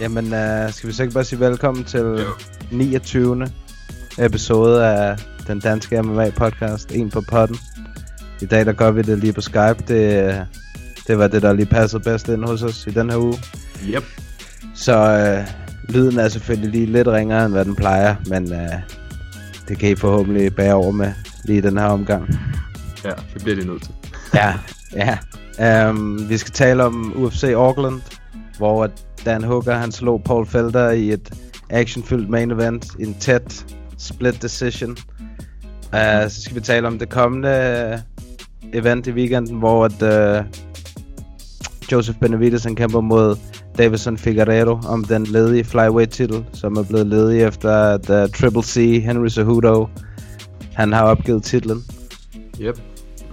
Jamen, uh, skal vi så ikke bare sige velkommen til 29. episode af den danske MMA-podcast, En på potten. I dag der gør vi det lige på Skype. Det, øh, det var det, der lige passede bedst ind hos os i den her uge. Yep. Så uh, lyden er selvfølgelig lige lidt ringere, end hvad den plejer, men uh, det kan I forhåbentlig bære over med lige den her omgang. Ja, det bliver det nødt til. Ja, ja. Um, vi skal tale om UFC Auckland, hvor at Dan Hooker han slog Paul Felder i et actionfyldt main event en tæt split decision. Uh, så skal vi tale om det kommende event i weekenden, hvor at, uh, Joseph Benavidez han kæmper mod Davison Figueiredo om den ledige flyweight titel, som er blevet ledig efter at uh, Triple C, Henry Cejudo, han har opgivet titlen. Yep.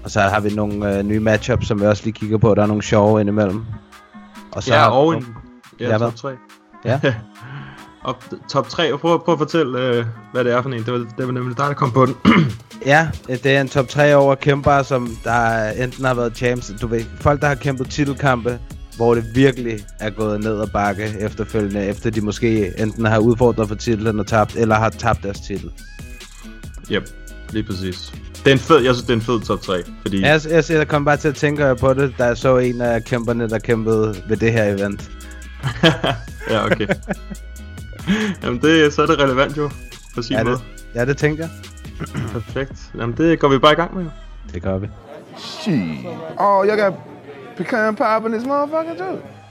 Og så har vi nogle øh, nye matchups, som vi også lige kigger på. Der er nogle sjove indimellem. Og Så ja, har- og en ja, Ja, top 3. Ja. og top 3, prøv, prøv at fortælle, øh, hvad det er for en. Det var, det var nemlig dig, der kom på den. Ja, det er en top 3 over kæmpere, som der enten har været champs, du ved, folk der har kæmpet titelkampe, hvor det virkelig er gået ned ad bakke efterfølgende, efter de måske enten har udfordret for titlen og tabt, eller har tabt deres titel. yep, lige præcis. Det er en fed, jeg synes, det er en fed top 3, fordi... Jeg, jeg, jeg kom bare til at tænke på det, da jeg så en af kæmperne, der kæmpede ved det her event. ja, okay. Jamen, det, så er det relevant jo, på sin Ja, måde. det, ja, det tænker jeg. Perfekt. Jamen, det går vi bare i gang med jo. Det gør vi. Shit. Oh, y'all got pecan pie in this motherfucker too.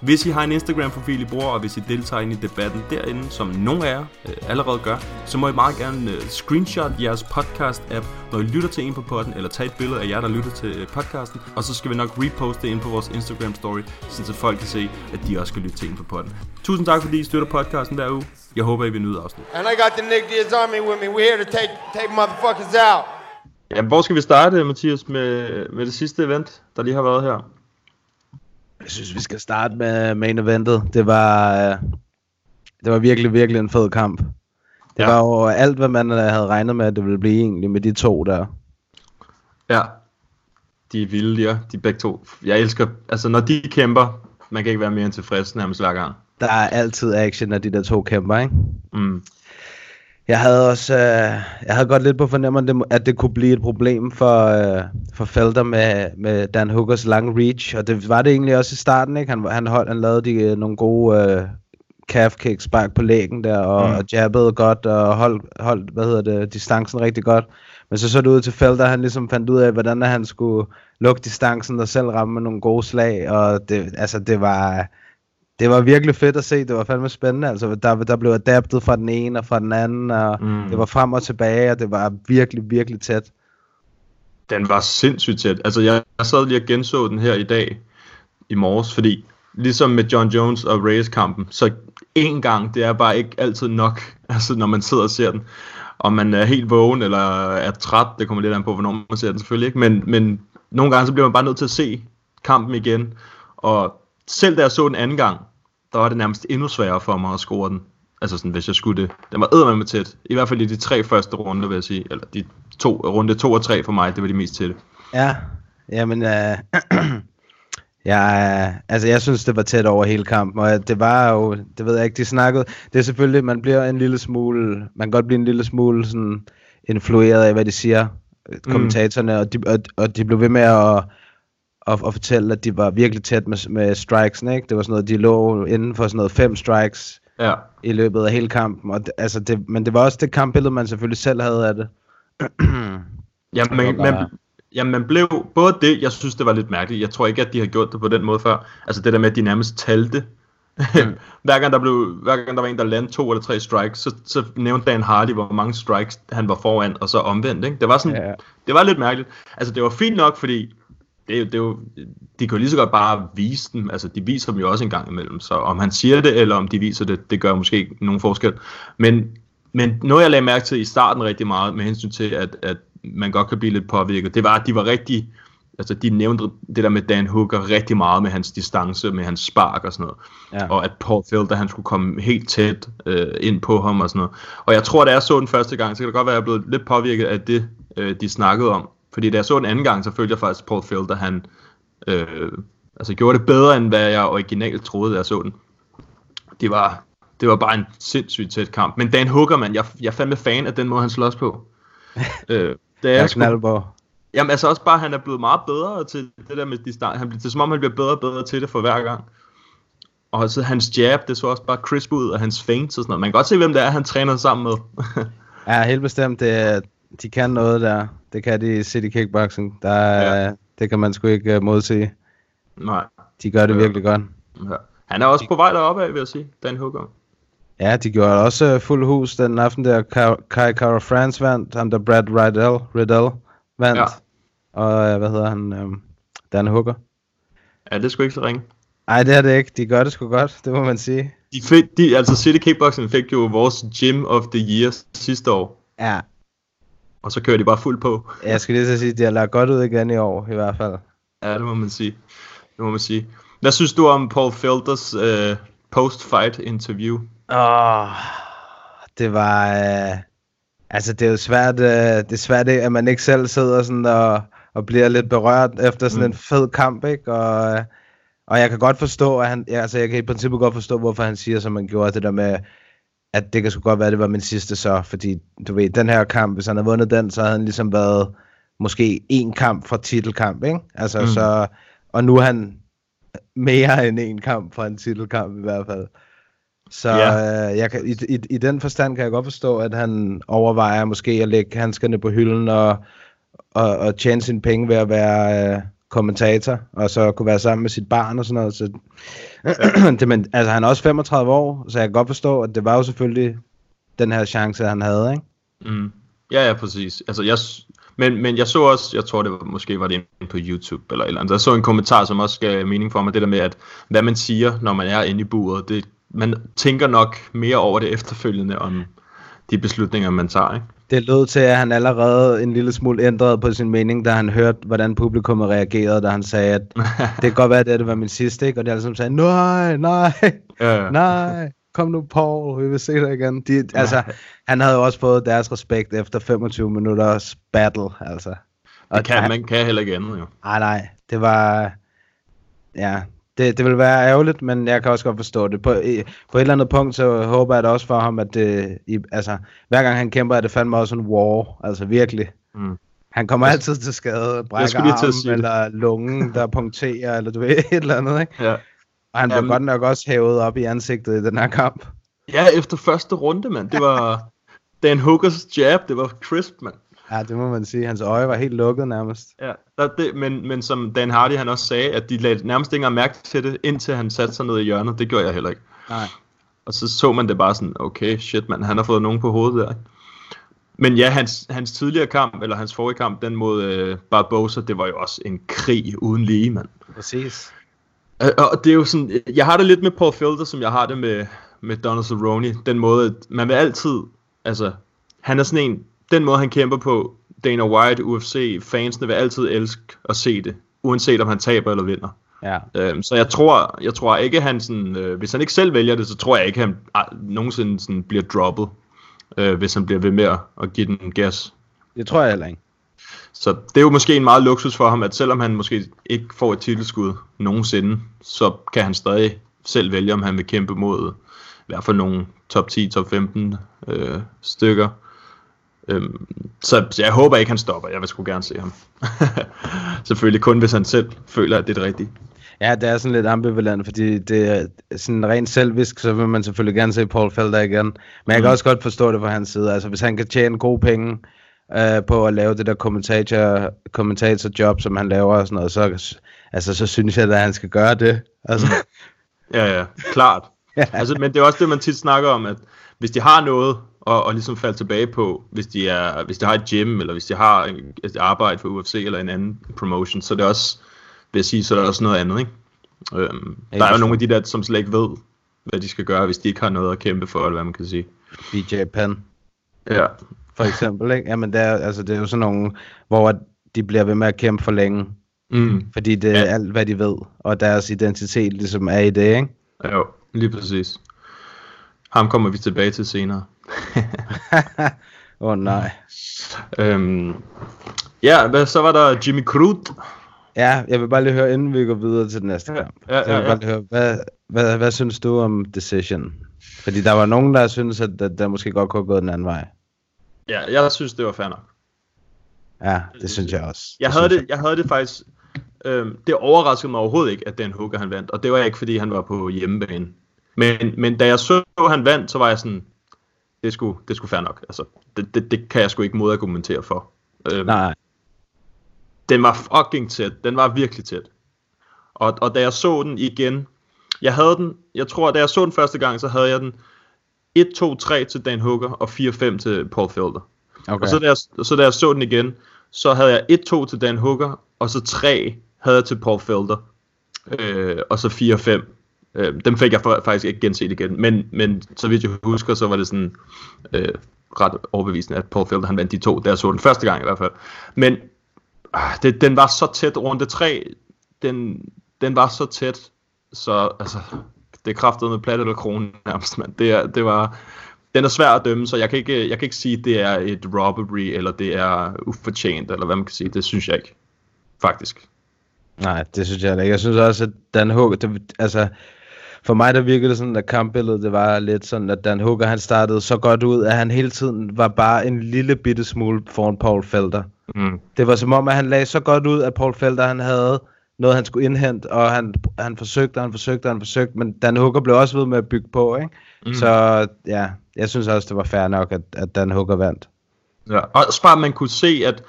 Hvis I har en Instagram-profil, I bruger, og hvis I deltager ind i debatten derinde, som nogle af jer øh, allerede gør, så må I meget gerne øh, screenshot jeres podcast-app, når I lytter til en på podden, eller tage et billede af jer, der lytter til øh, podcasten, og så skal vi nok reposte det ind på vores Instagram-story, så folk kan se, at de også skal lytte til en på podden. Tusind tak, fordi I støtter podcasten hver uge. Jeg håber, I vil nyde afsnit. And I got the Nick Diaz Army with me. We're here to take take motherfuckers out. Ja, hvor skal vi starte, Mathias, med, med det sidste event, der lige har været her? Jeg synes, vi skal starte med main eventet. Det var, øh, det var virkelig, virkelig en fed kamp. Det Ja. var jo alt, hvad man øh, havde regnet med, at det ville blive egentlig med de to der. Ja. De er vilde, ja. De begge to. Jeg elsker, altså når de kæmper, man kan ikke være mere end tilfreds nærmest hver gang. Der er altid action af de der to kæmper, ikke? Mm. Jeg havde også, øh, jeg havde godt lidt på fornemmelsen, at det kunne blive et problem for, øh, for Felder med, med Dan Hookers lange reach, og det var det egentlig også i starten, ikke? Han, han, holdt, han lavede de, øh, nogle gode øh, calf kick spark på lægen der, og, mm. og jabbede godt, og holdt, holdt, hvad hedder det, distancen rigtig godt. Men så så det ud til Felder, han ligesom fandt ud af, hvordan han skulle lukke distancen og selv ramme med nogle gode slag, og det, altså det var... Det var virkelig fedt at se, det var fandme spændende, altså der, der blev adaptet fra den ene og fra den anden, og Mm. det var frem og tilbage, og det var virkelig, virkelig tæt. Den var sindssygt tæt. Altså, jeg, jeg sad lige og genså den her i dag, i morges, fordi ligesom med John Jones og Reyes kampen, så en gang, det er bare ikke altid nok, altså når man sidder og ser den. Om man er helt vågen eller er træt, det kommer lidt an på, hvornår man ser den selvfølgelig ikke, men, men nogle gange så bliver man bare nødt til at se kampen igen, og selv da jeg så den anden gang, der var det nærmest endnu sværere for mig at score den. Altså sådan, hvis jeg skulle det. Den var eddermame tæt. I hvert fald i de tre første runder, vil jeg sige. Eller de to, runde to og tre for mig, det var de mest tætte. Ja, jamen, øh, ja, altså jeg synes, det var tæt over hele kampen, og det var jo, det ved jeg ikke, de snakkede, det er selvfølgelig, man bliver en lille smule, man kan godt blive en lille smule sådan influeret af, hvad de siger, kommentatorerne, og, de, og, og de blev ved med at, at, at fortælle, at de var virkelig tæt med, med strikesene, ikke? Det var sådan noget, de lå inden for sådan noget fem strikes Ja. i løbet af hele kampen. Og det, altså det, men det var også det kampbillede, man selvfølgelig selv havde af det. Ja, man, var man, ja, man blev, både det, jeg synes det var lidt mærkeligt, jeg tror ikke, at de har gjort det på den måde før, altså det der med, at de nærmest talte, hver, gang der blev, hver gang der var en, der landede to eller tre strikes, så, så nævnte Dan Hardy, hvor mange strikes han var foran, og så omvendt, ikke? Det var sådan, Ja. det var lidt mærkeligt. Altså det var fint nok, fordi det, er jo- det er jo, de kan jo lige så godt bare vise dem, altså de viser dem jo også en gang imellem, så om han siger det, eller om de viser det, det gør måske ikke nogen forskel. Men, men noget jeg lagde mærke til i starten rigtig meget, med hensyn til, at, at man godt kan blive lidt påvirket, det var, at de var rigtig, altså de nævnte det der med Dan Hooker rigtig meget med hans distance, med hans spark og sådan noget. Ja. Og at Paul Felder, han skulle komme helt tæt øh, ind på ham og sådan noget. Og jeg tror, da jeg så den første gang, så kan det godt være, at jeg blevet lidt påvirket af det, øh, de snakkede om. Fordi da jeg så den anden gang, så følte jeg faktisk, at Paul Felder, han øh, altså gjorde det bedre, end hvad jeg originalt troede, da jeg så den. Det var, det var bare en sindssygt tæt kamp. Men Dan Hooker, man, jeg, jeg er fandme fan af den måde, han slås på. øh, det er jeg sgu-. Jamen altså også bare, han er blevet meget bedre til det der med distance. Han bliver, det er som om, han bliver bedre og bedre til det for hver gang. Og så hans jab, det så også bare crisp ud, og hans feints og sådan noget. Man kan godt se, hvem det er, han træner sammen med. Ja, helt bestemt. Det, er- de kan noget der. Det kan de i City Kickboxing. Der, er- Ja. Det kan man sgu ikke uh, modsige. Nej. De gør det Ja. virkelig godt. Ja. Han er også på vej deroppe af, vil jeg sige, Dan Hooker. Ja, de gjorde også uh, fuld hus den aften der. Ka- Kai Kara France vandt. Ham der Brad Riddell, Riddell vandt. Ja. Og uh, hvad hedder han? Um, Dan Hooker. Ja, det sgu ikke så ringe. Nej, det er det ikke. De gør det sgu godt, det må man sige. De fik, de, altså City Kickboxing fik jo vores Gym of the Year sidste år. Ja, Og så kører de bare fuld på. jeg skal lige så sige, at de har lagt godt ud igen i år, i hvert fald. Ja, det må man sige. Det må man sige. Hvad synes du om Paul Felders øh, post-fight interview? Åh, det var... Øh, altså, det er jo svært, øh, det er svært, at man ikke selv sidder sådan og, og bliver lidt berørt efter sådan mm. en fed kamp, ikke? Og, øh, og jeg kan godt forstå, at han... Ja, altså, jeg kan i princippet godt forstå, hvorfor han siger, som han gjorde, det der med, at det kan sgu godt være, at det var min sidste så, fordi, du ved, den her kamp, hvis han havde vundet den, så havde han ligesom været måske en kamp fra titelkamp, ikke? Altså, mm. så... Og nu er han mere end en kamp fra en titelkamp i hvert fald. Så Ja. øh, jeg kan, i, i, i den forstand kan jeg godt forstå, at han overvejer måske at lægge handskerne på hylden og, og, og tjene sine penge ved at være øh, kommentator, og så kunne være sammen med sit barn og sådan noget. Så, det, men, altså, han er også 35 år, så jeg kan godt forstå, at det var jo selvfølgelig den her chance, han havde, ikke? Mm. Ja, ja, præcis. Altså, jeg, men, men jeg så også, jeg tror det var, måske var det inde på YouTube eller et eller andet, altså, jeg så en kommentar, som også gav mening for mig, det der med, at hvad man siger, når man er inde i buret, det, man tænker nok mere over det efterfølgende, om de beslutninger, man tager, ikke? Det lød til, at han allerede en lille smule ændrede på sin mening, da han hørte, hvordan publikum reagerede, da han sagde, at det kan godt være, at det var min sidste, ikke? Og de alle sammen sagde, nej, nej, Ja, nej, kom nu Paul, vi vil se dig igen. De, altså, han havde jo også fået deres respekt efter 25 minutters battle, altså. Og det kan, han, man kan heller ikke andet, jo. Nej, nej, det var, ja, det, det vil være ærgerligt, men jeg kan også godt forstå det. På, i, på et eller andet punkt, så håber jeg da også for ham, at det, i, altså, hver gang han kæmper, er det fandme også en war, altså virkelig. Mm. Han kommer altid til skade, brækker armen, eller lungen, der punkterer, eller du ved, et eller andet, ikke? Ja. Og han blev Jamen. godt nok også hævet op i ansigtet i den her kamp. ja, efter første runde, mand, det var Dan Hookers jab, det var crisp, mand. Ja, det må man sige. Hans øje var helt lukket nærmest. Ja, der, det, men, men som Dan Hardy han også sagde, at de lagde nærmest ikke engang mærke til det, indtil han satte sig ned i hjørnet. Det gjorde jeg heller ikke. Nej. Og så så man det bare sådan, okay, shit mand, han har fået nogen på hovedet der. Men ja, hans, hans tidligere kamp, eller hans forrige kamp, den mod øh, Barbosa, det var jo også en krig uden lige, mand. Præcis. Øh, Og det er jo sådan, jeg har det lidt med Paul Felder, som jeg har det med, med Donald Cerrone. Den måde, at man vil altid, altså, han er sådan en, den måde han kæmper på, Dana White, UFC, fansene vil altid elske at se det, uanset om han taber eller vinder. Ja. Øhm, så jeg tror, jeg tror ikke, han sådan, øh, hvis han ikke selv vælger det, så tror jeg ikke, han ah, nogensinde sådan bliver droppet, øh, hvis han bliver ved med at, give den gas. Det tror jeg heller ikke. Så det er jo måske en meget luksus for ham, at selvom han måske ikke får et titelskud nogensinde, så kan han stadig selv vælge, om han vil kæmpe mod i hvert fald nogle top 10, top 15 øh, stykker. Øhm, så, så jeg håber ikke, han stopper. Jeg vil sgu gerne se ham. Selvfølgelig kun, hvis han selv føler, at det er det rigtige. Ja, det er sådan lidt ambivalent, fordi det er sådan rent selvisk, så vil man selvfølgelig gerne se Paul Felder igen. Men jeg kan Mm. også godt forstå det fra hans side. Altså, hvis han kan tjene gode penge øh, på at lave det der kommentator, kommentatorjob, som han laver og sådan noget, så, altså, så synes jeg, at han skal gøre det. Altså, Ja, ja, klart. Ja. altså, men det er også det, man tit snakker om, at hvis de har noget at, at ligesom falde tilbage på, hvis de, er, hvis de har et gym, eller hvis de har et arbejde for UFC eller en anden promotion, så er det også, vil jeg sige, så er der også noget andet, ikke? Øhm, Ja, der er jo nogle af de der, som slet ikke ved, hvad de skal gøre, hvis de ikke har noget at kæmpe for, eller hvad man kan sige. BJ Penn, Ja, for eksempel, ikke? Jamen, det er, altså, det er jo sådan nogle, hvor de bliver ved med at kæmpe for længe, mm. fordi det er Ja. alt, hvad de ved, og deres identitet ligesom er i det, ikke? jo, lige præcis. Ham kommer vi tilbage til senere. Åh oh, nej. Øhm, ja, hvad, så var der Jimmy Crute. Ja, jeg vil bare lige høre, inden vi går videre til den næste Ja, kamp. ja, så jeg vil ja, bare lige høre, hvad, hvad, hvad synes du om Decision? Fordi der var nogen, der synes, at der, der måske godt kunne have gået den anden vej. Ja, jeg synes, det var fair nok. Ja, det synes jeg også. Jeg havde det, jeg havde det faktisk... Øhm, det overraskede mig overhovedet ikke, at Dan Hooker han vandt. Og det var ikke, fordi han var på hjemmebane. Men, men da jeg så, at han vandt, så var jeg sådan... Det skulle, det skulle fair nok. Altså, det, det, det kan jeg sgu ikke modargumentere for. Øhm, Nej, den var fucking tæt. Den var virkelig tæt. Og, og da jeg så den igen, jeg havde den, jeg tror, da jeg så den første gang, så havde jeg den 1-2-3 til Dan Hooker og 4-5 til Paul Felder. okay. Og så da, jeg, så da jeg så den igen, så havde jeg 1-2 til Dan Hooker, og så 3 havde jeg til Paul Felder. Øh, og så 4-5. Øh, dem fik jeg faktisk ikke genset igen. Men, men så vidt jeg husker, så var det sådan øh, ret overbevisende, at Paul Felder han vandt de to, der så den første gang i hvert fald. Men ah, det, den var så tæt, runde 3, den, den var så tæt, så altså, det kræftede med plat eller krone nærmest, mand. Det, det var, den er svær at dømme, så jeg kan ikke, jeg kan ikke sige, at det er et robbery, eller det er ufortjent, eller hvad man kan sige. Det synes jeg ikke, faktisk. Nej, det synes jeg ikke. Jeg synes også, at Dan Hooker, det, altså, for mig der virkede det sådan, at kampbilledet, det var lidt sådan, at Dan Hooker, han startede så godt ud, at han hele tiden var bare en lille bitte smule foran Paul Felder. Mm. Det var som om, at han lagde så godt ud, at Paul Felder, han havde noget, han skulle indhente, og han, han forsøgte, og han forsøgte, og han forsøgte, men Dan Hooker blev også ved med at bygge på, ikke? Mm. Så ja, jeg synes også, det var fair nok, at, at Dan Hooker vandt. Ja. Og også bare, man kunne se, at,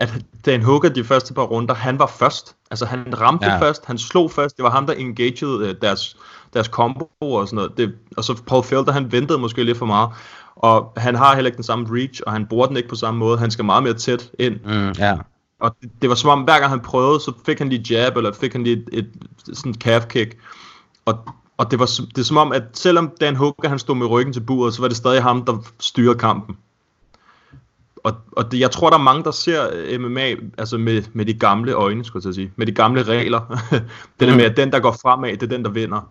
at Dan Hooker de første par runder, han var først. Altså han ramte Ja. først, han slog først, det var ham, der engagede øh, deres, deres combo og sådan noget. Det, og så Paul Felder, han ventede måske lidt for meget. Og han har heller ikke den samme reach, og han bruger den ikke på samme måde. Han skal meget mere tæt ind. Mm, ja. Og det, det var som om, hver gang han prøvede, så fik han lige jab, eller fik han lige et, et sådan et calf kick. Og, og det var det er som om, at selvom Dan Hooker han stod med ryggen til buret, så var det stadig ham, der styrede kampen. Og, og det, jeg tror, der er mange, der ser øh, MMA altså med, med de gamle øjne, skulle jeg sige. Med de gamle regler. det der med, at den, der går fremad, det er den, der vinder.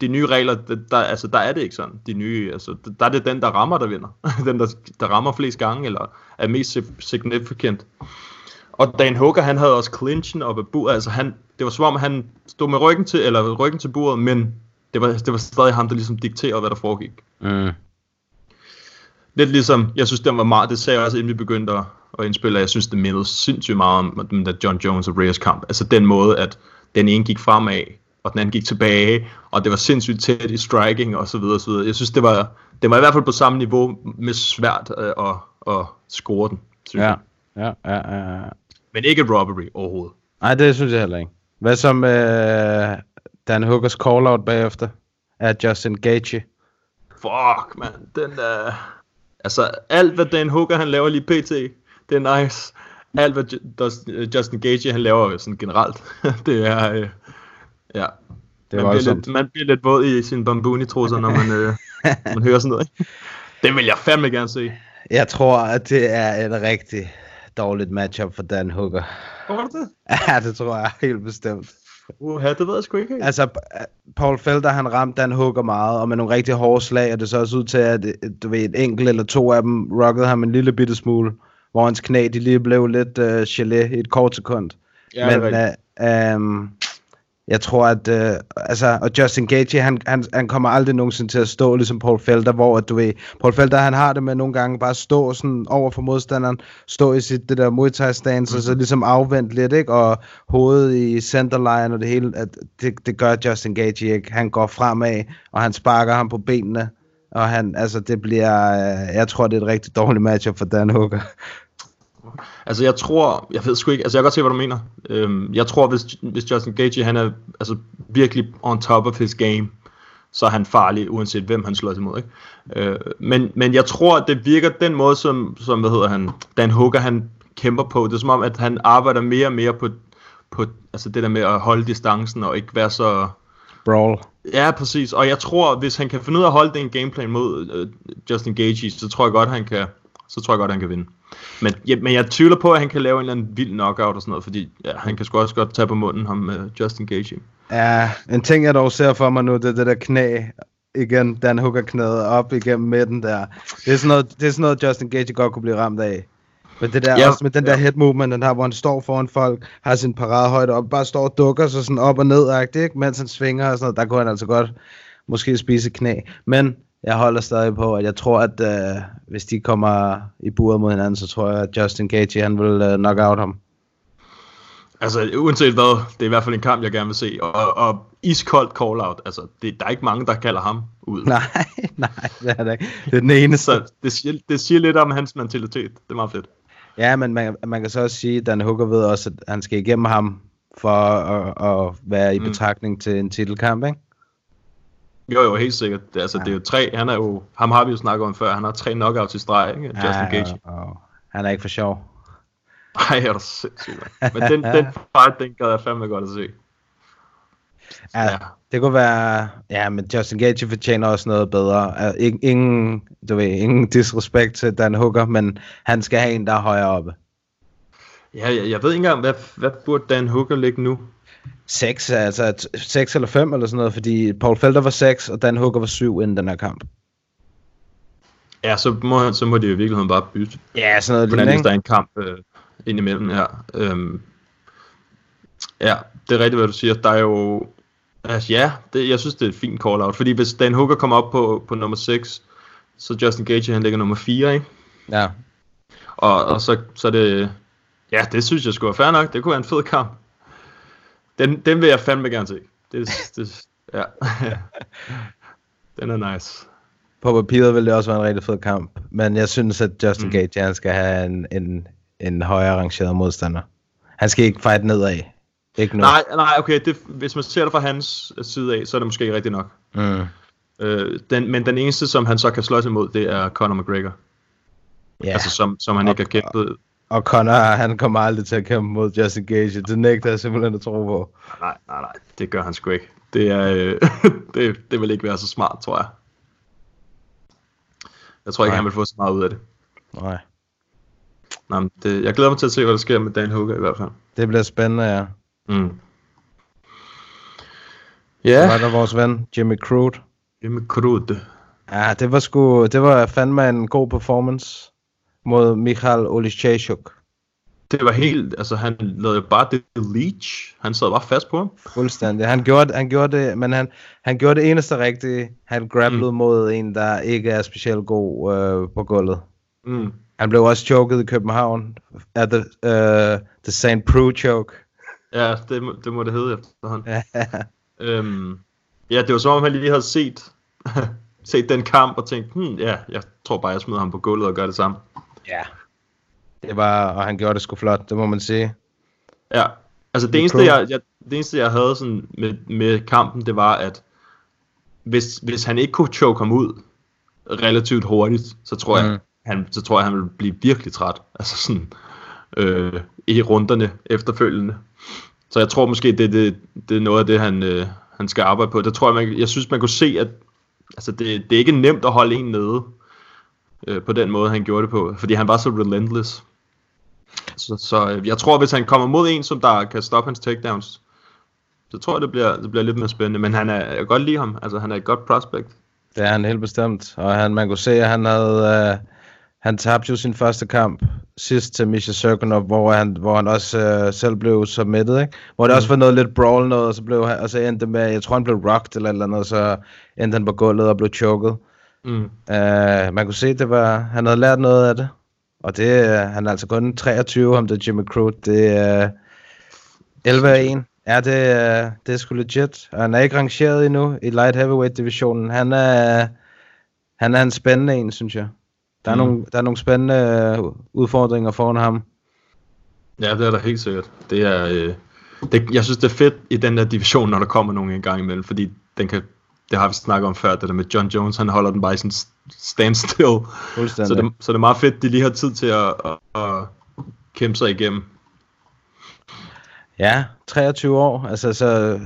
De nye regler, der, altså, der er det ikke sådan. De nye, altså, der er det den, der rammer, der vinder. den, der, der rammer flest gange, eller er mest sig- significant. Og Dan Hooker, han havde også clinchen op ad buret. Altså han, det var som om, han stod med ryggen til, eller ryggen til buret, men det var, det var stadig ham, der ligesom dikterede, hvad der foregik. Mm. Lidt ligesom, jeg synes, den var meget, det sagde jeg også, inden vi begyndte at, at indspille, jeg synes, det mindede sindssygt meget om den der John Jones og Reyes kamp. Altså den måde, at den ene gik fremad, og den anden gik tilbage, og det var sindssygt tæt i striking, og så videre, og så videre. Jeg synes, det var, det var i hvert fald på samme niveau med svært øh, at, at score den, synes Ja. jeg. Ja, ja, ja, ja. Men ikke robbery overhovedet. Nej, det synes jeg heller ikke. Hvad som øh, Dan Hookers call-out bagefter af Justin Gaethje? Fuck, man. Den der... Altså, alt hvad Dan Hooker, han laver lige pt, det er nice. Alt hvad øh, Justin Gage, han laver sådan generelt, det er... Øh, ja. Det man, bliver lidt, man bliver lidt våd i sin bambuni-trusser, når man, øh, man hører sådan noget. Det vil jeg fandme gerne se. Jeg tror, at det er et rigtig dårligt matchup for Dan Hooker. Hvor var det? Ja, det tror jeg helt bestemt. Uha, det ved jeg sgu ikke. Altså, Paul Felder, han ramte Dan Hooker meget, og med nogle rigtig hårde slag, og det så også ud til, at øh, du ved, et enkelt eller to af dem rockede ham en lille bitte smule, hvor hans knæ, de lige blev lidt uh, gelé i et kort sekund. Ja, det er Men uh, um, Jeg tror, at øh, altså, og Justin Gaethje, han, han, han kommer aldrig nogensinde til at stå ligesom Paul Felder, hvor at du ved, Paul Felder, han har det med nogle gange bare at stå sådan over for modstanderen, stå i sit det der Muay stance, mm. og så ligesom afvente lidt, ikke? Og hovedet i centerline og det hele, at det, det gør Justin Gaethje ikke. Han går fremad, og han sparker ham på benene, og han, altså det bliver, øh, jeg tror, det er et rigtig dårligt matchup for Dan Hooker. Altså jeg tror, jeg ved sgu ikke, altså jeg kan godt se, hvad du mener. Øhm, jeg tror, hvis, hvis Justin Gaethje, han er altså virkelig on top of his game, så er han farlig, uanset hvem han slår imod. Ikke? Øh, men, men jeg tror, det virker den måde, som, som hvad hedder han, Dan Hooker, han kæmper på. Det er som om, at han arbejder mere og mere på, på altså det der med at holde distancen, og ikke være så... Brawl. Ja, præcis. Og jeg tror, hvis han kan finde ud af at holde den gameplan mod øh, Justin Gaethje, så tror jeg godt, han kan, så tror jeg godt, han kan vinde. Men, ja, men jeg tvivler på, at han kan lave en eller anden vild knockout og sådan noget, fordi ja, han kan sgu også godt tage på munden ham uh, Justin Gaethje. Ja, en ting jeg dog ser for mig nu, det er det der knæ igen, Dan Hooker knæet op igennem midten der. Det er sådan noget, det er sådan noget Justin Gaethje godt kunne blive ramt af. Men det der, Ja, også med den der head movement, den her, hvor han står foran folk, har sin paradehøjde op, bare står og dukker sig sådan op og ned, ikke? mens han svinger og sådan noget, der kunne han altså godt måske spise knæ. Men jeg holder stadig på, at jeg tror, at øh, hvis de kommer i buret mod hinanden, så tror jeg, at Justin Gaethje, han vil øh, knock out ham. Altså, uanset hvad, det er i hvert fald en kamp, jeg gerne vil se. Og, og iskoldt call-out, altså, det, der er ikke mange, der kalder ham ud. Nej, nej, det er det ikke. Det er den eneste. Så det siger, det siger lidt om hans mentalitet. Det er meget fedt. Ja, men man, man kan så også sige, at Dan Hooker ved også, at han skal igennem ham for at, at være i Mm. betragtning til en titelkamp, ikke? Jo, jo, helt sikkert. Det, altså, ja. det er jo tre, han er jo, ham har vi jo snakket om før, han har tre knockouts i streg, ikke? Justin Gaethje. og, og, han er ikke for sjov. Ej, er du sindssygt. Men den, den fight, den gad jeg fandme godt at se. Ja, Ja. det kunne være... Ja, men Justin Gaethje fortjener også noget bedre. Uh, ingen, ingen, du ved, ingen disrespekt til Dan Hooker, men han skal have en, der er højere oppe. Ja, jeg, jeg ved ikke engang, hvad, hvad burde Dan Hooker ligge nu? 6, altså 6 eller 5 eller sådan noget, fordi Paul Felder var 6, og Dan Hooker var 7 inden den her kamp. Ja, så må, så må det jo i virkeligheden bare bytte. Ja, sådan noget Hvordan hvis der er en kamp øh, indimellem her. Øhm, ja, det er rigtigt, hvad du siger. Der er jo... Altså, ja, det, jeg synes, det er et fint call-out. Fordi hvis Dan Hooker kommer op på, på nummer 6, så Justin Gaethje, han ligger nummer 4, ikke? Ja. Og, og så, så er det... Ja, det synes jeg skulle være fair nok. Det kunne være en fed kamp. Den, den vil jeg fandme gerne se. Det, det, ja. den er nice. På papiret ville det også være en rigtig fed kamp, men jeg synes, at Justin Mm. Gaethje, han skal have en, en, en højere rangeret modstander. Han skal ikke fight nedad. Ikke nu. Nej, nej, okay. Det, hvis man ser det fra hans side af, så er det måske rigtigt nok. Mm. Øh, den, men den eneste, som han så kan slås imod, det er Conor McGregor. Ja. Altså, som, som han Og- ikke har kæmpet. Og Conor, han kommer aldrig til at kæmpe mod Justin Gaethje. Det nægter jeg simpelthen at tro på. Nej, nej, nej. Det gør han sgu ikke. Det, er, øh, det, det vil ikke være så smart, tror jeg. Jeg tror ikke, Nej. han vil få så meget ud af det. Nej. Nej, men det, jeg glæder mig til at se, hvad der sker med Dan Hooker i hvert fald. Det bliver spændende, ja. Mm. Så Ja, var der vores ven, Jimmy Crude. Jamen, krudte. Ja, det var sgu, det var fandme en god performance mod Michal Olichachuk. Det var helt, altså han lavede bare det leech. Han sad bare fast på ham. Fuldstændig. Han gjorde, han gjorde det, men han, han gjorde det eneste rigtige. Han grapplede mm. mod en, der ikke er specielt god øh, på gulvet. Mm. Han blev også choket i København af the, uh, the St. Prue choke. Ja, det, må- det må det hedde efterhånden. Øhm, ja, det var som om han lige havde set, set den kamp og tænkt, hmm, ja, jeg tror bare, jeg smider ham på gulvet og gør det samme. Ja. Det var, og han gjorde det sgu flot, det må man sige. Ja, altså det Det eneste, jeg, jeg, det eneste, jeg havde sådan med, med kampen, det var, at hvis, hvis han ikke kunne choke ham ud relativt hurtigt, så tror jeg, Mm. han, så tror jeg, han ville blive virkelig træt. Altså sådan, øh, i runderne efterfølgende. Så jeg tror måske, det, det, det er noget af det, han, øh, han skal arbejde på. Det tror jeg, man, jeg synes, man kunne se, at altså det, det er ikke nemt at holde en nede øh, på den måde, han gjorde det på. Fordi han var så relentless. Så, så øh, jeg tror, hvis han kommer mod en, som der kan stoppe hans takedowns, så tror jeg, det bliver, det bliver lidt mere spændende. Men han er, jeg kan godt lide ham. Altså, han er et godt prospect. Det er han helt bestemt. Og han, man kunne se, at han havde... Øh, han tabte jo sin første kamp sidst til Misha Serkinov, hvor han, hvor han også øh, selv blev submitted, ikke? Hvor det Mm. også var noget lidt brawl noget, og så, blev han, og så endte det med, jeg tror han blev rocked eller eller andet, og så endte han på gulvet og blev choked. Mm. Uh, man kunne se, det var, han havde lært noget af det. Og det, uh, han er altså kun 23, ham der Jimmy Crute. Det er uh, 11 af 1. Ja, det, uh, det er sgu legit. Og han er ikke rangeret endnu i light heavyweight divisionen. Han er, han er en spændende en, synes jeg. Der er, Mm. nogle, der er nogle spændende uh, udfordringer foran ham. Ja, det er der helt sikkert. Det er, øh, det, jeg synes, det er fedt i den der division, når der kommer nogen en gang imellem, fordi den kan, det har vi snakket om før, det der med John Jones, han holder den bare i sådan standstill. Så det, så det er meget fedt, de lige har tid til at, at, at kæmpe sig igennem. Ja, 23 år. Altså, så...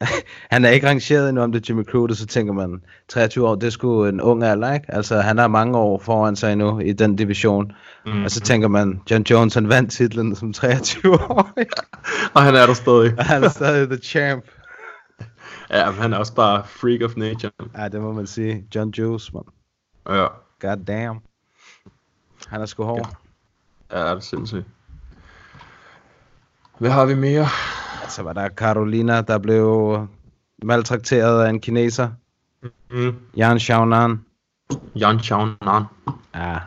han er ikke rangeret endnu om det Jimmy Crute, så tænker man, 23 år, det er sgu en ung alder, ikke? Altså, han har mange år foran sig endnu i den division. Mm. Og så tænker man, John Jones, han vandt titlen som 23 år. Og han er der stadig. Han er stadig the champ. Ja, men han er også bare freak of nature. Ja, det må man sige. John Juice, man. Ja, God damn. Han er sgu hård. ja det er sindssygt. Hvad har vi mere? Så var der Carolina, der blev maltrakteret af en kineser. Mm. Jan Xiaonan. Jan Chaunan. Ja,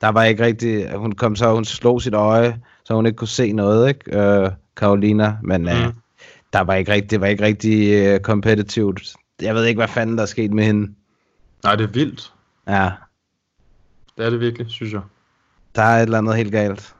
der var ikke rigtig... Hun kom så, hun slog sit øje, så hun ikke kunne se noget, ikke? Øh, Carolina, men mm. øh, der var ikke rigtig, det var ikke rigtig øh, kompetitivt. Jeg ved ikke, hvad fanden der er sket med hende. Nej, det er vildt. Ja, Det er det virkelig, synes jeg. der er et eller andet helt galt.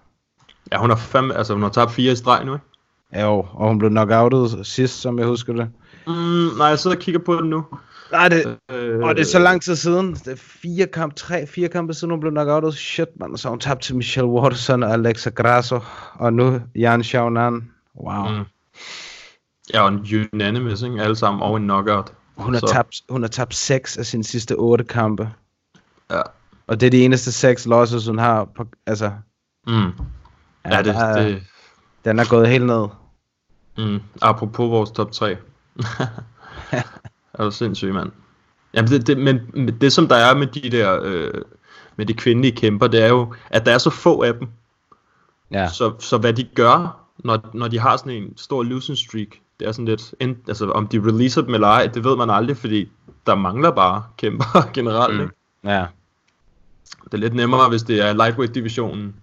Ja, hun har fandme, altså hun har tabt fire i streg nu, ikke? Jo, og hun blev knockoutet sidst, som jeg husker det. Mm, nej, jeg sidder og kigger på det nu. Nej, det, Øh, og det er så lang tid siden. Det er fire kamp, tre, fire kampe siden, hun blev knockoutet. Shit, man. Så hun tabt til Michelle Watterson og Alexa Grasso. Og nu Jan Xiaonan. Wow. Mm. Ja, og en unanimous, ikke? Alle sammen over en knockout. Hun har, Så- tabt, hun har tabt seks af sine sidste otte kampe. Ja. Og det er de eneste seks losses, hun har. På, altså, Mm. Ja, det, der er- det, den er gået helt ned. mm. Apropos vores top 3. er du sindssyg, mand. Jamen, det, det, men men det som der er med de der, øh, med de kvindelige kæmper, det er jo, at der er så få af dem. Ja. Så, så hvad de gør, når, når de har sådan en stor losing streak, det er sådan lidt, en, altså om de releaser dem eller ej, det ved man aldrig, fordi der mangler bare kæmper generelt, mm. ikke? Ja. Det er lidt nemmere, hvis det er lightweight divisionen,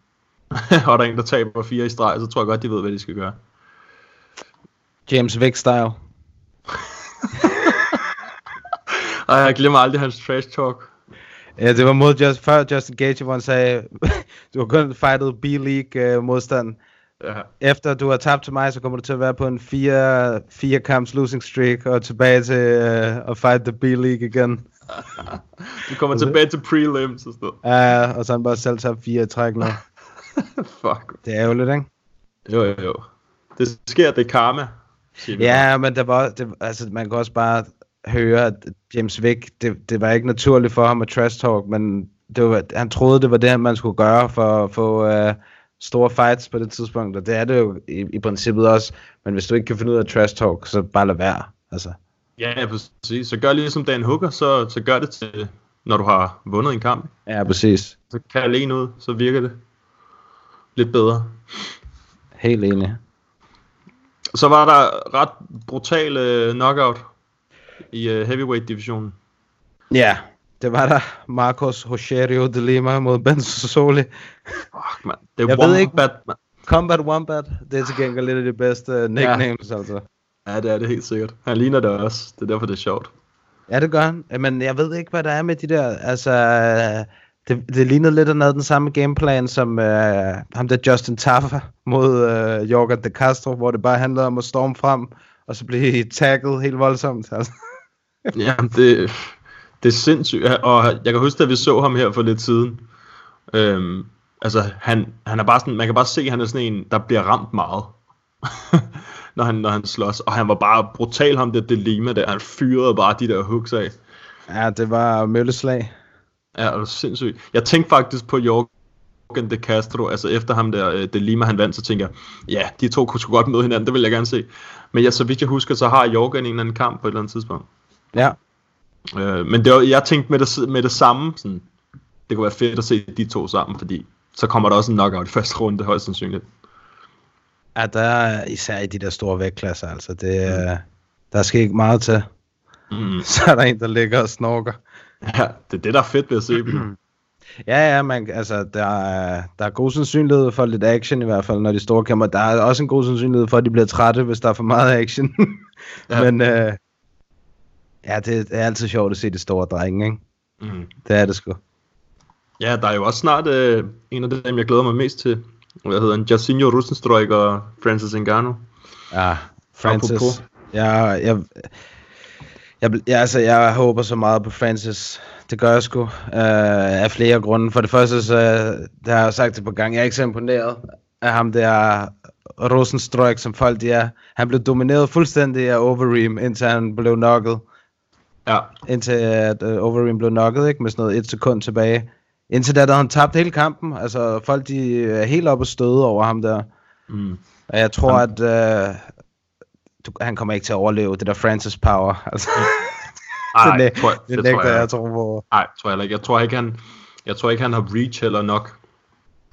og der er en, der taber fire i streg, så tror jeg godt, de ved, hvad de skal gøre. James Vick-style. Ej, jeg glemmer aldrig hans trash talk. Ja, det var mod just, før Justin Gage, hvor han sagde, du har kun fightet B-League uh, modstand. Ja. Efter du har tabt til mig, så kommer du til at være på en fire, fire kamps losing streak, og tilbage til uh, at fight the B-League igen. Du kommer tilbage til prelims og sådan. Ja, og så han bare selv tabt fire træk nu. Fuck. Det er jo lidt, ikke? Jo, jo, jo. Det sker, det er karma. Ja, men der var, det, altså, man kan også bare høre, at James Vick, det, det var ikke naturligt for ham at trash talk, men det var, han troede, det var det, man skulle gøre for at få uh, store fights på det tidspunkt, og det er det jo i, i princippet også, men hvis du ikke kan finde ud af trash talk, så bare lad være, altså. Ja, ja, præcis. Så gør ligesom Dan Hooker, så, så gør det til, når du har vundet en kamp. Ja, præcis. Så kan alene ud, så virker det lidt bedre. Helt enig. Så var der ret brutal uh, knockout i uh, heavyweight divisionen. Ja, det var der Marcos Rogerio de Lima mod Ben Soli. Fuck, man. Det er Jeg ved ikke- man. Combat Wombat, det er til gengæld lidt af de bedste nicknames, ja. altså. Ja, det er det helt sikkert. Han ligner det også. Det er derfor, det er sjovt. Ja, det gør han. Men jeg ved ikke, hvad der er med de der... Altså, det, det lignede lidt, han havde den samme gameplan som øh, ham der Justin Taffa mod øh, Jorgen de Castro, hvor det bare handlede om at storme frem, og så blive tagget helt voldsomt. Altså. Ja, det, det er sindssygt. Og jeg kan huske, at vi så ham her for lidt siden. Øhm, altså, han, han er bare sådan, man kan bare se, at han er sådan en, der bliver ramt meget. når, han, når han slås. Og han var bare brutal, ham der Delima der. Han fyrede bare de der hooks af. Ja, det var mølleslag. Ja, det var sindssygt. Jeg tænkte faktisk på Jorgen de Castro, altså efter ham der, øh, Delima han vandt, så tænker jeg, ja, de to kunne sgu godt møde hinanden, det vil jeg gerne se. Men ja, så vidt jeg husker, så har Jorgen en eller anden kamp på et eller andet tidspunkt. Ja, Øh, men det var, jeg tænkte med det, med det samme, sådan, det kunne være fedt at se de to sammen, fordi så kommer der også en knockout i første runde, højst sandsynligt. Ja, der er især i de der store vægtklasser, altså. Det, mm. Der skal ikke meget til. Mm. Så er der en, der ligger og snorker. Ja, det er det, der er fedt ved at se dem. Ja, ja, man, altså, der er, der er god sandsynlighed for lidt action i hvert fald, når de store kæmper. Der er også en god sandsynlighed for, at de bliver trætte, hvis der er for meget action. Ja. Men øh, ja, det, det er altid sjovt at se de store drenge, ikke? Mm. Det er det sgu. Ja, der er jo også snart øh, en af dem, jeg glæder mig mest til. Hvad hedder han? Jacinho Rosenstrøk og Francis Ngannou. Ja, Francis. Apropos. Jeg, jeg, jeg, jeg, altså, jeg håber så meget på Francis. Det gør jeg sgu. Øh, af flere grunde. For det første, så det har jeg sagt det på gang. Jeg er ikke så imponeret af ham der Rosenstrøk, som folk de er. Han blev domineret fuldstændig af Overeem, indtil han blev knocket. Ja, Indtil at uh, Overeem blev knocket, ikke? Med sådan noget et sekund tilbage. Indtil da, havde han tabt hele kampen. Altså, folk de er helt oppe og støde over ham der. mm. Og jeg tror, at øh, du, han kommer ikke til at overleve det der Francis Power. Altså, Ej, det, tror jeg, det, det, nægter tror jeg. jeg, tror på. Nej, tror jeg ikke. Jeg tror ikke, han, jeg tror ikke, han har reach heller nok.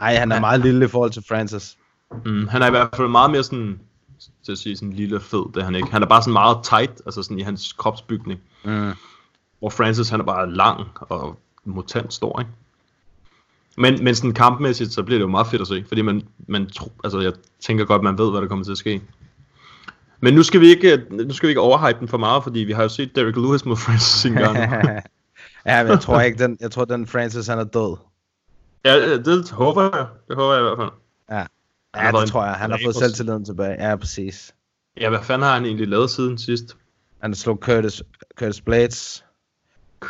Ej, han er meget lille i forhold til Francis. Mm, han er i hvert fald meget mere sådan, til at sige sådan lille og fed, det er han ikke. Han er bare sådan meget tight, altså sådan i hans kropsbygning. Mm. Hvor Francis, han er bare lang og mutant stor, ikke? Men, men sådan kampmæssigt, så bliver det jo meget fedt at se, fordi man, man tro, altså jeg tænker godt, man ved, hvad der kommer til at ske. Men nu skal vi ikke, nu skal vi ikke overhype den for meget, fordi vi har jo set Derek Lewis mod Francis engang. ja, men jeg tror ikke, den, jeg tror, den Francis, han er død. ja, det håber jeg. Det håber jeg i hvert fald. Ja, ja det tror jeg. Han har fået selvtilliden tilbage. Ja, præcis. Ja, hvad fanden har han egentlig lavet siden sidst? Han slog Curtis, Curtis Blades. Øh,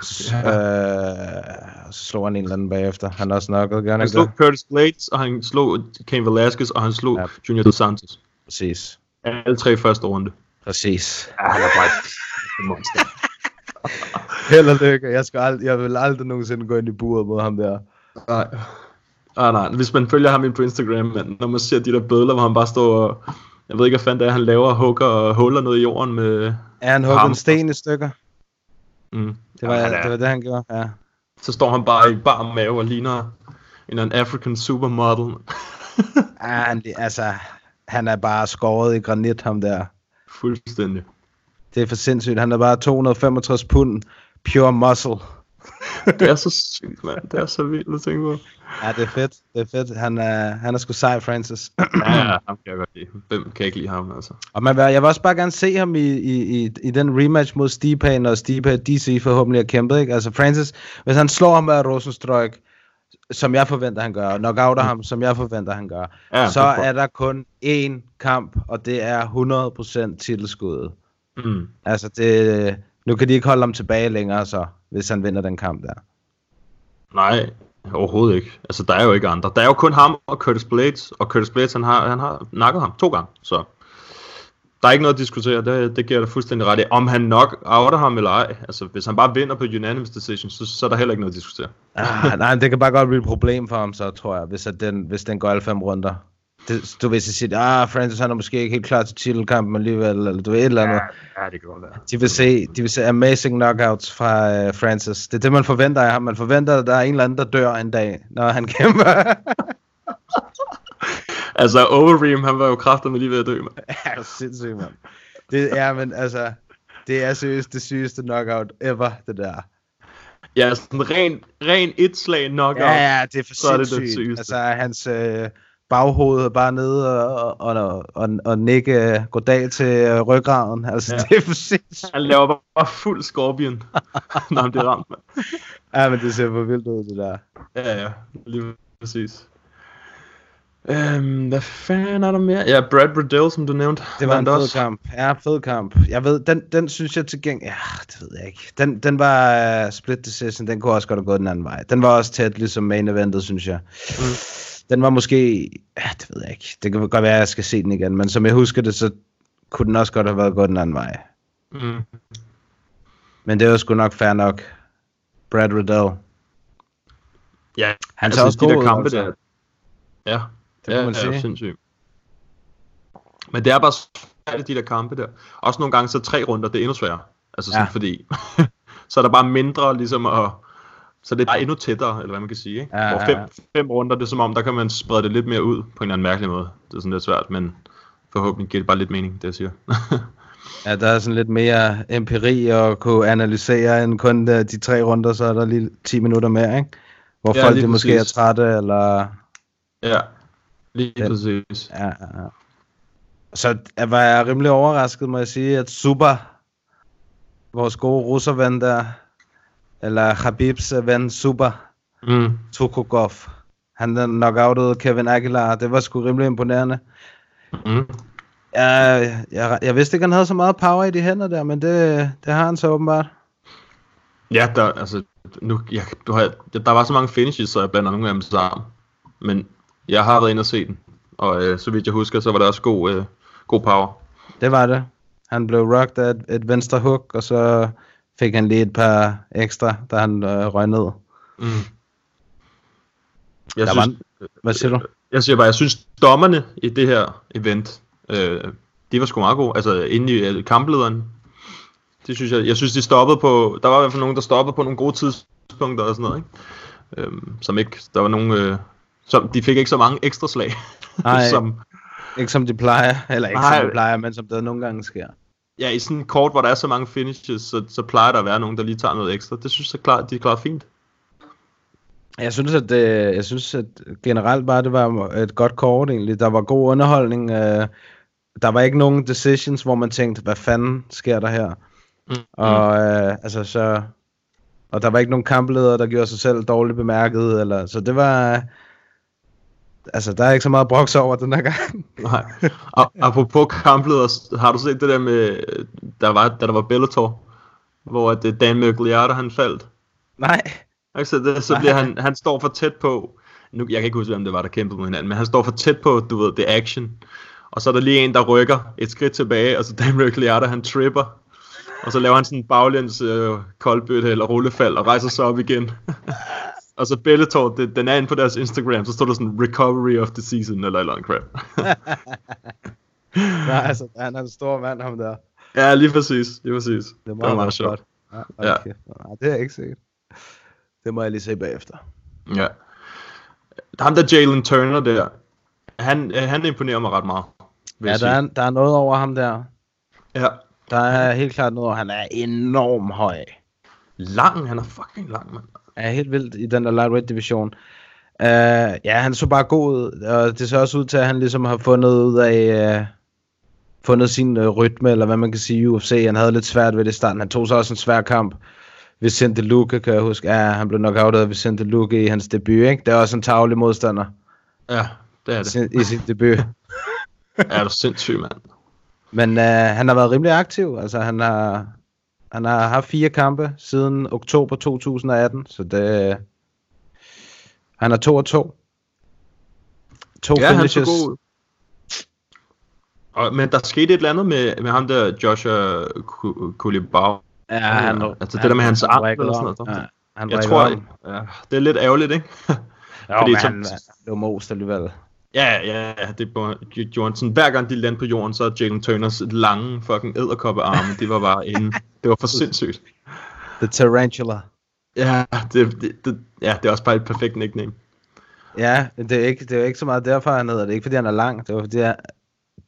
og så slog han en eller anden bagefter. Han også nok gør han Han slog? Curtis Blades, og han slog Cain Velasquez, og han slog Ja. Junior Dos Santos. Præcis. Alle tre første runde. Præcis. Ja, han er bare et monster. Held og lykke. Jeg, skal ald- jeg vil aldrig nogensinde gå ind i buret mod ham der. Nej. Ah, nej, hvis man følger ham ind på Instagram, men når man ser de der bødler, hvor han bare står og... Jeg ved ikke, hvad fanden det er, han laver, hugger og huller noget i jorden med... Er han hugget Ham. en sten i stykker? Mm. Det var, Ja, ja, det, var det, han gjorde. Ja. Så står han bare i bar mave og ligner en anden African supermodel. Ja, han, altså, han er bare skåret i granit, ham der. Fuldstændig. Det er for sindssygt. Han er bare 265 pund. Pure muscle. Det er så sygt, mand. Det er så vildt at tænke på. Ja, det er fedt. Det er fedt. Han er, han er sgu sej, Francis. Ja, ham kan jeg godt lide. Hvem kan ikke lide ham, altså? Og man, vil- jeg vil også bare gerne se ham i, i, i, i den rematch mod Stipe, når Stipe DC forhåbentlig har kæmpet. Ikke? Altså Francis, hvis han slår ham af Rosenstrøk, som jeg forventer, han gør, og knockouter ham, som jeg forventer, han gør, Ja, så er der kun én kamp, og det er 100% titelskuddet. Mm. Altså, det, nu kan de ikke holde ham tilbage længere, så, hvis han vinder den kamp der. Nej, overhovedet ikke. Altså, der er jo ikke andre. Der er jo kun ham og Curtis Blades, og Curtis Blades, han har, han har nakket ham to gange, så... Der er ikke noget at diskutere, det, det giver dig fuldstændig ret i. Om han nok outer ham eller ej, altså hvis han bare vinder på unanimous decision, så, så er der heller ikke noget at diskutere. Ah, nej, det kan bare godt blive et problem for ham, så tror jeg, hvis, at den, hvis den går alle fem runder. Det, du vil så sige, ah, Francis han er måske ikke helt klar til titelkampen alligevel, eller du ved et eller andet. Ja, det kan godt være. De vil se, de vil se amazing knockouts fra uh, Francis. Det er det, man forventer af ham. Man forventer, at der er en eller anden, der dør en dag, når han kæmper. Altså, Overeem, han var jo kraftet med lige ved at dø, mand. ja, sindssygt, mand. Det er, men altså, det er seriøst det sygeste knockout ever, det der. Ja, sådan ren, ren et slag knockout. Ja, ja, det er for Så er det det sindssygt. sygeste. altså, hans øh, baghoved er bare nede og, og, og, og, og nikke øh, goddag til øh, ryggraden. Altså, ja. Det er for sindssygt. Han laver bare- bare fuld scorpion, når han bliver ramt, mand. Ja, men det ser for vildt ud, det der. Ja, ja, lige præcis. Øhm, hvad fanden er der mere? Ja, Brad Riddell, som du nævnte. Det var en fed også. kamp. Ja, fed kamp. Jeg ved, den, den synes jeg til gengæld... Ja, det ved jeg ikke. Den, den var uh, split decision. Den kunne også godt have gået den anden vej. Den var også tæt, ligesom main eventet, synes jeg. Mm. Den var måske... Ja, det ved jeg ikke. Det kan godt være, at jeg skal se den igen. Men som jeg husker det, så kunne den også godt have været gået den anden vej. Mm. Men det var sgu nok fair nok. Brad Riddell. Ja, Han altså, også de der kampe altså. der. Ja, Det ja, man ja, sige. sindssygt. Men det er bare svært, de der kampe der. Også nogle gange så tre runder, det er endnu sværere. Altså sådan, ja. fordi, så er der bare mindre ligesom at, Så det er bare endnu tættere, eller hvad man kan sige. Ikke? Ja, Hvor ja, fem, ja. fem runder, det er som om, der kan man sprede det lidt mere ud på en eller anden mærkelig måde. Det er sådan lidt svært, men forhåbentlig giver det bare lidt mening, det jeg siger. Ja, der er sådan lidt mere empiri at kunne analysere end kun de, de tre runder, så er der lige 10 minutter mere, ikke? Hvor Ja, folk de måske er trætte, eller... ja, lige Ja. præcis. Ja, ja, ja. Så var jeg rimelig overrasket, må jeg sige, at Super, vores gode russerven der, eller Habibs ven Super, Mm. Tukogov, han knockoutede Kevin Aguilar, det var sgu rimelig imponerende. Mm. Jeg, jeg, jeg vidste ikke, han havde så meget power i de hænder der, men det, det har han så åbenbart. Ja, der, altså, nu, jeg, du har, der var så mange finishes, så jeg blander nogle af dem sammen. Men jeg har været inde og se den, og øh, så vidt jeg husker, så var der også god, øh, god power. Det var det. Han blev rocked af et, et venstre hook, og så fik han lige et par ekstra, da han øh, røg ned. Mm. Jeg, Der synes, Hvad siger du? jeg siger bare, jeg synes, dommerne i det her event, øh, de var sgu meget gode. Altså, inde i øh, kamplederen, det synes jeg, jeg synes, de stoppede på, der var i hvert fald nogen, der stoppede på nogle gode tidspunkter og sådan noget, ikke? Øhm, som ikke, der var nogen, øh, som, de fik ikke så mange ekstra slag, Nej. som, Ikke som de plejer, eller ikke Nej. som de plejer, men som det nogle gange sker. Ja, i sådan en kort, hvor der er så mange finishes, så, så plejer der at være nogen, der lige tager noget ekstra. Det synes jeg klart, de klarer fint. Jeg synes, at det, jeg synes, at generelt bare, det var et godt kort egentlig. Der var god underholdning. Øh, der var ikke nogen decisions, hvor man tænkte, hvad fanden sker der her? Mm. Og øh, altså så... Og der var ikke nogen kampleder, der gjorde sig selv dårligt bemærket. Eller, så det var... Altså, der er ikke så meget broks over den her gang. Nej. Og, apropos kampleder, har du set det der med, der var, da der var Bellator, hvor at øh, Dan Mergliata, han faldt? Nej. Altså, det, så bliver han, han står for tæt på, nu, jeg kan ikke huske, hvem det var, der kæmpede mod hinanden, men han står for tæt på, du ved, the action. Og så er der lige en, der rykker et skridt tilbage, og så Dan Mergliata, han tripper. Og så laver han sådan en baglæns øh, koldbøtte eller rullefald, og rejser sig op igen. Og så Bellator, det, den er inde på deres Instagram, så står der sådan, recovery of the season, eller eller andet crap. Nej, altså, han er en stor mand, ham der. ja, lige præcis, lige præcis. Det, Det må var meget været sjovt. Ja, Ja. okay. Nej, det har jeg ikke set. Det må jeg lige se bagefter. Ja. Ham der Jalen Turner der, han, han imponerer mig ret meget. Ja, der er, der er noget over ham der. ja. Der er helt klart noget over. Han er enormt høj. Lang, han er fucking lang, mand. Er helt vildt i den der lightweight division. Uh, ja, han så bare god ud, og det ser også ud til, at han ligesom har fundet ud af, uh, fundet sin uh, rytme, eller hvad man kan sige i UFC. Han havde lidt svært ved det i starten. Han tog så også en svær kamp. Vicente Luque, kan jeg huske. Ja, han blev nok af Vicente Luque i hans debut, ikke? Det er også en tavlig modstander Ja, det er det. i sin debut. Er du sindssyg, mand. Men uh, han har været rimelig aktiv. Altså, han har, han har haft fire kampe siden oktober 2018, så det... Han er 2 og 2. To Ja, han så finishes. god ud. Og, men der skete et eller andet med, med ham der, Joshua Ku- Kulibau. Ja, han, altså det der med hans arm eller sådan noget. Ja, han Jeg tror, ja, det er lidt ærgerligt, ikke? Jo, fordi men som- han, han blev most alligevel. Ja, ja, det var Johnson. Hver gang de landede på jorden, så er Jalen Turners lange fucking æderkoppearme, det var bare inde. Det var for sindssygt. The Tarantula. Ja, det, det, det, ja, det er også bare et perfekt nickname. Ja, det er, ikke, det er ikke så meget derfor, han hedder det. Ikke fordi han er lang, det var fordi, han,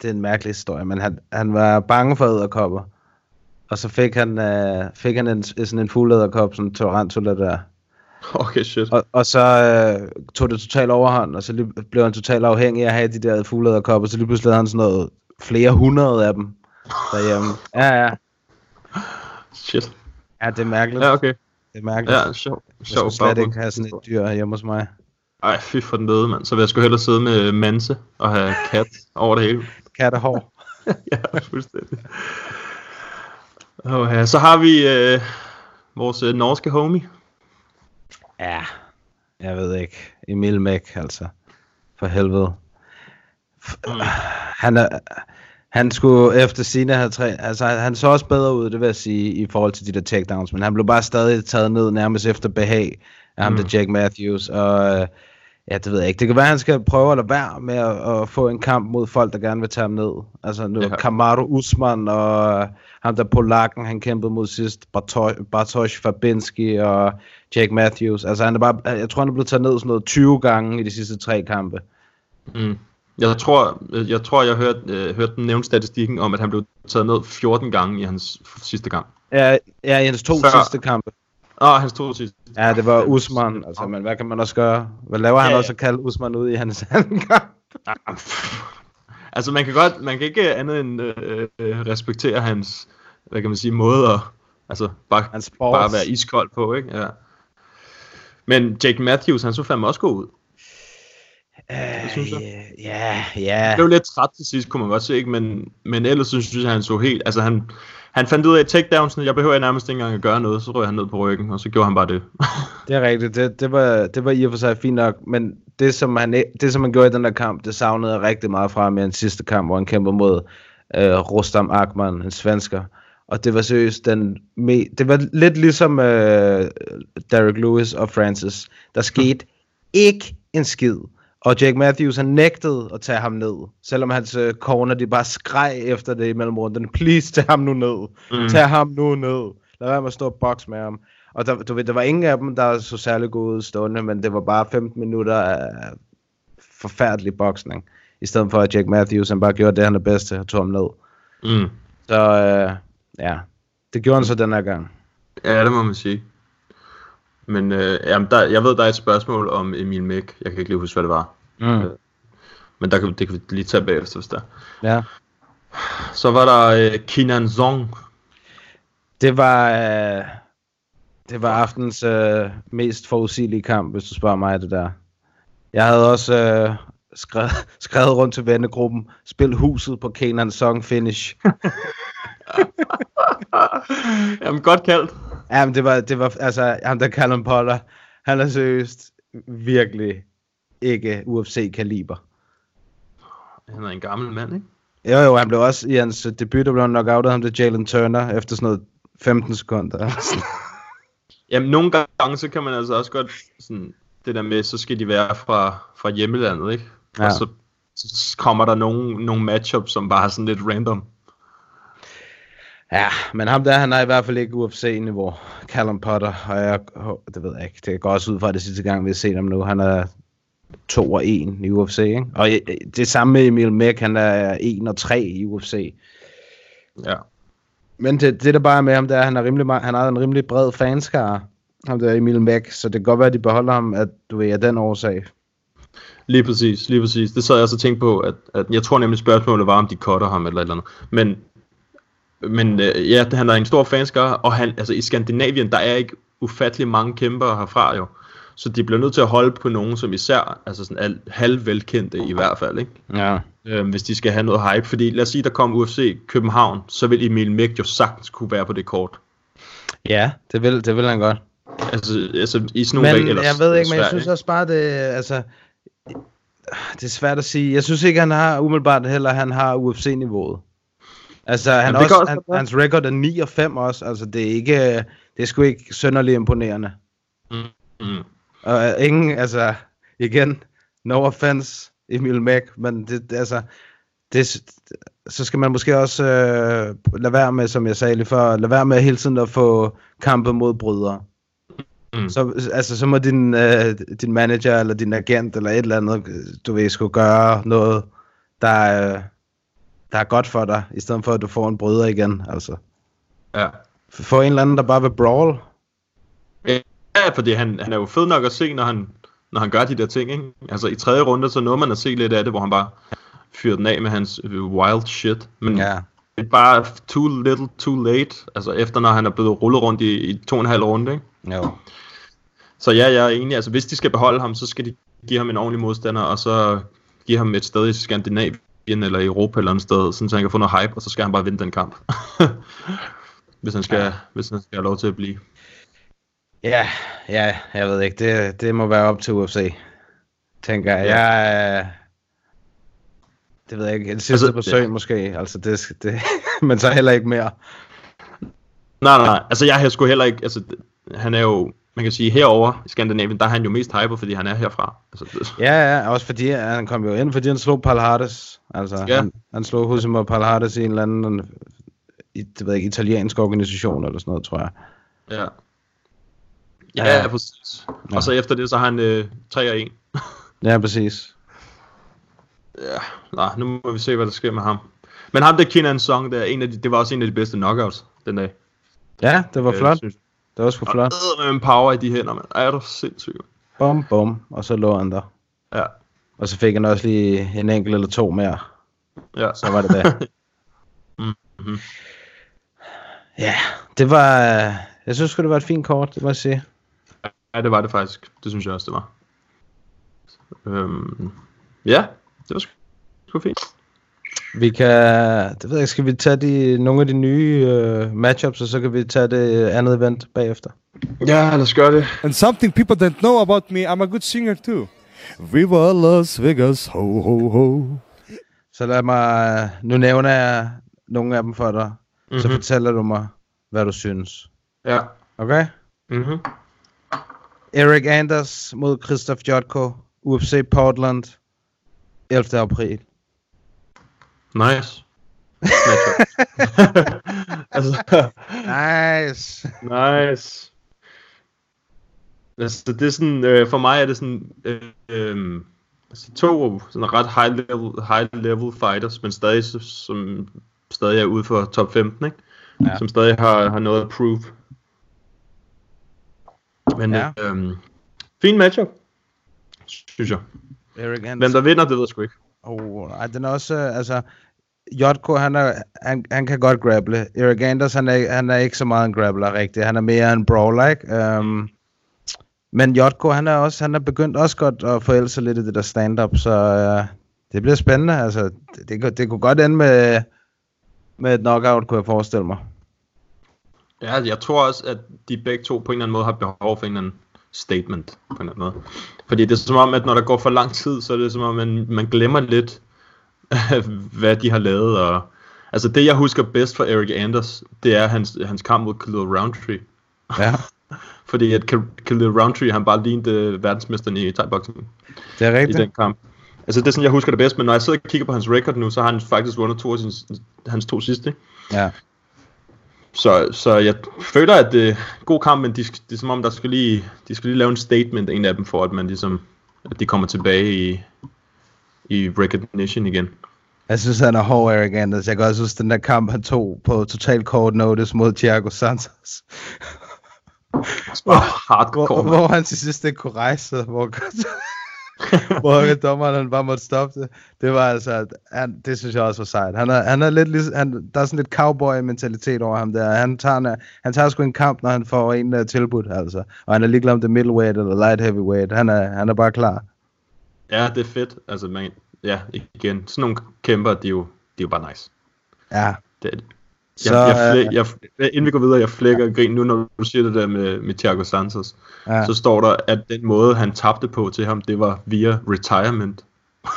det er en mærkelig historie, men han, han var bange for æderkopper. Og så fik han, øh, fik han en, sådan en fuld æderkop, sådan en tarantula der. Okay, shit. Og, og så øh, tog det totalt overhånd, og så lige, blev han totalt afhængig af at have de der fuglederkopper, så lige pludselig havde han sådan noget, flere hundrede af dem derhjemme. Ja, ja. Shit. Ja, det er mærkeligt. Ja, okay. Det er mærkeligt. Ja, sjov. Jeg Sjov skulle slet baggrund. ikke have sådan et dyr hjemme hos mig. Ej, fy for den døde, mand. Så vil jeg sgu hellere sidde med Manse og have kat over det hele. Kattehår. ja, fuldstændig. Og, ja, så har vi øh, vores øh, norske homie. Ja, jeg ved ikke. Emil Mæk, altså. For helvede. F- Han, er, han skulle efter sine have trænet, altså han så også bedre ud, det vil jeg sige, i forhold til de der takedowns, men han blev bare stadig taget ned nærmest efter behag af ham, mm. der Jack Matthews, og øh, Ja, det ved jeg ikke. Det kan være, at han skal prøve at lade være med at, at få en kamp mod folk, der gerne vil tage ham ned. Altså nu, Ja. Kamaru Usman og ham der Polakken, han kæmpede mod sidst. Bartosz, Bartosz Fabinski og Jake Matthews. Altså han er bare, jeg tror, han er blevet taget ned sådan noget 20 gange i de sidste tre kampe. Mm. Jeg tror, jeg, tror, jeg hørte, øh, hørte den nævne statistikken om, at han blev taget ned 14 gange i hans sidste kamp. Ja, ja i hans to Før- sidste kampe. Åh, oh, hans to sidste. Ja, det var Usman. Altså, men hvad kan man også gøre? Hvad laver han Ja, også at kalde Usman ud i hans anden kamp? Ah. Altså, man kan godt, man kan ikke andet end øh, øh, respektere hans, hvad kan man sige, måde at, altså, bare, Hans bare være iskold på, ikke? Ja. Men Jake Matthews, han så fandme også god ud. Øh, synes jeg. Ja, ja. Jeg blev lidt træt til sidst, kunne man godt se, ikke? Men, men ellers synes jeg, han så helt... Altså, han, han fandt ud af takedowns, jeg behøver nærmest ikke engang at gøre noget, så røg han ned på ryggen, og så gjorde han bare det. Det er rigtigt. Det, det, var, det var i og for sig fint nok, men det som, han, det, som han gjorde i den der kamp, det savnede jeg rigtig meget fra i hans sidste kamp, hvor han kæmpede mod øh, Rustam Akman, en svensker. Og det var seriøst den me- det var lidt ligesom øh, Derek Lewis og Francis. Der skete ikke en skid. Og Jake Matthews han nægtede at tage ham ned, selvom hans øh, corner de bare skreg efter det i mellemrunden. Please tag ham nu ned. Mm. Tag ham nu ned. Lad være med at stå og box med ham. Og der, du ved, der var ingen af dem, der så særlig gode stående, men det var bare 15 minutter af forfærdelig boksning. I stedet for at Jake Matthews han bare gjorde det, han er bedst til, og tog ham ned. Mm. Så øh, ja, det gjorde han så den her gang. Ja, det må man sige. Men øh, jamen, der, jeg ved, der er et spørgsmål om Emil Mæk. Jeg kan ikke lige huske, hvad det var. Mm. Men der kan, det kan vi lige tage bagefter, hvis der. Ja. Så var der øh, Kinan Zong. Det var, øh, det var aftens øh, mest forudsigelige kamp, hvis du spørger mig det der. Jeg havde også øh, skrevet, skrevet rundt til vennegruppen, spil huset på Kenan Song finish. Jamen, godt kaldt. Ja, men det var, det var, altså, ham der Callum Potter, han er seriøst virkelig ikke UFC-kaliber. Han er en gammel mand, ikke? Jo, jo, han blev også i hans debut, der blev han knockoutet ham til Jalen Turner efter sådan noget 15 sekunder. Jamen, nogle gange, så kan man altså også godt sådan, det der med, så skal de være fra, fra hjemmelandet, ikke? Ja. Og så, så kommer der nogle, nogle matchups, som bare er sådan lidt random. Ja, men ham der, han er i hvert fald ikke UFC-niveau, Callum Potter, og jeg, det ved jeg ikke, det går også ud fra at det sidste gang, vi har set ham nu, han er 2 og 1 i UFC, ikke? Og øh, det samme med Emil Mæk, han er 1 og 3 i UFC. Ja. Men det, det der bare er med ham, det er, at han, er rimelig, han har en rimelig bred fanskare, ham der Emil Mæk, så det kan godt være, at de beholder ham, at du ved, af den årsag. Lige præcis, lige præcis. Det sad jeg også og tænkte på, at, at jeg tror nemlig spørgsmålet var, om de cutter ham eller et eller andet. Men, men øh, ja, han er en stor fanskare, og han, altså i Skandinavien, der er ikke ufattelig mange kæmpere herfra jo. Så de bliver nødt til at holde på nogen, som især, altså sådan al, halvvelkendte i hvert fald, ikke? Ja. Øhm, hvis de skal have noget hype. Fordi lad os sige, der kom UFC København, så vil Emil Mæk jo sagtens kunne være på det kort. Ja, det vil, det vil han godt. Altså, altså i sådan nogle Men regler, jeg ved ikke, men jeg synes også bare, det, altså, det er svært at sige. Jeg synes ikke, han har umiddelbart heller, han har UFC-niveauet. Altså, han Jamen, også, også han, hans record er 9 og 5 også. Altså, det er ikke, det er sgu ikke sønderlig imponerende. Mm. Og øh, ingen, altså, igen, no offense, Emil Mæk, men det, det altså, det, så skal man måske også øh, lade være med, som jeg sagde lige før, lade være med hele tiden at få kampe mod brydere. Mm. Så, altså, så må din, øh, din manager eller din agent eller et eller andet, øh, du ved, skulle gøre noget, der, øh, der er godt for dig, i stedet for at du får en bryder igen. Altså. Ja. Få en eller anden, der bare vil brawl. Ja, fordi han, han er jo fed nok at se, når han, når han gør de der ting, ikke? Altså i tredje runde, så nåede man at se lidt af det, hvor han bare fyrer den af med hans øh, wild shit. Men Ja. det er bare too little, too late. Altså efter, når han er blevet rullet rundt i, i to og en halv runde, ikke? Jo. Så ja, jeg er enig. Altså hvis de skal beholde ham, så skal de give ham en ordentlig modstander, og så give ham et sted i Skandinavien eller i Europa eller andet sted, sådan så han kan få noget hype, og så skal han bare vinde den kamp. hvis, han skal, ja. hvis han skal have lov til at blive. Ja, ja, jeg ved ikke. Det, det må være op til UFC. Tænker jeg. Ja. Jeg, øh, det ved jeg ikke. En sidste Altså, forsøg ja. måske. Altså, det, det, men så heller ikke mere. Nej, nej, nej. Altså, jeg sgu heller ikke... Altså, han er jo... man kan sige, herover i Skandinavien, der er han jo mest hypet, fordi han er herfra. Altså, det, Ja, ja, også fordi han kom jo ind, fordi han slog Palhardes. Altså, Ja. ja. han, han slog Husimo Palhardes i en eller anden i, det ved ikke, italiensk organisation eller sådan noget, tror jeg. ja. Ja. Ja, ja, præcis. Og så efter det, så har han øh, 3 og 1. Ja, præcis. Ja, nej, nu må vi se, hvad der sker med ham. Men ham der Kinan Song, der, er en af de, det var også en af de bedste knockouts den dag. Ja, det var Øh, flot. synes. Det var sgu flot. Og med en power i de hænder, man. Ej, er du sindssyg. Bum, bum, og så lå han der. Ja, Og så fik han også lige en enkelt eller to mere. ja. Så var det det. Mhm. Ja, det var... Jeg synes det var et fint kort, det må jeg sige. Ja, det var det faktisk. Det synes jeg også, det var. Øhm, ja, det var sgu fint. Vi kan... Det ved jeg skal vi tage de, nogle af de nye uh, matchups, og så kan vi tage det andet event bagefter. Ja, lad os gøre det. And something people don't know about me, I'm a good singer too. Viva Las Vegas, ho ho ho. Så lad mig... Nu nævner jeg nogle af dem for dig. Mm-hmm. Så Mhm. fortæller du mig, hvad du synes. Ja. Okay? Mm-hmm. Eric Anders mod Christoph Jotko. UFC Portland. 11. april. Nice. altså, Nice. nice. Altså, det er sådan, øh, for mig er det sådan, øh, øh, altså, to sådan ret high level, high level fighters, men stadig, som stadig er ude for top 15, ikke? Ja. Som stadig har, har noget at prove. Men Ja. øh, fin matchup, synes jeg. Hvem der vinder, det ved jeg sgu ikke. Oh, nej, den er også, øh, altså, Jotko, han, er, han, han kan godt grapple. Eric Anders, han er, han er ikke så meget en grappler rigtigt. Han er mere en brawler, ikke? Um, men Jotko, han er også, han er begyndt også godt at forælde sig lidt i det der stand-up, så uh, det bliver spændende. Altså, det, det, kunne- det kunne godt ende med, med et knockout, kunne jeg forestille mig. Ja, jeg tror også, at de begge to på en eller anden måde har behov for en eller anden statement på en eller anden måde. Fordi det er som om, at når der går for lang tid, så er det som om, man, man glemmer lidt, hvad de har lavet. Og, altså det, jeg husker bedst for Eric Anders, det er hans, hans kamp mod Khalil Roundtree. Ja, Fordi at Khal- Khalil Roundtree, han bare lignede verdensmesteren i thai-boxing det er i rigtigt. den kamp. Altså det er sådan, jeg husker det bedst, men når jeg sidder og kigger på hans record nu, så har han faktisk vundet to af sine, hans to sidste. Ja. Så, så jeg føler, at det er god kamp, men de, det er som om, der skal lige, de skal lige lave en statement, en af dem, for at man ligesom, at de kommer tilbage i, i recognition igen. Jeg synes, han er hård, Eric Anders. Jeg kan også huske den der kamp, han tog på total court notice mod Thiago Santos. Hardcore. Hvor, hvor han til sidst ikke kunne rejse sig, hvor, hvor dommeren han bare måtte stoppe det. Det var altså, han, det synes jeg også var sejt. Han er, han er lidt ligesom, han, der er sådan lidt cowboy-mentalitet over ham der. Han tager, en, han tager sgu en kamp, når han får en der tilbudt, altså. Og han er ligeglad om det middleweight eller light heavyweight. Han er, han er bare klar. Ja, det er fedt. Altså, man, ja, igen, sådan nogle kæmper, de er jo, de er jo bare nice. Ja. Det er det. Så, Jeg, jeg, øh, flæ, jeg, inden vi går videre, jeg flækker og griner nu, når du siger det der med, med Thiago Santos. Ja. Så står der, at den måde, han tabte på til ham, det var via retirement.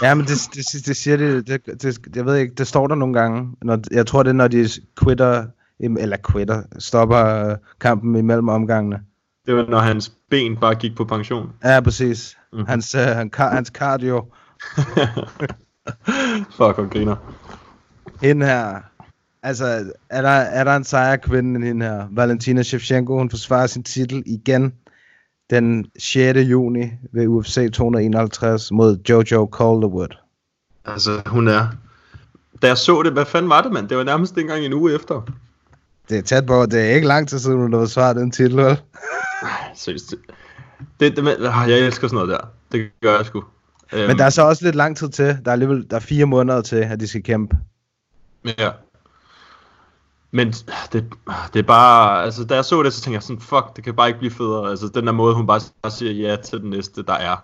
Ja, men det, det, det siger det, det, det, jeg ved ikke, det står der nogle gange. Når, jeg tror det er, når de quitter, eller quitter, stopper kampen imellem omgangene. Det var, når hans ben bare gik på pension. Ja, præcis. Mm-hmm. Hans, øh, hans cardio. Fuck, og griner. Hende her, altså, er der, er der en sejr kvinde end hende her? Valentina Shevchenko, hun forsvarer sin titel igen den 6. juni ved UFC 251 mod Jojo Calderwood. Altså, hun er... Da jeg så det, hvad fanden var det, mand? Det var nærmest ikke engang en uge efter. Det er tæt på, det er ikke lang tid siden, hun har forsvaret den titel, vel? Seriøst. Det, det, men- jeg elsker sådan noget der. Det gør jeg sgu. Øhm, Men der er så også lidt lang tid til. Der er alligevel der er fire måneder til, at de skal kæmpe. Ja. Men det, det er bare, altså da jeg så det, så tænkte jeg sådan, fuck, det kan bare ikke blive federe. Altså den der måde, hun bare, bare siger ja til den næste, der er.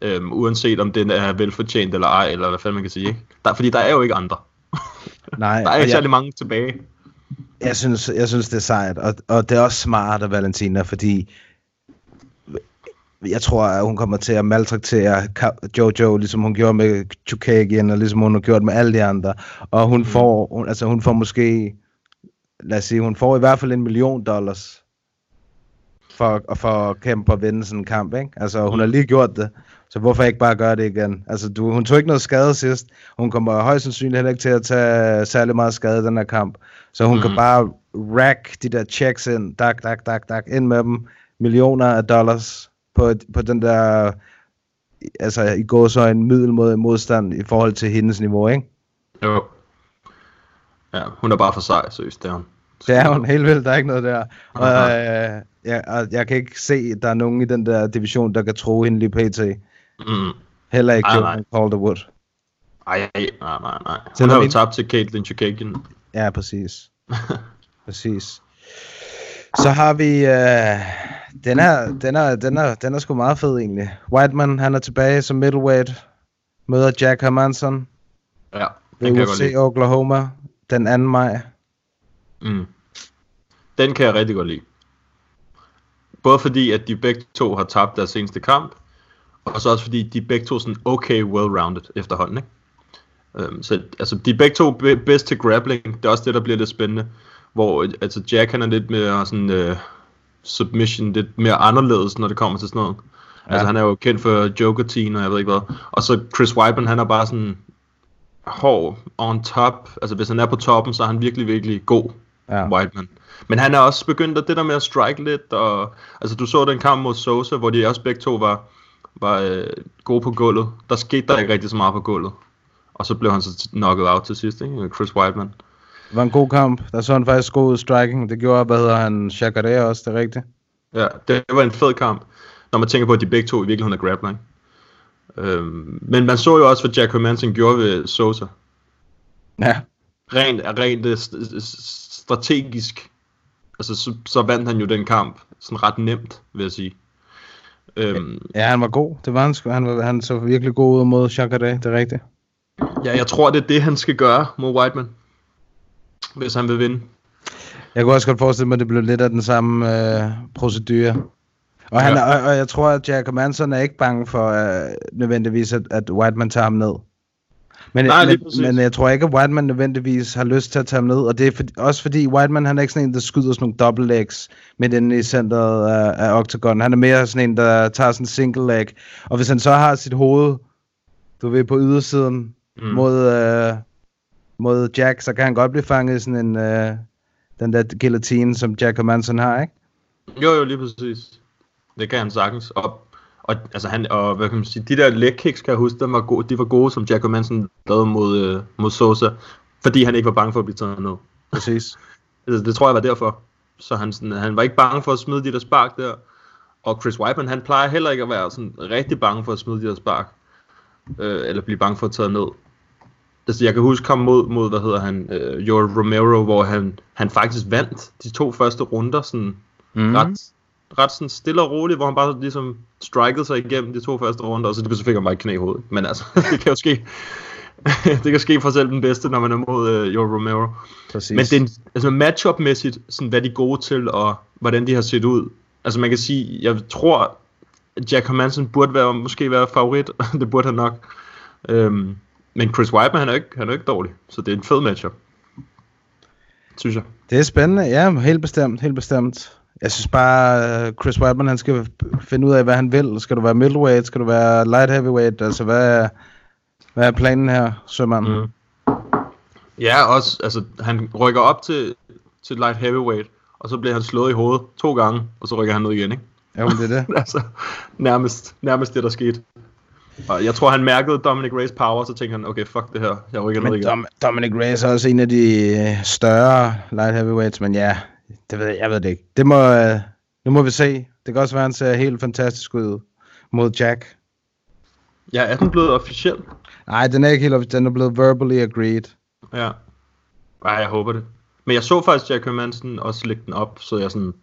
Øhm, uanset om den er velfortjent eller ej, eller hvad fanden man kan sige, ikke? Der, fordi der er jo ikke andre. Nej, Der er ikke jeg, særlig mange tilbage. jeg, synes, jeg synes, det er sejt. Og, og det er også smart af Valentina, fordi jeg tror, at hun kommer til at maltraktere Jojo, ligesom hun gjorde med Chukagian, og ligesom hun har gjort med alle de andre. Og hun får, hun, altså hun får måske, lad os sige, hun får i hvert fald en million dollars. for, for at kæmpe og vinde sådan en kamp, ikke? Altså, hun har lige gjort det, så hvorfor ikke bare gøre det igen? Altså, du, hun tog ikke noget skade sidst. Hun kommer højst sandsynligt heller ikke til at tage særlig meget skade i den her kamp. Så hun mm. kan bare rack de der checks ind, dak, dak, dak, dak, ind med dem. Millioner af dollars på, et- på den der, altså i går så en middelmåde modstand i forhold til hendes niveau, ikke? Jo. Ja, hun er bare for sej, seriøst, det er hun. Det er hun helt vildt, der er ikke noget der. Og, øh, jeg, og jeg kan ikke se, at der er nogen i den der division, der kan tro hende lige pt. Mm. Heller ikke Joe Calderwood. Ej, nej, nej, nej. Hun har jo tabt til Caitlyn Chukagian. Ja, præcis. præcis. Så har vi... Øh, den, er, den, er, den, er, den er sgu meget fed egentlig. Whiteman, han er tilbage som middleweight. Møder Jack Hermanson Ja, den kan jeg godt lide. Oklahoma den 2. maj. Mm. Den kan jeg rigtig godt lide. Både fordi, at de begge to har tabt deres seneste kamp, og så også fordi, de er begge to sådan okay well-rounded efterhånden, ikke? Um, så altså, de er begge to be- bedst til grappling. Det er også det, der bliver lidt spændende. Hvor øh, altså, Jack han er lidt mere sådan uh, submission, lidt mere anderledes, når det kommer til sådan noget. Ja. Altså han er jo kendt for joker og jeg ved ikke hvad. Og så Chris Weidman, han er bare sådan hård on top. Altså hvis han er på toppen, så er han virkelig, virkelig god. Ja. Whiteman. Men han er også begyndt at det der med at strike lidt, og altså du så den kamp mod Sosa, hvor de også begge to var, var øh, gode på gulvet. Der skete der ikke rigtig så meget på gulvet. Og så blev han så knocket out til sidst, ikke? Chris Whiteman. Det var en god kamp. Der så han faktisk god striking. Det gjorde, hvad hedder han, Chakadea også, det er rigtigt. Ja, det var en fed kamp, når man tænker på, at de begge to i virkeligheden er grappler, ikke? Øhm, men man så jo også, hvad Jack Hermanson gjorde ved Sosa. Ja. Rent, rent øh, strategisk, altså så, så vandt han jo den kamp sådan ret nemt, vil jeg sige. Øhm, Ja, han var god. Det var han sgu. Han, var, han så virkelig god ud mod Chakadea, det er rigtigt. Ja, jeg tror, det er det, han skal gøre mod Whiteman. Hvis han vil vinde. Jeg kunne også godt forestille mig, at det blev lidt af den samme øh, procedure. Og, han, Ja. og, og jeg tror, at Jack Manson er ikke bange for øh, nødvendigvis, at, at Whiteman tager ham ned. Men, Nej, men, men jeg tror ikke, at Whiteman nødvendigvis har lyst til at tage ham ned. Og det er for, også fordi Whiteman, han er ikke sådan en, der skyder sådan nogle double legs midt inde i centret af, af Octagon. Han er mere sådan en, der tager sådan en single leg. Og hvis han så har sit hoved, du ved, på ydersiden mm. mod, øh, mod Jack, så kan han godt blive fanget i sådan en... Øh, den der guillotine, som Jack Hermanson har, ikke? Jo, jo, lige præcis. Det kan han sagtens. Og, og, altså han, og hvad kan man sige, de der leg kicks, kan jeg huske, de var gode, de var gode som Jack Manson lavede mod, øh, mod Sosa, fordi han ikke var bange for at blive taget ned. Præcis. Altså, det tror jeg var derfor. Så han, sådan, han var ikke bange for at smide de der spark der. Og Chris Weidman, han plejer heller ikke at være sådan rigtig bange for at smide de der spark. Øh, eller blive bange for at tage ned. Altså, jeg kan huske ham mod, mod hvad hedder han, øh, Joel Romero, hvor han, han faktisk vandt de to første runder, sådan Mm. ret, ret sådan stille og roligt, hvor han bare ligesom strikede sig igennem de to første runder, og så, så fik han bare et knæ i hovedet. Men altså, det kan jo ske. det kan ske for selv den bedste, når man er mod øh, Joel Romero. Præcis. Men det er altså matchup-mæssigt, sådan, hvad de er gode til, og hvordan de har set ud. Altså man kan sige, jeg tror, Jack Hermanson burde være, måske være favorit. det burde han nok. Øhm, men Chris Weidman, han er, ikke, han er ikke dårlig. Så det er en fed matchup. Synes jeg. Det er spændende, ja, helt bestemt, helt bestemt. Jeg synes bare, øh, Chris Weidman, han skal finde ud af, hvad han vil. Skal du være middleweight? Skal du være light heavyweight? Altså, hvad er, hvad er planen her, sømand? Mm. Ja, også, altså, han rykker op til, til light heavyweight, og så bliver han slået i hovedet to gange, og så rykker han ned igen, ikke? Jo, men det er det. altså, nærmest, nærmest det, der skete. Og jeg tror, han mærkede Dominic Reyes power, så tænkte han, okay, fuck det her, jeg rykker ned igen. Dom, Dominic Reyes er også en af de større light heavyweights, men ja, det ved jeg, jeg ved det ikke. Det må, øh, nu må vi se. Det kan også være, at han ser helt fantastisk ud mod Jack. Ja, er den blevet officiel? Nej, den er ikke helt officiel. Den er blevet verbally agreed. Ja. Ej, jeg håber det. Men jeg så faktisk Jack Hermansen også lægge den op, så jeg sådan...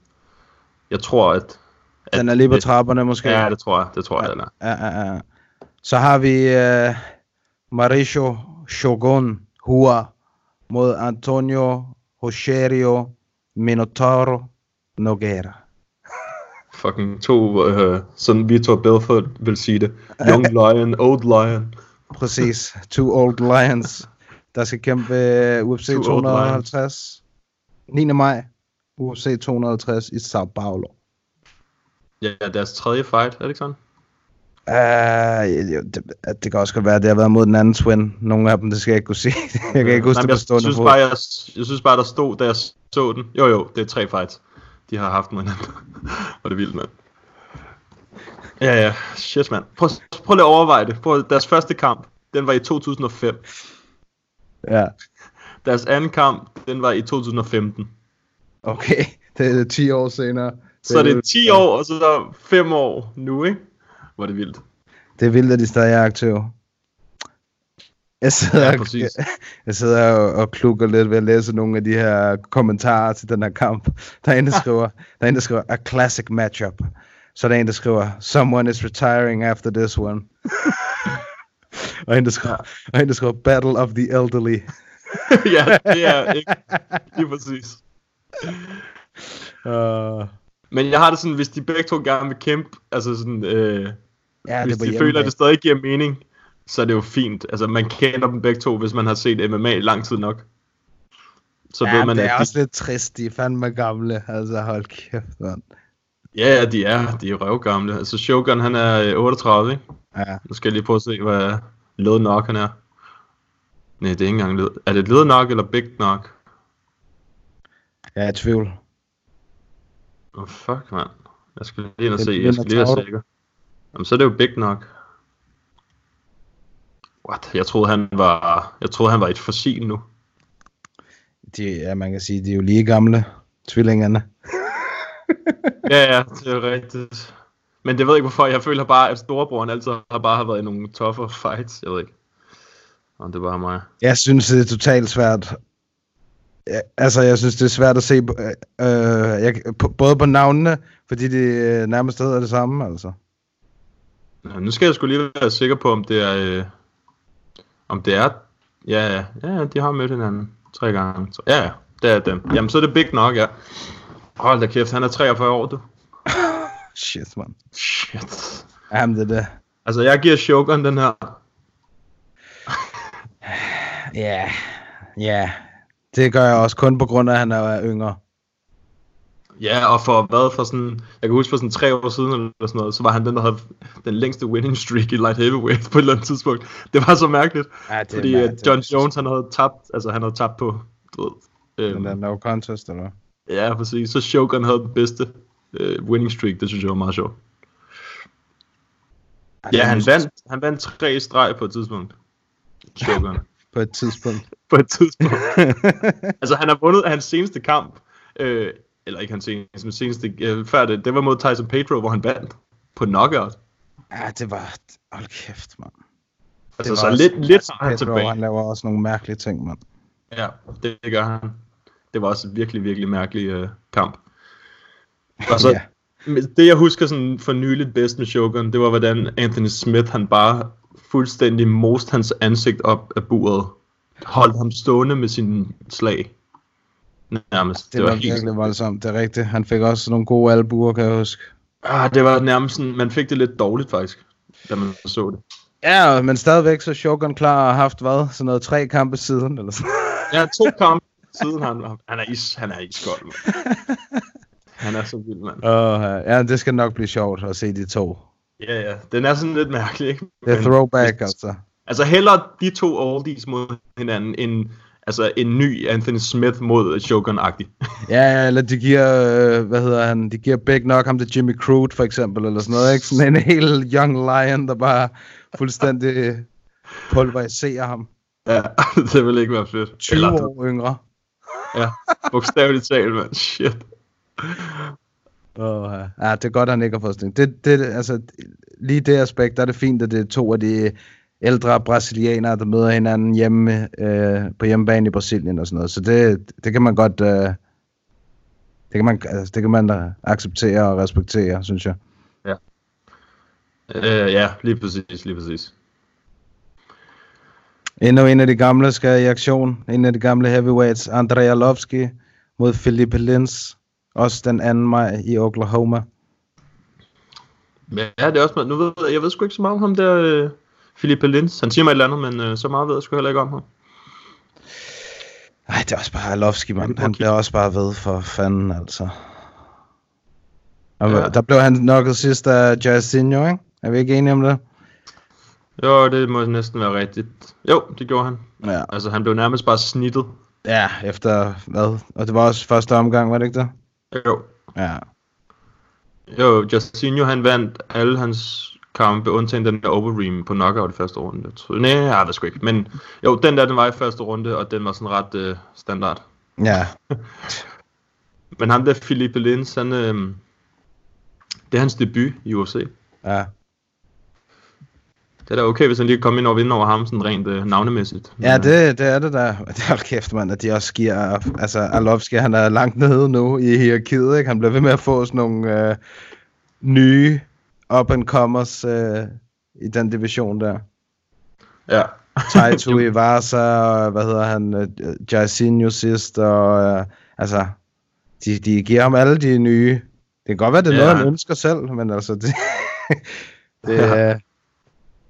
Jeg tror, at... at Den er lige på det- trapperne måske. Ja, det tror jeg. Det tror jeg, den er. Ja, ja, ja. Så har vi uh, Mauricio Shogun Hua mod Antonio Rogerio Minotauro Nogueira. Fucking to, øh, sådan Vitor Belfort vil sige det. Young Lion, Old Lion. Præcis. Two Old Lions, der skal kæmpe ved UFC Two old 250. 9. maj. UFC 250 i Sao Paulo. Ja, deres tredje fight, er det ikke sådan? Uh, jo, det, det kan også godt være, at det har været mod den anden twin. Nogle af dem, det skal jeg ikke kunne sige. jeg kan ikke huske Nej, det på jeg, synes bare, jeg, jeg synes bare, der stod, da jeg så den. Jo, jo, det er tre fights. De har haft med hinanden. Og det er vildt, mand. Ja, ja. Shit, mand. Prøv, prøv lige at overveje det. Prøv, deres første kamp, den var i 2005. Ja, Deres anden kamp, den var i 2015. okay. Det er 10 år senere. Så er det 10 år, og så er der 5 år nu, ikke? Hvor er det vildt. Det er vildt, at de stadig er aktive. Jeg sidder, Ja, ja, præcis. jeg, jeg sidder og, og klukker lidt ved at læse nogle af de her kommentarer til den her kamp. Der er en, der skriver, der er en, der skriver, a classic matchup. Så er der en, der skriver, someone is retiring after this one. og en, der skriver, og en, der skriver, battle of the elderly. ja, det er ikke lige præcis. Uh, Men jeg har det sådan, hvis de begge to gerne vil kæmpe, altså sådan, øh, ja, hvis det de føler, at det stadig giver mening, så er det jo fint. Altså, man kender dem begge to, hvis man har set MMA i lang tid nok. Så Ja, ved man, det at er de, også lidt trist. De er fandme gamle. Altså, hold kæft, mand. ja, ja, de er, de er røvgamle. Altså, Shogun, han er øh, 38, ikke? Ja. Nu skal jeg lige prøve at se, hvad led nok han er. Nej, det er ikke engang led. Er det led nok eller big nok? Jeg er i tvivl. Oh, fuck, mand. Jeg skal lige ind og se. Jeg skal lige være sikker. Jamen, så er det jo big nok. What? Jeg troede, han var, jeg troede, han var et fossil nu. De, ja, man kan sige, de er jo lige gamle. Tvillingerne. Ja, ja, det er rigtigt. Men det ved jeg ikke hvorfor. Jeg føler bare, at storebroren altid har bare har været i nogle tougher fights. Jeg ved ikke. Om det bare mig. Jeg synes, det er totalt svært. Ja, altså, jeg synes, det er svært at se på, øh, jeg, på, både på navnene, fordi de øh, nærmest hedder det samme, altså. Nå, nu skal jeg skulle lige være sikker på, om det er... Øh, om det er... Ja, ja, ja, de har mødt hinanden tre gange. Så, ja, ja, det er dem. Jamen, så er det big nok, ja. Hold da kæft, han er 43 år, du. Shit, man. Shit. Jamen, det er det. Altså, jeg giver Shogun den her. Ja, ja. Det gør jeg også kun på grund af, at han er yngre. Ja, og for hvad, for sådan, jeg kan huske for sådan tre år siden eller sådan noget, så var han den, der havde den længste winning streak i light heavyweight på et eller andet tidspunkt. Det var så mærkeligt, Ja, det fordi mærkeligt. John Jones, han havde tabt, altså han havde tabt på, du ved, Den øhm, der no contest, eller hvad? ja, præcis, så Shogun havde den bedste øh, winning streak, det synes jeg var meget sjovt. Ja, han vandt, han vandt tre streg på et tidspunkt. Shogun. På et tidspunkt. på et tidspunkt. altså, han har vundet hans seneste kamp, øh, eller ikke hans seneste, men seneste, øh, før det, det var mod Tyson Pedro, hvor han vandt på knockout. Ja, det var... Hold kæft, mand. Altså, så også- lidt, lidt har han Pedro, tilbage. han laver også nogle mærkelige ting, mand. Ja, det, det gør han. Det var også en virkelig, virkelig mærkelig øh, kamp. Og så, Ja. Det jeg husker sådan for nyligt bedst med Shogun, det var hvordan Anthony Smith, han bare fuldstændig most hans ansigt op af buret. Holdt ham stående med sin slag. Nærmest. Det, var, virkelig voldsomt, det er rigtigt. Han fik også nogle gode albuer, kan jeg huske. Ah, det var nærmest sådan, man fik det lidt dårligt faktisk, da man så det. Ja, men stadigvæk så Shogun klar har haft, hvad, sådan noget tre kampe siden, eller sådan Ja, to kampe siden han, han er is, han er iskold, mand. Han er så vild, mand. uh, Ja, det skal nok blive sjovt at se de to. Ja, ja, den er sådan lidt mærkelig, ikke? Det er throwback, altså. Altså hellere de to oldies mod hinanden, end altså, en ny Anthony Smith mod Shogun-agtig. Ja, eller de giver, øh, hvad hedder han, de giver Big Knock ham til Jimmy Crude, for eksempel, eller sådan noget, ikke? Sådan en helt young lion, der bare fuldstændig pulveriserer ham. ja, det vil ikke være fedt. 20 Eller, år yngre. Ja, bogstaveligt talt, mand. Shit. Oh, ja, det er godt, at han ikke har fået sådan det, det, altså, lige det aspekt, der er det fint, at det er to af de ældre brasilianere, der møder hinanden hjemme øh, på hjemmebane i Brasilien og sådan noget. Så det, det kan man godt, øh, det kan man, altså, det kan man da acceptere og respektere, synes jeg. Øh, ja, lige præcis, lige præcis. Endnu en af de gamle skal i aktion. En af de gamle heavyweights, Andrei Arlovski mod Felipe Lins. Også den 2. maj i Oklahoma. Ja, det er også, nu ved jeg, jeg ved sgu ikke så meget om ham der, øh, Philippe Lins. Han siger mig et eller andet, men øh, så meget ved jeg sgu heller ikke om ham. Ej, det er også bare Arlovski, man. Han bliver også bare ved for fanden, altså. Og Ja. der blev han nokket sidst af Jairzinho, ikke? Er vi ikke enige om det? Jo, det må næsten være rigtigt. Jo, det gjorde han. Ja. Altså, han blev nærmest bare snittet. Ja, efter hvad? Og det var også første omgang, var det ikke det? Jo. Ja. Jo, Justinho, han vandt alle hans kampe, undtagen den der Overeem på knockout i første runde. Nej, jeg ved sgu ikke. Men jo, den der, den var i første runde, og den var sådan ret øh, standard. Ja. Men ham der, Philippe Lins, han, øh, det er hans debut i UFC. Ja. Det er da okay, hvis han lige kan komme ind og vinde over ham, sådan rent øh, navnemæssigt. Ja, det, det er det der. Det er kæft, mand, at de også giver... Altså, Arlovski, han er langt nede nu i hierarkiet, ikke? Han bliver ved med at få sådan nogle øh, nye up-and-comers øh, i den division der. Ja. Taito Iwasa, og hvad hedder han, øh, Jairzinho sidst, og øh, altså, de, de giver ham alle de nye. Det kan godt være, det er Ja. noget, han ønsker selv, men altså, det, det er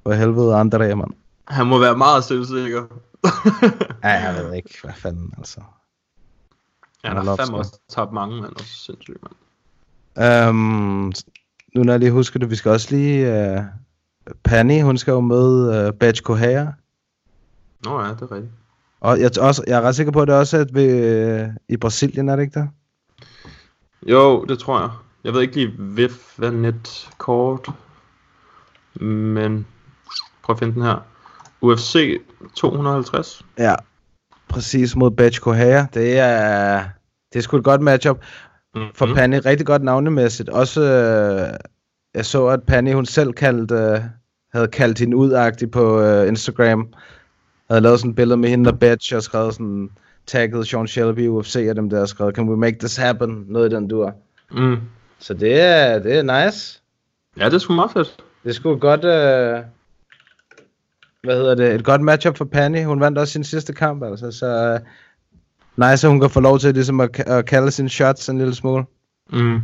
for helvede andre, mand. Han må være meget selvsikker. Ja, jeg ved ikke, hvad fanden, altså. Ja, han har fandme også tabt mange, mand. Også sindssygt, mand. Um, nu når jeg lige husker det, vi skal også lige... Uh, Penny, hun skal jo møde uh, Batch Kohara. Nå ja, det er rigtigt. Og jeg, er også, jeg er ret sikker på, at det også er ved, uh, i Brasilien, er det ikke der? Jo, det tror jeg. Jeg ved ikke lige, VIF hvad net kort. Men prøv at finde den her. UFC 250. Ja, præcis mod Batch Kohara. Det er, det er sgu et godt matchup. For Penny, rigtig godt navnemæssigt. Også, øh, jeg så, at Penny, hun selv kaldte, øh, havde kaldt hende udagtig på øh, Instagram. Havde lavet sådan et billede med hende og Batch, og skrevet sådan, tagget Sean Shelby, UFC og dem der, og skrevet, can we make this happen? Noget i den dur. Mm. Så det er, det er nice. Ja, det er sgu meget fedt. Det er sgu godt, øh, hvad hedder det, et godt matchup for Penny. Hun vandt også sin sidste kamp, altså, så øh, nice, at hun kan få lov til ligesom at, at kalde sine shots en lille smule. Mm.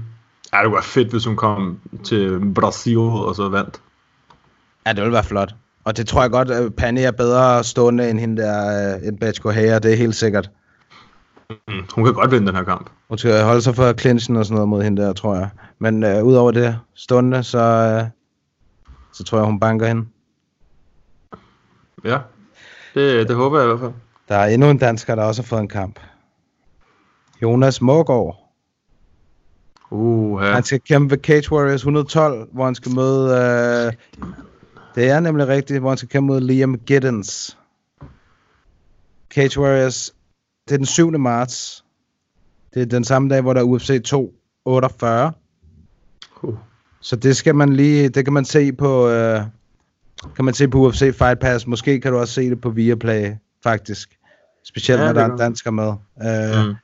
Ja, det være fedt, hvis hun kom til Brasil og så vandt. Ja, det ville være flot. Og det tror jeg godt, at Penny er bedre stående end hende der, øh, end Batch Kohara, det er helt sikkert. Mm. Hun kan godt vinde den her kamp. Hun skal holde sig for clinchen og sådan noget mod hende der, tror jeg. Men øh, udover det stående, så, øh, så tror jeg, hun banker hende. Ja, det, det håber jeg i hvert fald. Der er endnu en dansker, der også har fået en kamp. Jonas Mårgaard. Uh, ja. Han skal kæmpe ved Cage Warriors 112, hvor han skal møde... Øh, det er nemlig rigtigt, hvor han skal kæmpe mod Liam Giddens. Cage Warriors, det er den 7. marts. Det er den samme dag, hvor der er UFC 248. Uh. Så det skal man lige, det kan man se på, øh, kan man se på UFC Fight Pass. Måske kan du også se det på Viaplay, faktisk. Specielt Ja, når der er en dansker med. Øh,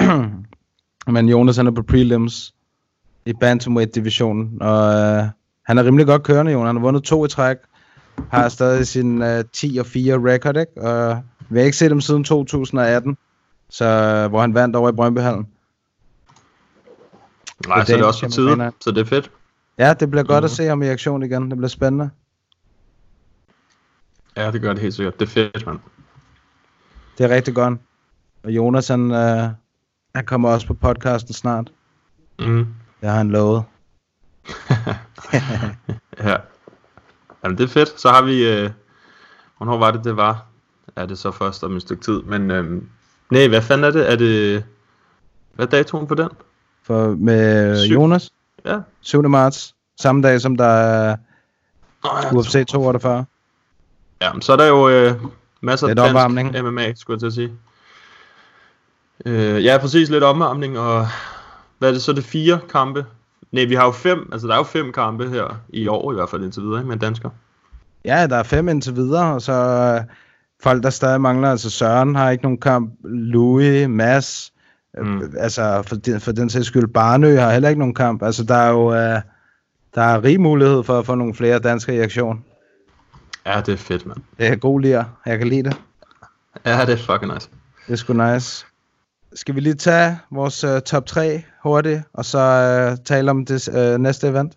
Mm. men Jonas han er på prelims i Bantamweight-divisionen, og øh, han er rimelig godt kørende, Jonas. Han har vundet to i træk, har stadig sin øh, 10 og 4 record, ikke? Og vi har ikke set dem siden 2018, så, øh, hvor han vandt over i Brøndbyhallen. Nej, så er det også for kan man tide, finde. så det er fedt. Ja, det bliver godt Mhm. at se ham i aktion igen. Det bliver spændende. Ja, det gør det helt sikkert. Det er fedt, mand. Det er rigtig godt. Og Jonas, han, øh, han kommer også på podcasten snart. Mm. Det har han lovet. Ja. Jamen, det er fedt. Så har vi... Øh... Hvornår var det, det var? Er det så først om et stykke tid? Men øhm... nej, hvad fanden er det? Er det... Hvad er datoen på den? For med Syv. Jonas, Ja. 7. marts, samme dag som der er ja, UFC 248. Ja, men så er der jo øh, masser af dansk opvarmning. MMA, skulle jeg til at sige. Øh, ja, præcis lidt opvarmning, og hvad er det så, det fire kampe? Nej, vi har jo fem, altså der er jo fem kampe her i år i hvert fald indtil videre, ikke, med dansker. Ja, der er fem indtil videre, og så øh, folk, der stadig mangler, altså Søren har ikke nogen kamp, Louis, Mads, mm. Mm. altså for den, for den sags skyld, Barnø har heller ikke nogen kamp. Altså der er jo, øh, der er rig mulighed for at få nogle flere danskere i aktion. Ja, det er fedt, mand. Det er god lir, jeg kan lide det. Ja, det er fucking nice. Det er sgu nice. Skal vi lige tage vores uh, top 3 hurtigt, og så uh, tale om det uh, næste event?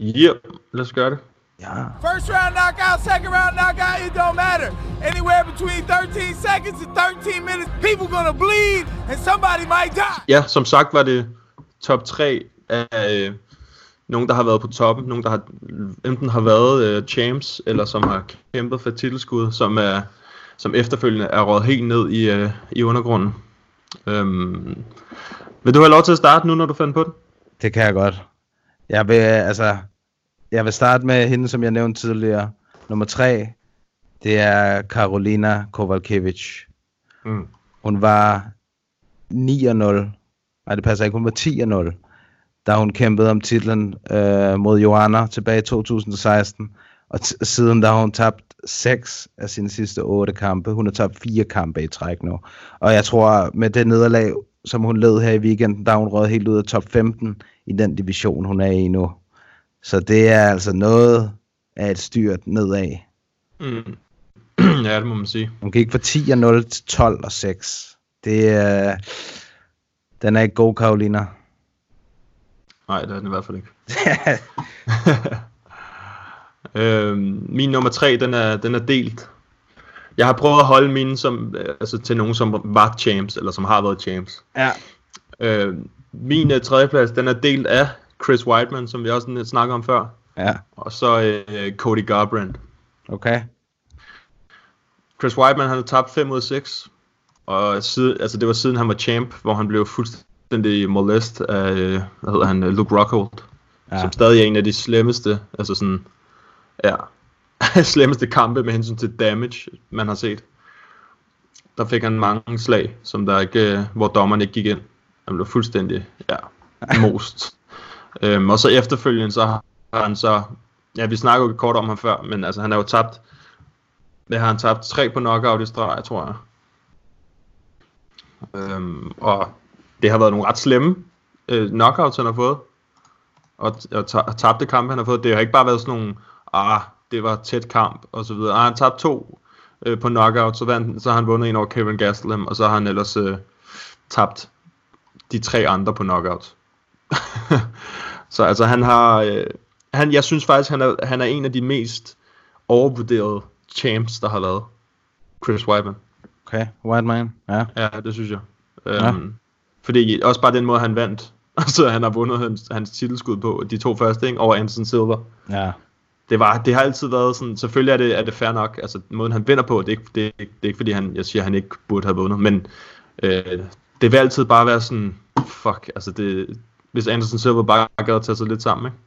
Yep, lad os gøre det. Ja. First round knockout, second round knockout, it don't matter. Anywhere between 13 seconds and 13 minutes, people gonna bleed and somebody might die. Ja, som sagt var det top 3 af nogen, der har været på toppen, nogen, der har enten har været øh, champs, eller som har kæmpet for titelskud, som er som efterfølgende er rådet helt ned i, øh, i undergrunden. Øhm, vil du have lov til at starte nu, når du fandt på den? Det kan jeg godt. Jeg vil, altså, jeg vil starte med hende, som jeg nævnte tidligere. Nummer tre, det er Karolina Kovalkiewicz. Mm. Hun var 9-0. Nej, det passer ikke. Hun var 10-0, da hun kæmpede om titlen øh, mod Joanna tilbage i 2016. Og siden der har hun tabt 6 af sine sidste 8 kampe. Hun har tabt 4 kampe i træk nu. Og jeg tror, med det nederlag, som hun led her i weekenden, der er hun røget helt ud af top 15 i den division, hun er i nu. Så det er altså noget af et styrt nedad. Mm. ja, det må man sige. Hun gik fra 10 til 12 og 6. Det er... Den er ikke god, Karolina. Nej, det er den i hvert fald ikke. øhm, min nummer tre, den er, den er delt. Jeg har prøvet at holde mine som, øh, altså til nogen, som var champs, eller som har været champs. Ja. Øh, min uh, tredjeplads, den er delt af Chris Whiteman, som vi også snakker om før. Ja. Og så uh, Cody Garbrandt. Okay. Chris Whiteman, han har tabt 5 ud af 6. Og siden, altså det var siden han var champ, hvor han blev fuldstændig molest af, øh, hvad hedder han, Luke Rockhold. Ja. Som stadig er en af de slemmeste, altså sådan, ja, slemmeste kampe med hensyn til damage, man har set. Der fik han mange slag, som der ikke, hvor dommeren ikke gik ind. Han blev fuldstændig, ja, most. øhm, og så efterfølgende, så har han så, ja, vi snakkede jo kort om ham før, men altså han har jo tabt, hvad har han tabt? Tre på knockout i streg, tror jeg. Øhm, og det har været nogle ret slemme øh, knockouts, han har fået. Og, og tabte kampe, han har fået. Det har ikke bare været sådan nogle, ah, det var tæt kamp, og så videre. Ah, han tabte to øh, på knockout, så, vandt, så har han vundet en over Kevin Gastelum, og så har han ellers øh, tabt de tre andre på knockout. så altså, han har... Øh, han, jeg synes faktisk, han er, han er en af de mest overvurderede champs, der har lavet. Chris Weidman. Okay, White Man, ja. Ja, det synes jeg. Øhm, fordi også bare den måde, han vandt. Altså, han har vundet hans, hans titelskud på de to første, ikke? Over Anderson Silver. Ja. Det, var, det har altid været sådan, selvfølgelig er det, er det fair nok, altså måden han vinder på, det er ikke, det, er, det er ikke fordi, han, jeg siger, han ikke burde have vundet, men øh, det vil altid bare være sådan, fuck, altså det, hvis Anderson Silver bare gad at tage sig lidt sammen, ikke?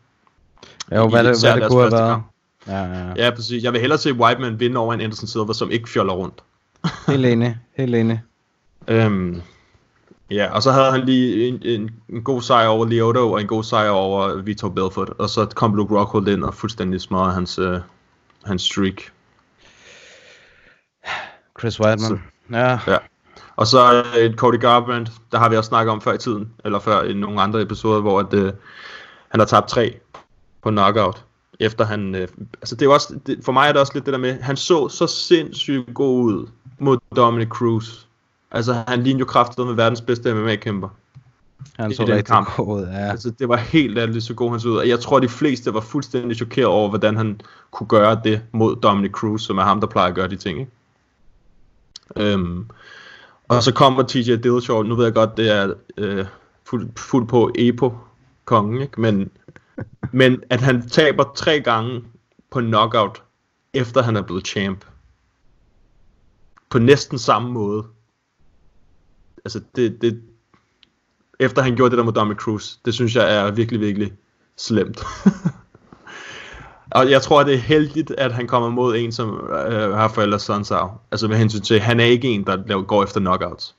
Jo, hvad det, hvad det kunne have været. Ja, ja, ja. ja, præcis. Jeg vil hellere se Whiteman vinde over en Anderson Silver, som ikke fjoller rundt. helt enig, helt enig. Øhm, ja, og så havde han lige en, en, en god sejr over Lyoto, og en god sejr over Vitor Belfort, og så kom Luke Rockhold ind og fuldstændig smadrede hans, øh, hans streak. Chris Whiteman. Så, ja. ja. Og så øh, Cody Garbrandt, der har vi også snakket om før i tiden, eller før i nogle andre episoder, hvor at, øh, han har tabt tre på knockout. Efter han, øh, altså det er også, det, for mig er det også lidt det der med, han så så sindssygt god ud mod Dominic Cruz. Altså han lignede jo kraftigt med verdens bedste MMA-kæmper. Han så rigtig kamp. god ja. Altså det var helt ærligt så god han så ud. Og jeg tror de fleste var fuldstændig chokeret over, hvordan han kunne gøre det mod Dominic Cruz, som er ham, der plejer at gøre de ting, ikke? Øhm, og så kommer TJ Dillashaw, nu ved jeg godt, det er øh, fuldt fuld på Epo kongen, ikke? Men, men at han taber tre gange på knockout, efter han er blevet champ, på næsten samme måde. Altså det, det, efter han gjorde det der mod Dominic Cruz, det synes jeg er virkelig, virkelig slemt. og jeg tror, det er heldigt, at han kommer mod en, som øh, har forældre Sonsau. Altså med hensyn til, han er ikke en, der laver, går efter knockouts.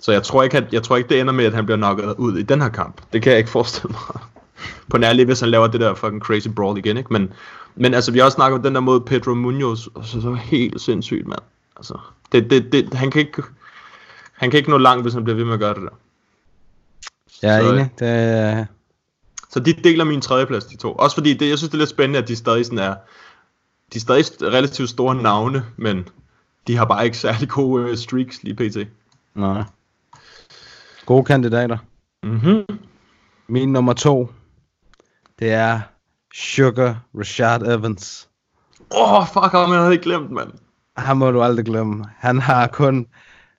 Så jeg tror, ikke, at, jeg tror ikke, det ender med, at han bliver knocket ud i den her kamp. Det kan jeg ikke forestille mig. På nærlig, hvis han laver det der fucking crazy brawl igen, ikke? Men, men altså, vi har også snakket om den der mod Pedro Munoz, Altså, så, så helt sindssygt, mand. Altså, det, det, det, han kan ikke, han kan ikke nå langt, hvis han bliver ved med at gøre det der. Jeg er så, enig. Det... Så de deler min tredjeplads, de to. Også fordi, det, jeg synes, det er lidt spændende, at de stadig sådan er, de er stadig relativt store navne, men de har bare ikke særlig gode uh, streaks lige pt. Nej. Gode kandidater. Mhm. Min nummer to, det er Sugar Rashad Evans. Åh, oh, fuck ham, jeg havde ikke glemt, mand. Han må du aldrig glemme. Han har kun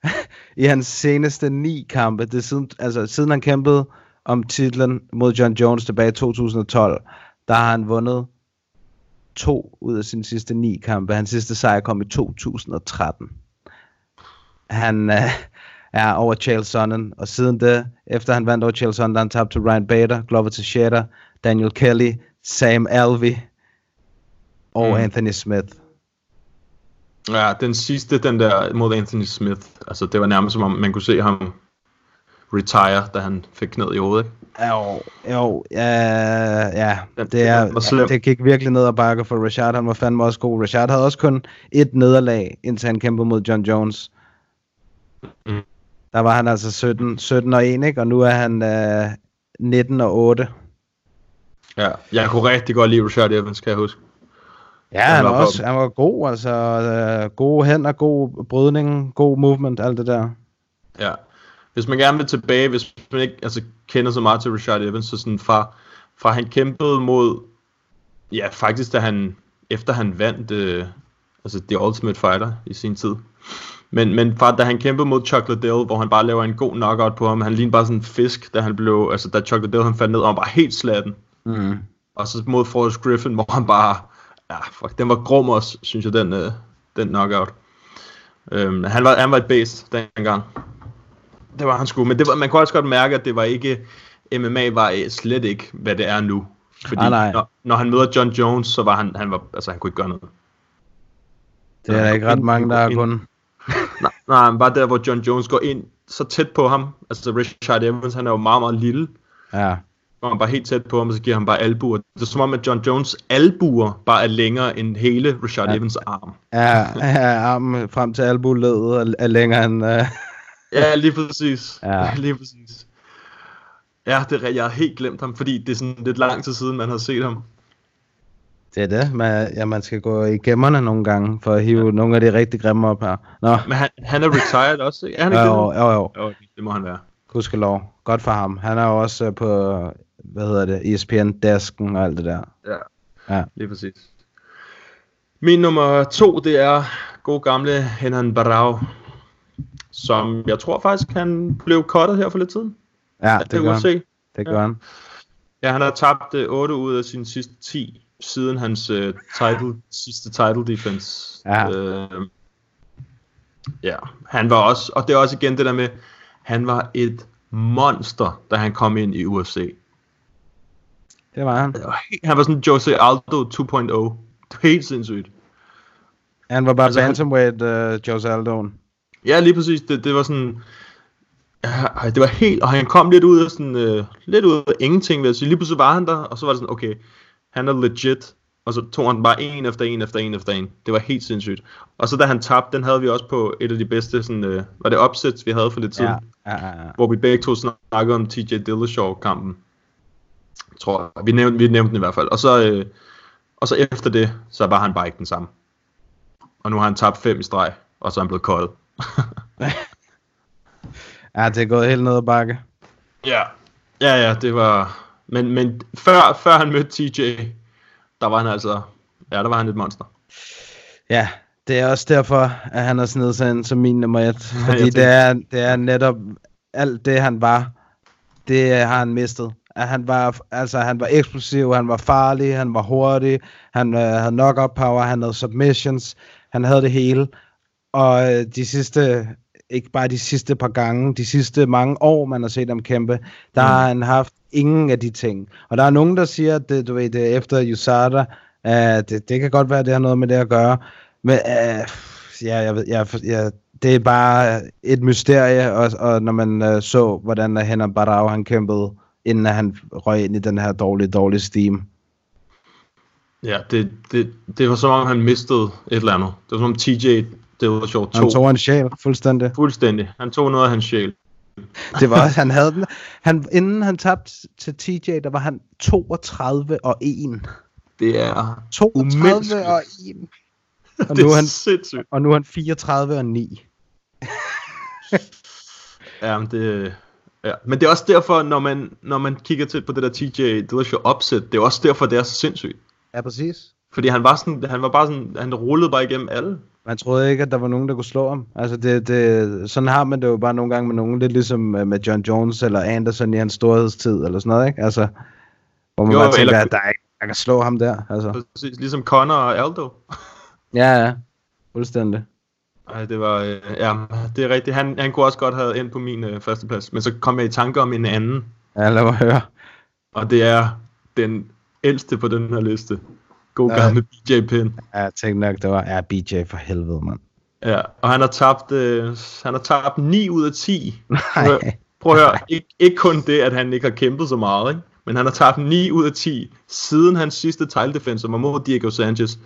i hans seneste ni kampe, det er siden, altså, siden han kæmpede om titlen mod John Jones tilbage i 2012, der har han vundet to ud af sine sidste ni kampe. Hans sidste sejr kom i 2013. Han øh, er over Chael Sonnen, og siden det, efter han vandt over Chael Sonnen, der han tabte til Ryan Bader, Glover Teixeira, Daniel Kelly, Sam Alvey og Mm. Anthony Smith. Ja, den sidste, den der mod Anthony Smith, altså det var nærmest som om, man kunne se ham retire, da han fik knæet i hovedet. Jo, jo, ja, ja, det, er, slem. det gik virkelig ned ad bakke for Rashad, han var fandme også god. Rashad havde også kun et nederlag, indtil han kæmpede mod John Jones. Mm. Der var han altså 17, 17 og 1, ikke? og nu er han øh, 19 og 8. Ja, jeg kunne rigtig godt lide Rashad Evans, kan jeg huske. Ja, han, var var også, han var god, altså øh, gode hænder, god brydning, god movement, alt det der. Ja. Hvis man gerne vil tilbage, hvis man ikke altså, kender så meget til Rashad Evans, så sådan fra, fra han kæmpede mod, ja faktisk da han, efter han vandt, øh, altså The Ultimate Fighter i sin tid, men, men fra da han kæmpede mod Chuck Liddell, hvor han bare laver en god knockout på ham, han lignede bare sådan en fisk, da han blev, altså da Chuck Liddell han faldt ned, og han var helt slatten. Mm. Og så mod Forrest Griffin, hvor han bare, ja, fuck, den var grum også, synes jeg, den, øh, den knockout. Øhm, han, var, han var et based dengang. Det var han sgu, men det var, man kunne også godt mærke, at det var ikke, MMA var øh, slet ikke, hvad det er nu. Fordi Ah, nej. Når, når han møder John Jones, så var han, han var, altså han kunne ikke gøre noget. Det er der ikke ret mange, der har kun... Nej, nej, men bare der, hvor John Jones går ind så tæt på ham, altså Richard Evans, han er jo meget, meget lille, Ja, han bare helt tæt på ham, og så giver han bare albuer. Det er som om, at John Jones albuer bare er længere end hele Richard ja. Evans arm. ja, ja armen frem til albuledet er, er længere end... Øh, Ja, lige præcis. Ja. Lige præcis. Ja, det er, jeg har helt glemt ham, fordi det er sådan lidt lang tid siden, man har set ham. det er det, man, ja, man skal gå i gemmerne nogle gange, for at hive ja. nogle af de rigtig grimme op her. Nå, Men han, han er retired også, ikke? Er han ikke jo, det? jo, jo, Jo, det må han være. gudskelov. Godt for ham. Han er jo også øh, på, hvad hedder det, E ESPN-desken og alt det der. Ja. Ja. Lige præcis. Min nummer to, det er god gamle Henan Barao, som jeg tror faktisk, han blev cuttet her for lidt siden. Ja, Det det gør han. Det gør han. Ja, han har tabt øh, 8 ud af sine sidste 10, siden hans øh, title, sidste title defense. Ja. Øh, ja, han var også, og det er også igen det der med, han var et monster, da han kom ind i UFC. Det var han. Han var sådan Jose Aldo 2.0. Det var helt sindssygt. Han var bare Altså, han- bantamweight, uh, Jose Aldoen. Ja, lige præcis. Det, det var sådan... Ja, det var helt... Og han kom lidt ud af sådan... Øh, lidt ud af ingenting, vil jeg sige. Lige pludselig var han der, og så var det sådan, okay, han er legit. Og så tog han bare en efter en efter en efter en. Det var helt sindssygt. Og så da han tabte, den havde vi også på et af de bedste, sådan, øh, var det upsets, vi havde for lidt siden. Ja, ja, ja, ja. Hvor vi begge to snakkede om TJ Dillashaw-kampen. Tror jeg. Vi nævnte, vi nævnte den i hvert fald. Og så, øh, og så efter det, så var han bare ikke den samme. Og nu har han tabt fem i streg, og så er han blevet koldt. Ja, det er gået helt ned ad bakke. Ja. Ja, ja, det var... Men, men før, før han mødte TJ, der var han altså... Ja, der var han et monster. Ja, det er også derfor, at han har snedet sig ind som min nummer et. Fordi tænkte- det er, det er netop alt det, han var, det har han mistet. At han var, altså, han var eksplosiv, han var farlig, han var hurtig, han øh, havde knock-up power, han havde submissions, han havde det hele. Og øh, de sidste, ikke bare de sidste par gange, de sidste mange år, man har set ham kæmpe, der mm. har han haft ingen af de ting. Og der er nogen, der siger, at det, du ved, det er efter USADA, at det, det kan godt være, at det har noget med det at gøre. Men øh, ja, jeg ved, jeg, jeg, det er bare et mysterie, og, og når man øh, så, hvordan Henan Barao han kæmpede, inden han røg ind i den her dårlige, dårlige steam. Ja, det, det, det var som om, han mistede et eller andet. Det var som om TJ Dillashaw Han tog en sjæl, fuldstændig. fuldstændig. Han tog noget af hans sjæl. Det var han havde den. Han, inden han tabte til TJ, der var han 32 og 1. Det er 32 umenneskeligt. og 1. Og det nu, er han, sindssygt. og nu er han 34 og 9. Ja, men det, ja. men det er også derfor, når man, når man kigger til på det der TJ Dillashaw opsæt, det er også derfor, det er så sindssygt. Ja, præcis. Fordi han var, sådan, han var bare sådan, han rullede bare igennem alle. Man troede ikke, at der var nogen, der kunne slå ham. Altså, det, det, sådan har man det jo bare nogle gange med nogen. Lidt ligesom øh, med John Jones eller Anderson i hans storhedstid, eller sådan noget, ikke? Altså, hvor man Jo, jo, bare tænker, eller- at der er ikke, der kan slå ham der. Altså, Præcis, ligesom Connor og Aldo. ja, ja. Fuldstændig. Ej, det var, øh, ja, det er rigtigt. Han, han kunne også godt have ind på min øh, førsteplads, men så kom jeg i tanke om en anden, Ja, lad mig høre. og det er den ældste på den her liste. God Ja. gamle BJ Penn. Ja, jeg tænkte nok, det var ja, BJ for helvede, mand. Ja, og han har tabt, øh, han har tabt 9 ud af 10. Prøv at Nej. Prøv at høre, ikke, ikke kun det, at han ikke har kæmpet så meget, ikke? men han har tabt 9 ud af 10 siden hans sidste title defense mod Diego Sanchez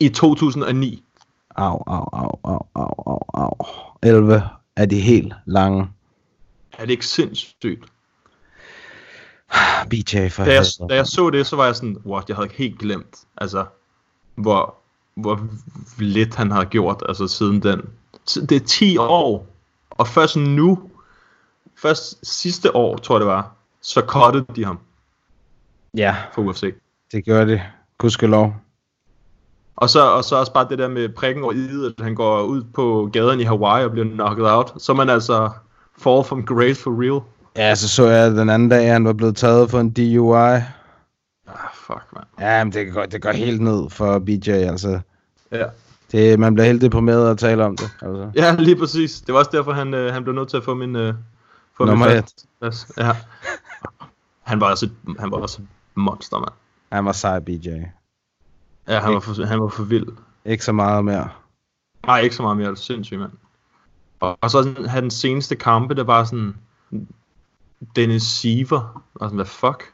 i 2009. Au, au, au, au, au, au, au. 11 er de helt lange. Er det ikke sindssygt? BJ for Da jeg, da jeg så det, så var jeg sådan, what, jeg havde helt glemt, altså, hvor, hvor lidt han har gjort, altså siden den. Det er 10 år, og først nu, først sidste år, tror jeg det var, så cuttede de ham Ja, for UFC. det gjorde de. Gudskelov. Og så, og så også bare det der med prikken over i, at han går ud på gaden i Hawaii og bliver knocked out. Så man altså fall from grace for real. Ja, så så jeg den anden dag, han var blevet taget for en DUI. Ah, fuck, man. Ja, men det går, det går helt ned for BJ, altså. Ja. Det, man bliver helt deprimeret at tale om det, altså. ja, lige præcis. Det var også derfor, han, øh, han blev nødt til at få min... Øh, få Nummer min et. Ja. Han var også han var også et monster, mand. Han var sej, BJ. Ja, han var for, han var for vild. Ikke så meget mere. Nej, ikke så meget mere. Det er sindssygt, mand. Og, og så sådan, hans seneste kampe, der var sådan... Dennis Siever. Og sådan, hvad fuck?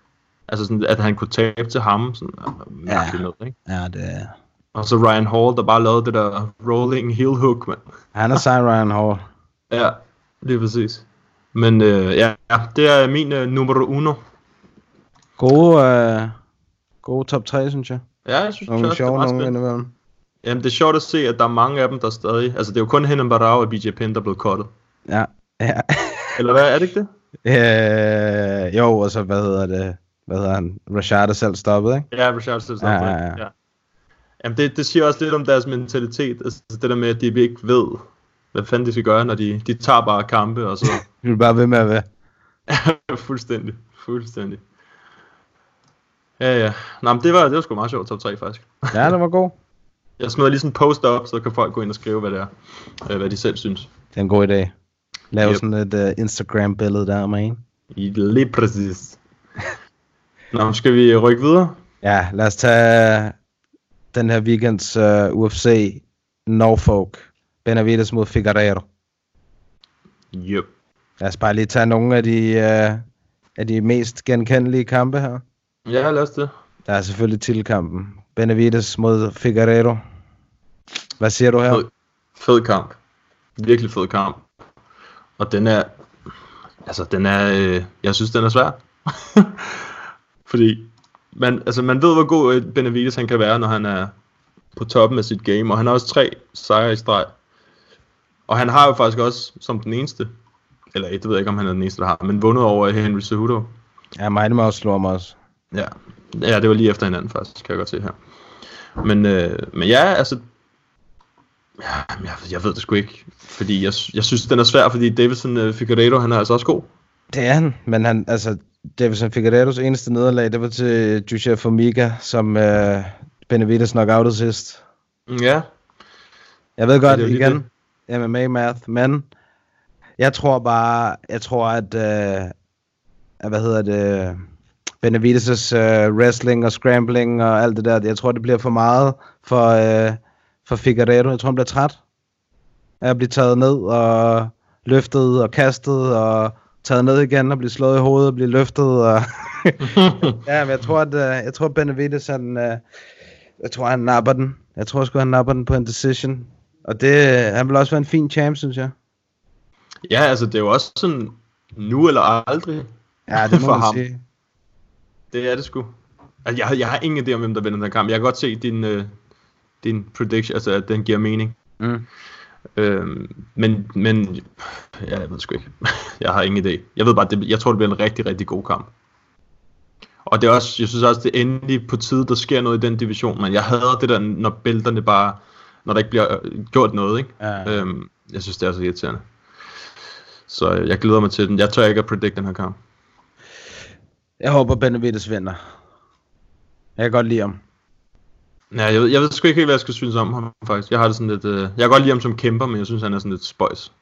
Altså sådan, at han kunne tabe til ham. Sådan, Ja. noget, ikke? Ja, det er... Og så Ryan Hall, der bare lavede det der rolling heel hook, mand. Han er sej, Ryan Hall. Ja, lige præcis. Men øh, ja, ja, det er min øh, nummer uno. Gode, øh, gode top 3, synes jeg. Ja, jeg synes Nogle også, det er sjove nogle indimellem. Jamen, det er sjovt at se, at der er mange af dem, der stadig... Altså, det er jo kun Henan Barao og BJ Penn, der er blevet cuttet. Ja, ja. Eller hvad, er det ikke det? Øh, jo, og så hvad hedder det? Hvad hedder han? Rashad er selv stoppet, ikke? Ja, Rashad Still Ja, ja, ja. ja. Jamen, det, det siger også lidt om deres mentalitet. Altså, det der med, at de ikke ved, hvad fanden de skal gøre, når de, de tager bare kampe, og så... Vi vil bare ved med at være. fuldstændig, fuldstændig. Ja, ja. Nå, men det var, det var sgu meget sjovt, top 3 faktisk. Ja, det var god. Jeg smider lige sådan en post op, så kan folk gå ind og skrive, hvad det er, øh, hvad de selv synes. Det er en god idé. Lav Yep. sådan et uh, Instagram-billede der, man. I lige præcis. Nå, skal vi rykke videre? Ja, lad os tage den her weekends uh, UFC Norfolk. Benavides mod Figueiredo. Yep. Lad os bare lige tage nogle af de, uh, af de mest genkendelige kampe her. Ja, lad os det. Der er selvfølgelig titelkampen. Benavides mod Figueiredo. Hvad siger du her? Fed, fed kamp. Virkelig fed kamp. Og den er... Altså, den er... Øh, jeg synes, den er svær. Fordi... Man, altså, man ved, hvor god øh, Benavides han kan være, når han er på toppen af sit game. Og han har også tre sejre i streg. Og han har jo faktisk også, som den eneste... Eller det ved jeg ikke, om han er den eneste, der har. Men vundet over Henry Cejudo. Ja, også slår mig også. Ja. ja, det var lige efter hinanden faktisk, kan jeg godt se her. Men, øh, men ja, altså... Ja, jeg, jeg ved det sgu ikke. Fordi jeg, jeg synes, den er svær, fordi Davidson uh, Figueiredo, han er altså også god. Det er han, men han, altså, Davison Figueiredos eneste nederlag, det var til Jusha Formiga, som uh, Benavides knockoutede sidst. Mm, Ja, Jeg ved Ja, godt, det jo lige igen, MMA math, men jeg tror bare, jeg tror, at, uh, at hvad hedder det, Benavides' uh, wrestling og scrambling og alt det der, jeg tror, det bliver for meget for, uh, for Figueiredo. Jeg tror, han bliver træt af at blive taget ned og løftet og kastet og taget ned igen og blive slået i hovedet og blive løftet. Og ja, men jeg tror, at, uh, jeg tror, Benavides, han, uh, jeg tror, han napper den. Jeg tror sgu, han napper den på en decision. Og det, han vil også være en fin champ, synes jeg. ja altså det er jo også sådan nu eller aldrig. Ja, det må For man ham. sige. Det er det sgu. Altså, jeg, jeg har ingen idé om, hvem der vinder den her kamp. Jeg kan godt se din, øh, din prediction, altså at den giver mening. Mm. Øhm, men, men, ja, jeg ved sgu ikke. jeg har ingen idé. Jeg ved bare, det, jeg tror, det bliver en rigtig, rigtig god kamp. Og det er også, jeg synes også, det er endelig på tide, der sker noget i den division, men jeg hader det der, når bælterne bare når der ikke bliver øh, gjort noget, ikke? Ja. Øhm, jeg synes, det er så irriterende. Så øh, jeg glæder mig til den. Jeg tør ikke at predict den her kamp. Jeg håber, Benavides vinder. Jeg kan godt lide ham. Ja, jeg ved, jeg ved sgu ikke helt, hvad jeg skal synes om ham, faktisk. Jeg har det sådan lidt... Øh, jeg kan godt lide ham som kæmper, men jeg synes, han er sådan lidt spøjs.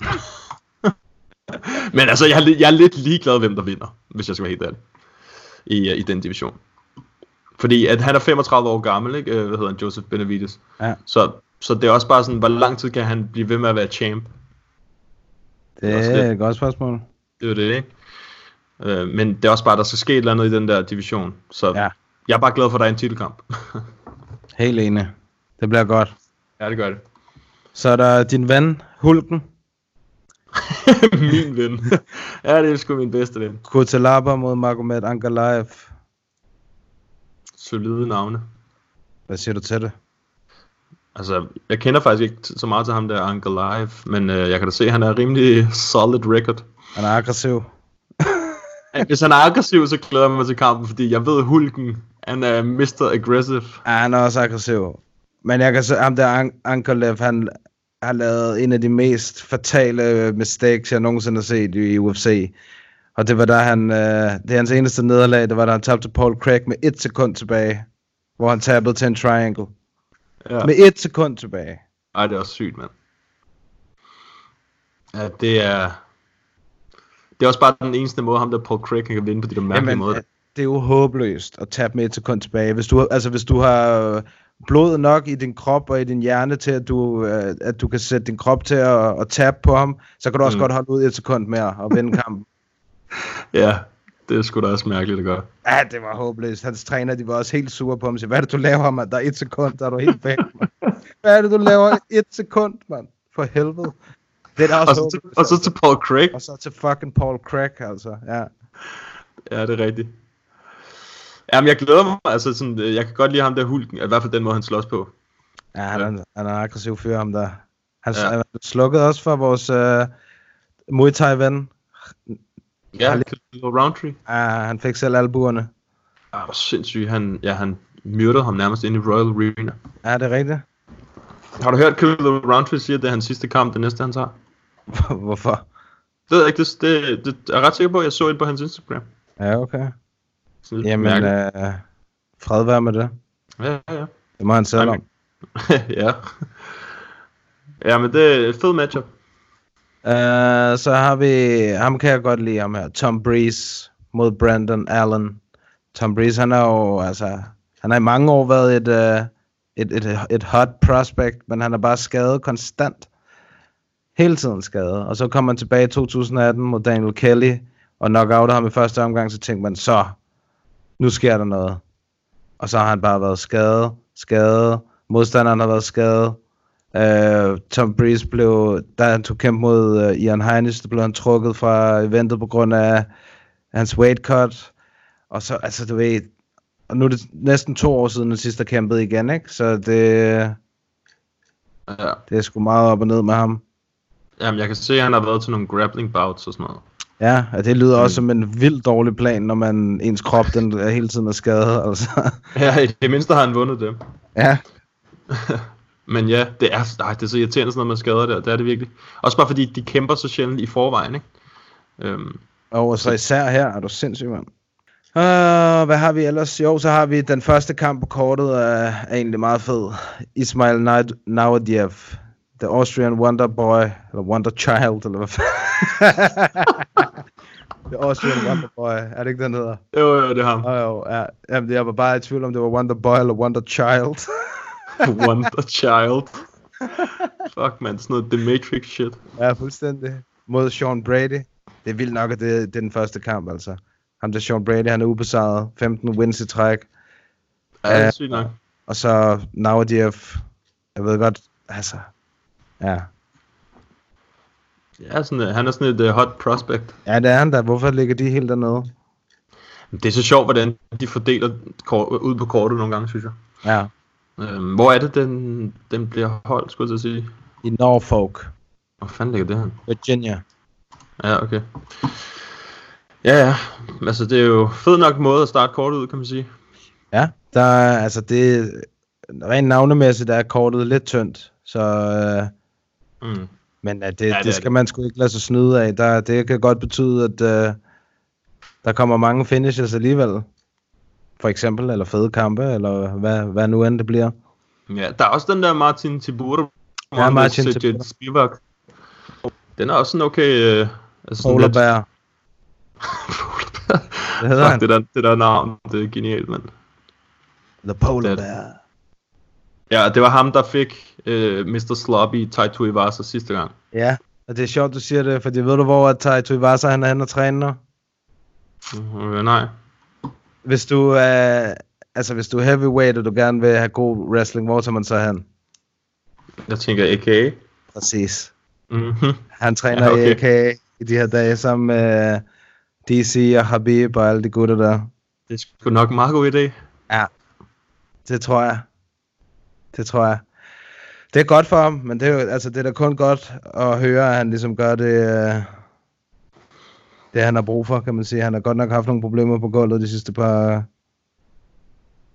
men altså, jeg er, jeg er lidt ligeglad, hvem der vinder, hvis jeg skal være helt ærlig. I, øh, i den division. Fordi at han er 35 år gammel, ikke? Øh, Hvad hedder han? Joseph Benavides. Ja. Så, så det er også bare sådan, hvor lang tid kan han blive ved med at være champ? Det er lidt- et godt spørgsmål. Det er det, ikke? Øh, men det er også bare, der skal ske et eller andet i den der division. Så Ja. jeg er bare glad for, at der er en titelkamp. Helt enig. Det bliver godt. ja, det gør det. Så er der din ven, Hulken. Min ven. ja, det er sgu min bedste ven. Kutalaba mod Magomed Ankalaev. Solide navne. Hvad siger du til det? Altså, jeg kender faktisk ikke så meget til ham der Live, men øh, jeg kan da se, at han er rimelig solid record. Han er aggressiv. Hvis han er aggressiv, så glæder jeg mig til kampen, fordi jeg ved, Hulken, han er Mr. Aggressive. Ja, han er også aggressiv. Men jeg kan se, ham der An- Ankalaev, han har lavet en af de mest fatale mistakes, jeg nogensinde har set i UFC. Og det var da han, øh, det er hans eneste nederlag, det var da han tabte Paul Craig med et sekund tilbage. Hvor han tabede til en triangle. Ja. Med et sekund tilbage. Ej, det er også sygt, mand. Ja, det er... Det er også bare den eneste måde, ham der Paul Craig kan vinde på de der mærkelige Jamen, måder. øh, det er jo håbløst at tabe med et sekund tilbage. Hvis du, altså, hvis du har blod nok i din krop og i din hjerne til, at du, øh, at du kan sætte din krop til at, at tabe på ham, så kan du også Mm. godt holde ud et sekund mere og vinde kampen. Ja, det er sgu da også mærkeligt at gøre. Ja, det var håbløst. Hans træner, de var også helt sure på ham. Så, hvad er det, du laver, mand? Der er et sekund, der er du helt væk, mand. Hvad er det, du laver? Et sekund, mand. For helvede. Det er også Og så, til, håbløst, og så altså. til Paul Craig. og så til fucking Paul Craig, altså. Ja. Ja, det er rigtigt. Jamen, jeg glæder mig. Altså, sådan, øh, jeg kan godt lide ham der Hulken. I hvert fald den måde, han slås på. Ja, han er, han er en aggressiv fyr, ham der. Han Ja. ja. slukkede også for vores uh, Muay Thai-ven. Ja, Khalil Roundtree. Ja, han fik selv albuerne. Ah, hvor sindssygt. Han, ja, han myrdede ham nærmest ind i Royal Arena. Ja, det er rigtigt. Har du hørt Khalil Roundtree sige, at det er hans sidste kamp, det næste han tager? Hvorfor? Det ved jeg ikke. Det, det, det er jeg ret sikker på, at jeg så det på hans Instagram. Ja, okay. Så Jamen, uh, fred være med det. Ja, ja. Det må han selv om. ja. Ja, men det er et fed matchup. Uh, så har vi, ham kan jeg godt lide ham her, Tom Breeze mod Brandon Allen. Tom Breeze, han har jo, altså, han har i mange år været et, uh, et, et, et hot prospect, men han er bare skadet konstant. Hele tiden skadet. Og så kom han tilbage i 2018 mod Daniel Kelly, og knockouter ham i første omgang, så tænkte man, så, nu sker der noget. Og så har han bare været skadet, skadet, modstanderen har været skadet, Uh, Tom Breeze blev, da han tog kæmpe mod uh, Ian Heinisch, der blev han trukket fra eventet på grund af hans weight cut. Og så, altså du ved, og nu er det næsten to år siden, den sidste kæmpede igen, ikke? Så det, Ja. det er sgu meget op og ned med ham. Jamen, jeg kan se, at han har været til nogle grappling bouts og sådan noget. Ja, og det lyder også som en vild dårlig plan, når man ens krop den er hele tiden er skadet, altså. Ja, i det mindste har han vundet dem. ja, Men ja, det er, ej, det er så irriterende sådan noget med skader der. Det er det virkelig. Også bare fordi, de kæmper så sjældent i forvejen, ikke? Øhm, Og så især her er du sindssyg, mand. Uh, hvad har vi ellers? Jo, så har vi den første kamp på kortet, er, er egentlig meget fed. Ismail Naudiev, The Austrian Wonder Boy, eller Wonder Child, eller hvad. The Austrian Wonder Boy, er det ikke den hedder? jo, jo, det er ham. Jo, jo, ja. Jamen, jeg var bare i tvivl om, det var Wonder Boy eller Wonder Child. Wonder Child. Fuck, man, sådan noget The Matrix shit. ja, fuldstændig. Mod Sean Brady. Det er vildt nok, at det, det er den første kamp, altså. Ham der Sean Brady, han er ubesejret. 15 wins i træk. Ja, det er sygt nok. Og så Naudiev, jeg ved godt, altså, ja. Ja, sådan, øh, han er sådan et uh, hot prospect. Ja, det er han da. Hvorfor ligger de helt dernede? Det er så sjovt, hvordan de fordeler kort, ud på kortet nogle gange, synes jeg. Ja. Øhm, hvor er det, den, den bliver holdt, skulle jeg sige? I Norfolk, Hvor fanden ligger det her? Virginia. Ja, okay. Ja, ja. Altså, det er jo fed nok måde at starte kortet ud, kan man sige. Ja, der er, altså det, rent navnemæssigt er kortet lidt tyndt, så... Øh, Mm. men at det, Ja, det det, skal det. man sgu ikke lade sig snyde af. Der, det kan godt betyde, at øh, der kommer mange finishes alligevel. For eksempel, eller fede kampe, eller hvad, hvad nu end det bliver. Ja, der er også den der Martin Tibur. Ja, Martin Tibur. Spivak. Den er også sådan okay... Øh, altså sådan Polar lidt- Bear. Hvad hedder Fuck, han? det der, det der navn, det er genialt, mand. The Polar Det- Bear. Ja, det var ham, der fik øh, Mr. Sloppy Taito Ivasa sidste gang. Ja, og det er sjovt, du siger det, fordi ved du, hvor at Taito Ivasa han er henne og træner? Øh, nej. Hvis du er, altså hvis du er heavyweight, og du gerne vil have god wrestling, hvor tager man så hen? Jeg tænker AKA. Præcis. Mm-hmm. Han træner Ja, okay. okay. AK i de her dage sammen med DC og Habib og alle de gutter der. Det er sgu nok en meget god idé. Ja, det tror jeg. Det tror jeg. Det er godt for ham, men det er, jo, altså, det er da kun godt at høre, at han ligesom gør det, øh, det han har brug for, kan man sige. Han har godt nok haft nogle problemer på gulvet de sidste par...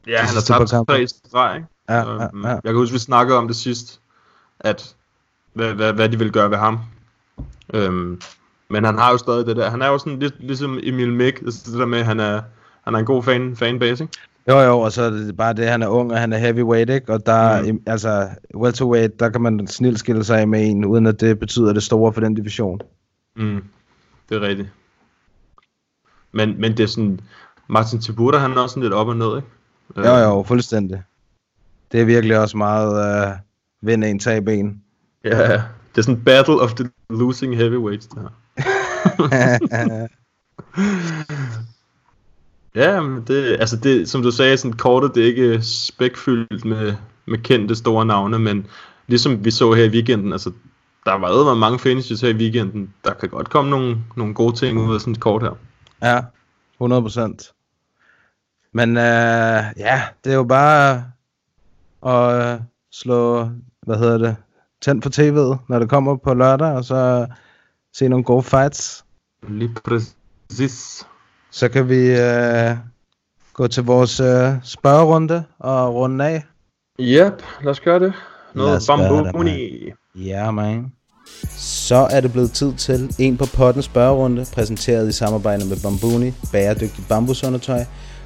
Ja, han har tabt tre i streg, ikke? Ja, ja, Øhm, ja. Jeg kan huske, vi snakkede om det sidst, at hvad, hvad, hvad de ville gøre ved ham. Øhm, men han har jo stadig det der. Han er jo sådan lidt ligesom Emil Mick, altså det der med, at han er, han er en god fan, fanbase, ikke? Jo, jo, og så er det bare det, han er ung, og han er heavyweight, ikke? Og der, Mm. altså, welterweight, der kan man snilt skille sig af med en, uden at det betyder det store for den division. Mm, det er rigtigt. Men, men det er sådan, Martin Tibuta, han er også sådan lidt op og ned, ikke? Øh, Jo, jo, fuldstændig. Det er virkelig også meget øh, vinde en, tab en. Ja, ja. det er sådan battle of the losing heavyweights, det her. Ja, men det, altså det, som du sagde, sådan kortet, det er ikke spækfyldt med, med kendte store navne, men ligesom vi så her i weekenden, altså der var jo mange finishes her i weekenden, der kan godt komme nogle, nogle gode ting ud af sådan et kort her. Ja, 100 procent. Men øh, ja, det er jo bare at øh, slå, hvad hedder det, tænd for tv'et, når det kommer på lørdag, og så se nogle gode fights. Lige præcis. Så kan vi øh, gå til vores øh, spørgerunde og runde af. Yep, lad os gøre det. Noget bambuni. Ja, man. Så er det blevet tid til en på potten spørgerunde, præsenteret i samarbejde med Bambuni, bæredygtigt bambusundertøj.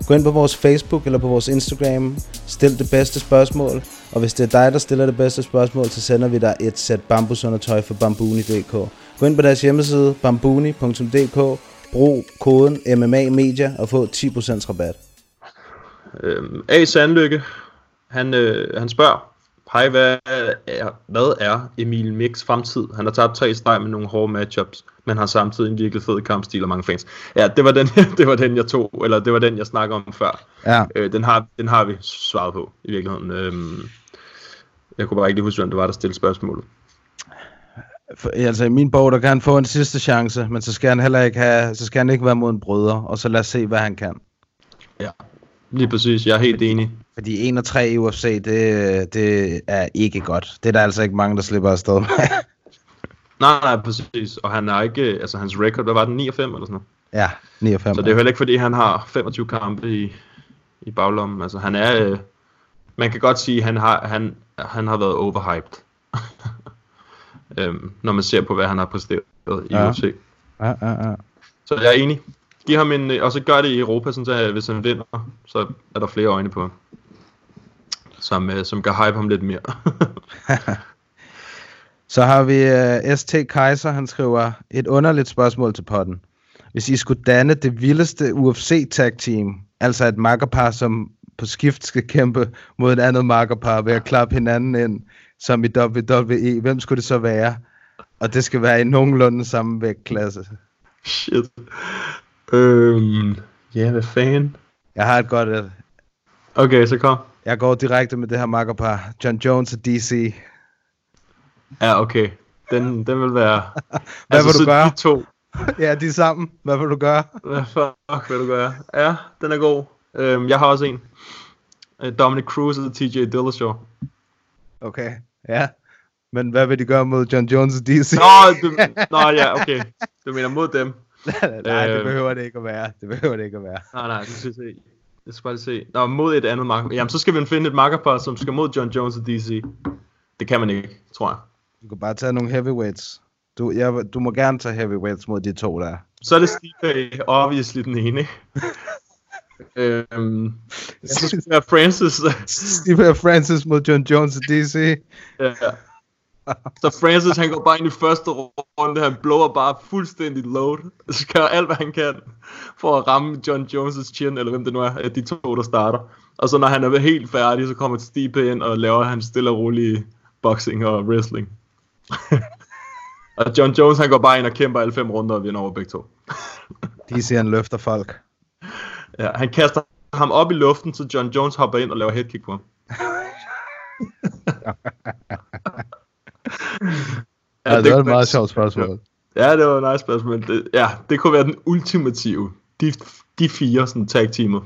Gå ind på vores Facebook eller på vores Instagram, stil det bedste spørgsmål, og hvis det er dig, der stiller det bedste spørgsmål, så sender vi dig et sæt bambusundertøj fra bambuni.dk. Gå ind på deres hjemmeside, bambuni.dk, brug koden MMA Media og få 10% rabat. Øhm, A. Sandlykke, han, øh, han spørger, Hej, hvad er, hvad er Emil Mix fremtid? Han har tabt tre streg med nogle hårde matchups, men har samtidig en virkelig fed kampstil og mange fans. Ja, det var den, det var den jeg tog, eller det var den, jeg snakker om før. Ja. Øh, den, har, den har vi svaret på, i virkeligheden. Øhm, jeg kunne bare ikke lige huske, hvem det var, der stillede spørgsmålet. For, altså i min bog, der kan han få en sidste chance, men så skal han heller ikke have, så skal han ikke være mod en bryder, og så lad os se, hvad han kan. Ja, lige præcis. Jeg er helt enig. Fordi 1 og 3 i UFC, det, det er ikke godt. Det er der altså ikke mange, der slipper afsted med. Nej, nej, præcis. Og han er ikke, altså hans record, hvad var den, 9 og 5 eller sådan noget? ja, 9 og 5. Så det er jo heller ikke, fordi han har 25 kampe i, i baglommen. Altså, han er... Øh, man kan godt sige, at han har, han, han har været overhyped. øhm, når man ser på, hvad han har præsteret i Ja. UFC. Ja, ja, ja. Så jeg er enig. Giv ham en... øh, Og så gør det i Europa, sådan så at hvis han vinder, så er der flere øjne på ham. Som, øh, som kan hype ham lidt mere. Så har vi uh, ST Kaiser, han skriver et underligt spørgsmål til potten. Hvis I skulle danne det vildeste UFC tag team, altså et makkerpar, som på skift skal kæmpe mod et andet makkerpar ved at klappe hinanden ind, som i WWE, hvem skulle det så være? Og det skal være i nogenlunde samme vægtklasse. Shit. Øhm, ja, hvad fanden? Jeg har et godt et. Okay, så kom. Jeg går direkte med det her makkerpar. John Jones og DC. Ja, okay. Den, den vil være... Hvad vil du gøre? De to, ja, de er sammen. Hvad vil du gøre? Hvad fuck vil du gøre? Ja, den er god. Øhm, jeg har også en. Øh, Dominic Cruz og TJ Dillashaw. Okay, ja. Men hvad vil de gøre mod John Jones og DC? Nå, du, nå, ja, okay. Du mener mod dem? nej, det Øh. behøver det ikke at være. Det behøver det ikke at være. Nej, nej, det synes jeg ikke. Jeg skal bare se. Nå, mod et andet marker. Jamen, så skal vi finde et markerpar, som skal mod John Jones og DC. Det kan man ikke, tror jeg. Du kan bare tage nogle heavyweights. Du, jeg, du må gerne tage heavyweights mod de to der. Så er det Stipe, obviously den ene? øhm, så skal det være Francis. Steve Francis mod John Jones og DC. ja. Så Francis, han går bare ind i første runde, han blower bare fuldstændig load. Så gør alt, hvad han kan, for at ramme John Jones' chin, eller hvem det nu er, de to, der starter. Og så når han er helt færdig, så kommer Stipe ind og laver han stille og rolig boxing og wrestling. og John Jones, han går bare ind og kæmper alle fem runder og vinder over begge to. DC han løfter folk. Ja, han kaster ham op i luften, så John Jones hopper ind og laver headkick på ham. Ja, det var et meget sjovt spørgsmål. Ja, det var et nice spørgsmål. Det, ja, det kunne være den ultimative. De, de fire sådan tag teamet.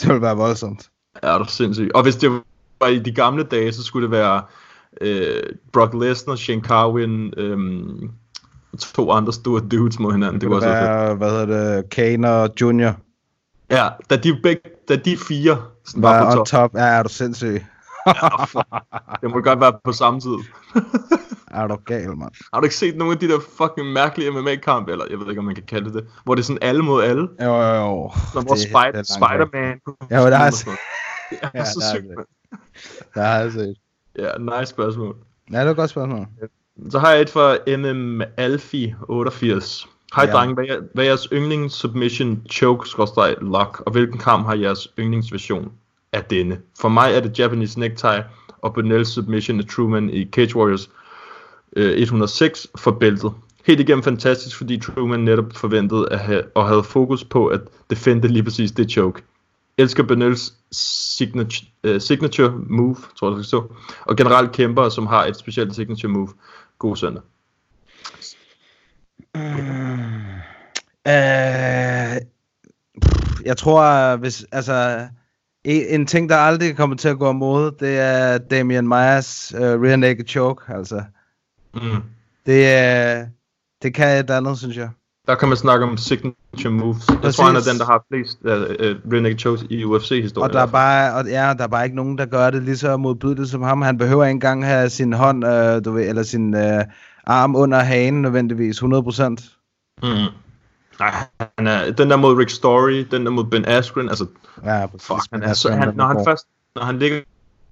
Det ville være voldsomt. Ja, det er sindssygt. Og hvis det var i de gamle dage, så skulle det være øh, Brock Lesnar, Shane Carwin, øhm, to andre store dudes mod hinanden. Det, Det var kunne så fedt. være, hvad hedder det, Kane og Junior Ja, da de, begge, da de fire sådan var, var på top. top. Ja, er du sindssyg? Det må godt være på samme tid. Er du gal, mand? Har du ikke set nogle af de der fucking mærkelige MMA-kampe, eller jeg ved ikke, om man kan kalde det det, hvor det er sådan alle mod alle, Jo, jo, jo. som hvor Spider- er Spider-Man... Ja, men der er- sådan noget. Det er Ja, så er sygt, mand. Der har jeg set. Ja, nice spørgsmål. Ja, det var et godt spørgsmål. Så har jeg et fra MM Alfie 88. Hej Ja. drenge, hvad er, hvad er jeres yndlings submission choke lock, og hvilken kamp har jeres yndlingsversion af denne? For mig er det Japanese necktie og Bonnells submission af Truman i Cage Warriors øh, 106 for bæltet. Helt igennem fantastisk, fordi Truman netop forventede at have, og havde fokus på at defende lige præcis det choke. Elsker Bonnells signature, uh, signature move, tror jeg, det skal stå. Og generelt kæmper, som har et specielt signature move. God søndag. Øh, pff, jeg tror, hvis, altså, en, ting, der aldrig kommer til at gå imod, det er Damian Myers uh, rear naked choke, altså. Mm. Det, er, det kan et andet, synes jeg. Der kan man snakke om signature moves. Jeg Præcis. tror, han er den, der har flest uh, uh, rear naked chokes i UFC-historien. Og der er bare, og, ja, der er bare ikke nogen, der gør det lige så modbydeligt som ham. Han behøver ikke engang have sin hånd, øh, du ved, eller sin øh, arm under hagen nødvendigvis, 100%. Mm. Nej, han er, den der mod Rick Story, den der mod Ben Askren, altså, Ja, præcis. fuck, han er så, han, når han først, når han ligger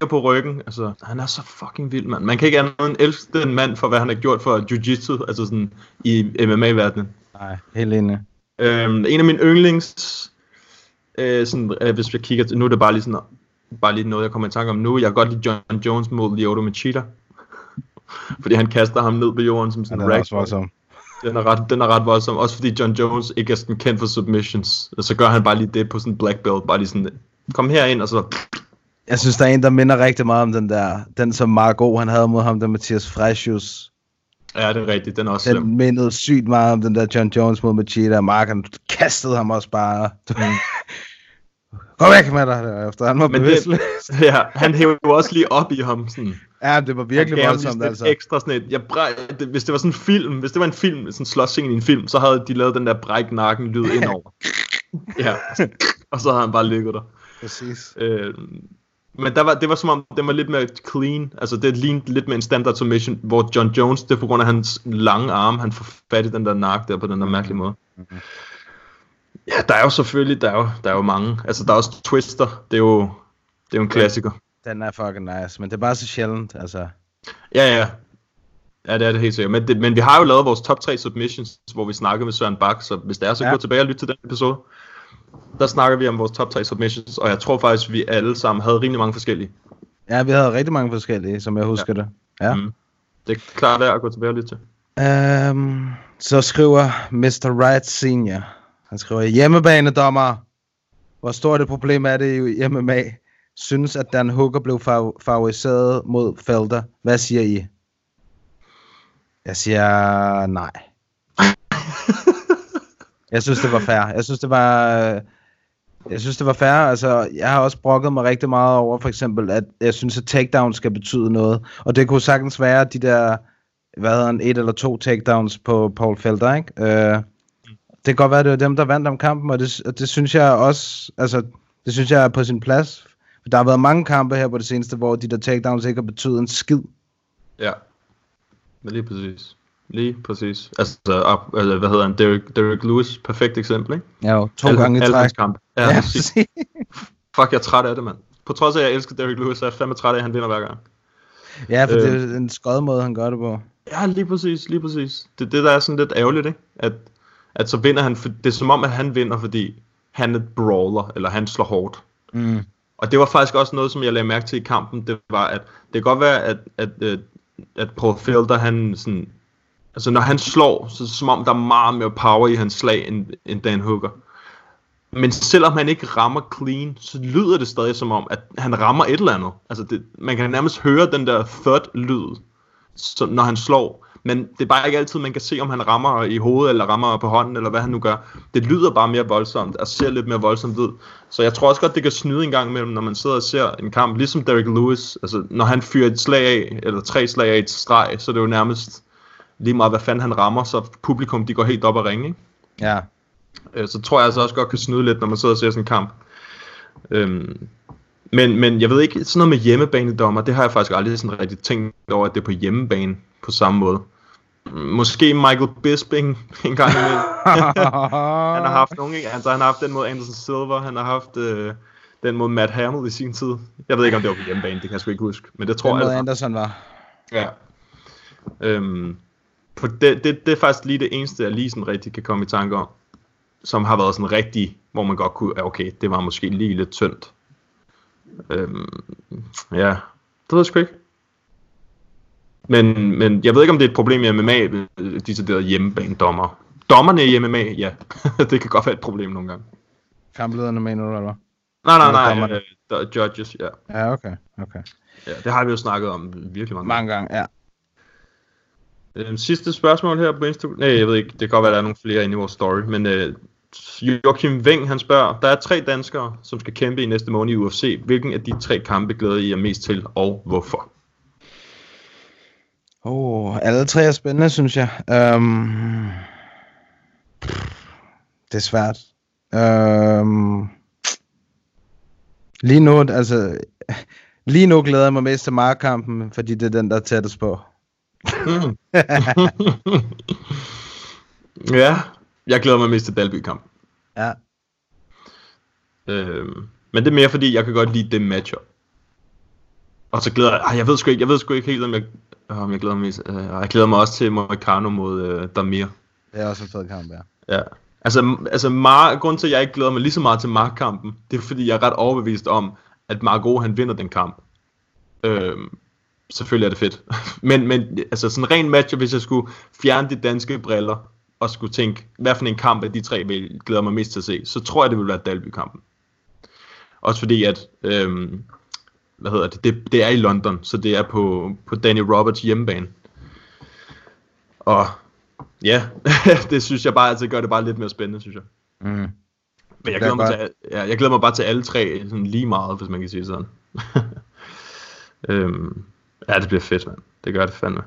på ryggen, altså, han er så fucking vild, mand. Man kan ikke andet end elske den mand for, hvad han har gjort for jiu-jitsu, altså sådan, i MMA-verdenen. Nej, helt enig. Øhm, en af mine yndlings, øh, sådan, øh, hvis jeg kigger til, nu er det bare lige sådan, bare lige noget, jeg kommer i tanke om nu. Jeg kan godt lide John Jones mod Lyoto Machida. Fordi han kaster ham ned på jorden som sådan en rag. også. Den er, ret, den er ret voldsom. Også fordi John Jones ikke er sådan kendt for submissions. Så gør han bare lige det på sådan en black belt. Bare lige sådan, kom her ind og så... Jeg synes, der er en, der minder rigtig meget om den der, den som Margot han havde mod ham, der Mathias Freshus. Ja, det er rigtigt. Den er også slem. Den mindede sygt meget om den der John Jones mod Machida, og Mark han kastede ham også bare. Gå væk med dig derefter, han var bevidstløs. Ja, han hæver jo også lige op i ham. Sådan. Ja, det var virkelig voldsomt, altså. Ekstra sådan et, jeg brej, det, hvis det var sådan en film, hvis det var en film, sådan en slåsscene i en film, så havde de lavet den der bræk nakken lyd indover. ja, og så havde han bare ligget der. Præcis. Øh, men der var, det var som om, den var lidt mere clean. Altså det lignede lidt med en standard submission, hvor John Jones, det er på grund af hans lange arme, han får fat i den der nak der på den der mærkelige måde. Ja, der er jo selvfølgelig, der er jo, der er jo mange. Altså der er også Twister, det er jo, det er jo en klassiker. Den er fucking nice, men det er bare så sjældent, altså. Ja, ja. Ja, det er det helt sikkert. Men, det, men vi har jo lavet vores top 3 submissions, hvor vi snakkede med Søren Bak, så hvis det er, så Ja. gå tilbage og lyt til den episode. Der snakker vi om vores top 3 submissions, og jeg tror faktisk, vi alle sammen havde rimelig mange forskellige. Ja, vi havde rigtig mange forskellige, som jeg husker ja. det. Ja. Mm. Det er klart værd at gå tilbage og lytte til. Um, så skriver Mr. Wright Senior. Han skriver, hjemmebanedommer. Hvor stort et problem er det i MMA? Synes, at Dan Hooker blev fav- favoriseret mod Felder. Hvad siger I? Jeg siger nej. jeg synes, det var fair. Jeg synes, det var... Jeg synes, det var fair. Altså, jeg har også brokket mig rigtig meget over, for eksempel, at jeg synes, at takedown skal betyde noget. Og det kunne sagtens være de der, hvad hedder han, et eller to takedowns på Paul Felder, ikke? Øh, det kan godt være, at det var dem, der vandt om kampen, og det, og det synes jeg også, altså, Det synes jeg er på sin plads. Der har været mange kampe her på det seneste, hvor de der takedowns ikke har betydet en skid. Ja. Men lige præcis. Lige præcis. Altså, op, altså hvad hedder han? Derek, Derek Lewis, perfekt eksempel, ikke? Ja, jo, to Alle- gange i træk. kampe. Ja, Ja, præcis. Fuck, jeg er træt af det, mand. På trods af, at jeg elsker Derek Lewis, så er jeg fandme træt af, at han vinder hver gang. ja, for det Øh. er en skød måde, han gør det på. Ja, lige præcis, lige præcis. Det er det, der er sådan lidt ærgerligt, ikke? At, at så vinder han, for, det er som om, at han vinder, fordi han er et brawler, eller han slår hårdt. Mm. Og det var faktisk også noget, som jeg lagde mærke til i kampen, det var, at det kan godt være, at, at, at, at Paul Felder, han sådan, altså når han slår, så er det som om, der er meget mere power i hans slag, end, end Dan Hooker. Men selvom han ikke rammer clean, så lyder det stadig som om, at han rammer et eller andet. Altså det, man kan nærmest høre den der thud-lyd, som, når han slår. Men det er bare ikke altid, man kan se, om han rammer i hovedet, eller rammer på hånden, eller hvad han nu gør. Det lyder bare mere voldsomt, og ser lidt mere voldsomt ud. Så jeg tror også godt, det kan snyde en gang imellem, når man sidder og ser en kamp, ligesom Derek Lewis. Altså, når han fyrer et slag af, eller tre slag af et streg, så er det jo nærmest lige meget, hvad fanden han rammer, så publikum, de går helt op og ringe, ikke? Ja. Øh, så tror jeg altså også godt kan snyde lidt, når man sidder og ser sådan en kamp. Øhm, men, men jeg ved ikke, sådan noget med hjemmebanedommer, det har jeg faktisk aldrig sådan rigtig tænkt over, at det er på hjemmebane på samme måde. Måske Michael Bisping en gang imellem. han har haft ikke? altså, han har haft den mod Anderson Silver, han har haft øh, den mod Matt Hamill i sin tid. Jeg ved ikke, om det var på hjemmebane, det kan jeg sgu ikke huske. Men det tror Den jeg. måde altså. Anderson var. Ja. Øhm, på det, det, det er faktisk lige det eneste, jeg lige sådan rigtig kan komme i tanke om. Som har været sådan rigtig, hvor man godt kunne, okay, det var måske lige lidt tyndt. Øhm, ja, det ved jeg sgu ikke. Men, men jeg ved ikke, om det er et problem i MMA, øh, der hjemmebanedommer. Dommerne i MMA, ja. det kan godt være et problem nogle gange. Kamplederne mener du, eller hvad? Nej, nej, nej. dommerne? Øh, er judges, ja. Ja, okay. okay. ja. Det har vi jo snakket om virkelig mange gange. Mange gange, ja. Øhm, sidste spørgsmål her på Instagram. Nej, jeg ved ikke. Det kan godt være, der er nogle flere inde i vores story. Men øh, Joachim Weng, han spørger, der er tre danskere, som skal kæmpe i næste måned i UFC. Hvilken af de tre kampe glæder I jer mest til, og hvorfor? Oh, alle tre er spændende, synes jeg. Um, det er svært. Um, lige nu, altså, lige nu glæder jeg mig mest til markkampen, fordi det er den, der er tættest på. ja, jeg glæder mig mest til Dalby-kamp. Ja. Øhm, men det er mere fordi, jeg kan godt lide det matchup. Og så glæder jeg, jeg ved sgu ikke, jeg ved sgu ikke helt, om jeg, om jeg glæder mig. Øh, jeg glæder mig også til Moicano mod øh, Damir. Det er også en fed kamp, ja. Ja. Altså, altså Mar- grunden til, at jeg ikke glæder mig lige så meget til Mark-kampen, det er fordi, jeg er ret overbevist om, at Margot, han vinder den kamp. Øhm, selvfølgelig er det fedt. men, men altså sådan en ren match, hvis jeg skulle fjerne de danske briller, og skulle tænke, hvad for en kamp af de tre vil glæder mig mest til at se, så tror jeg, det vil være Dalby-kampen. Også fordi, at øhm, hvad hedder det, det, det er i London, så det er på, på Danny Roberts hjemmebane. Og ja, det synes jeg bare, altså gør det bare lidt mere spændende, synes jeg. Mm. Men jeg er glæder, mig godt. til, ja, jeg glæder mig bare til alle tre sådan lige meget, hvis man kan sige sådan. øhm, ja, det bliver fedt, mand. Det gør det fandme.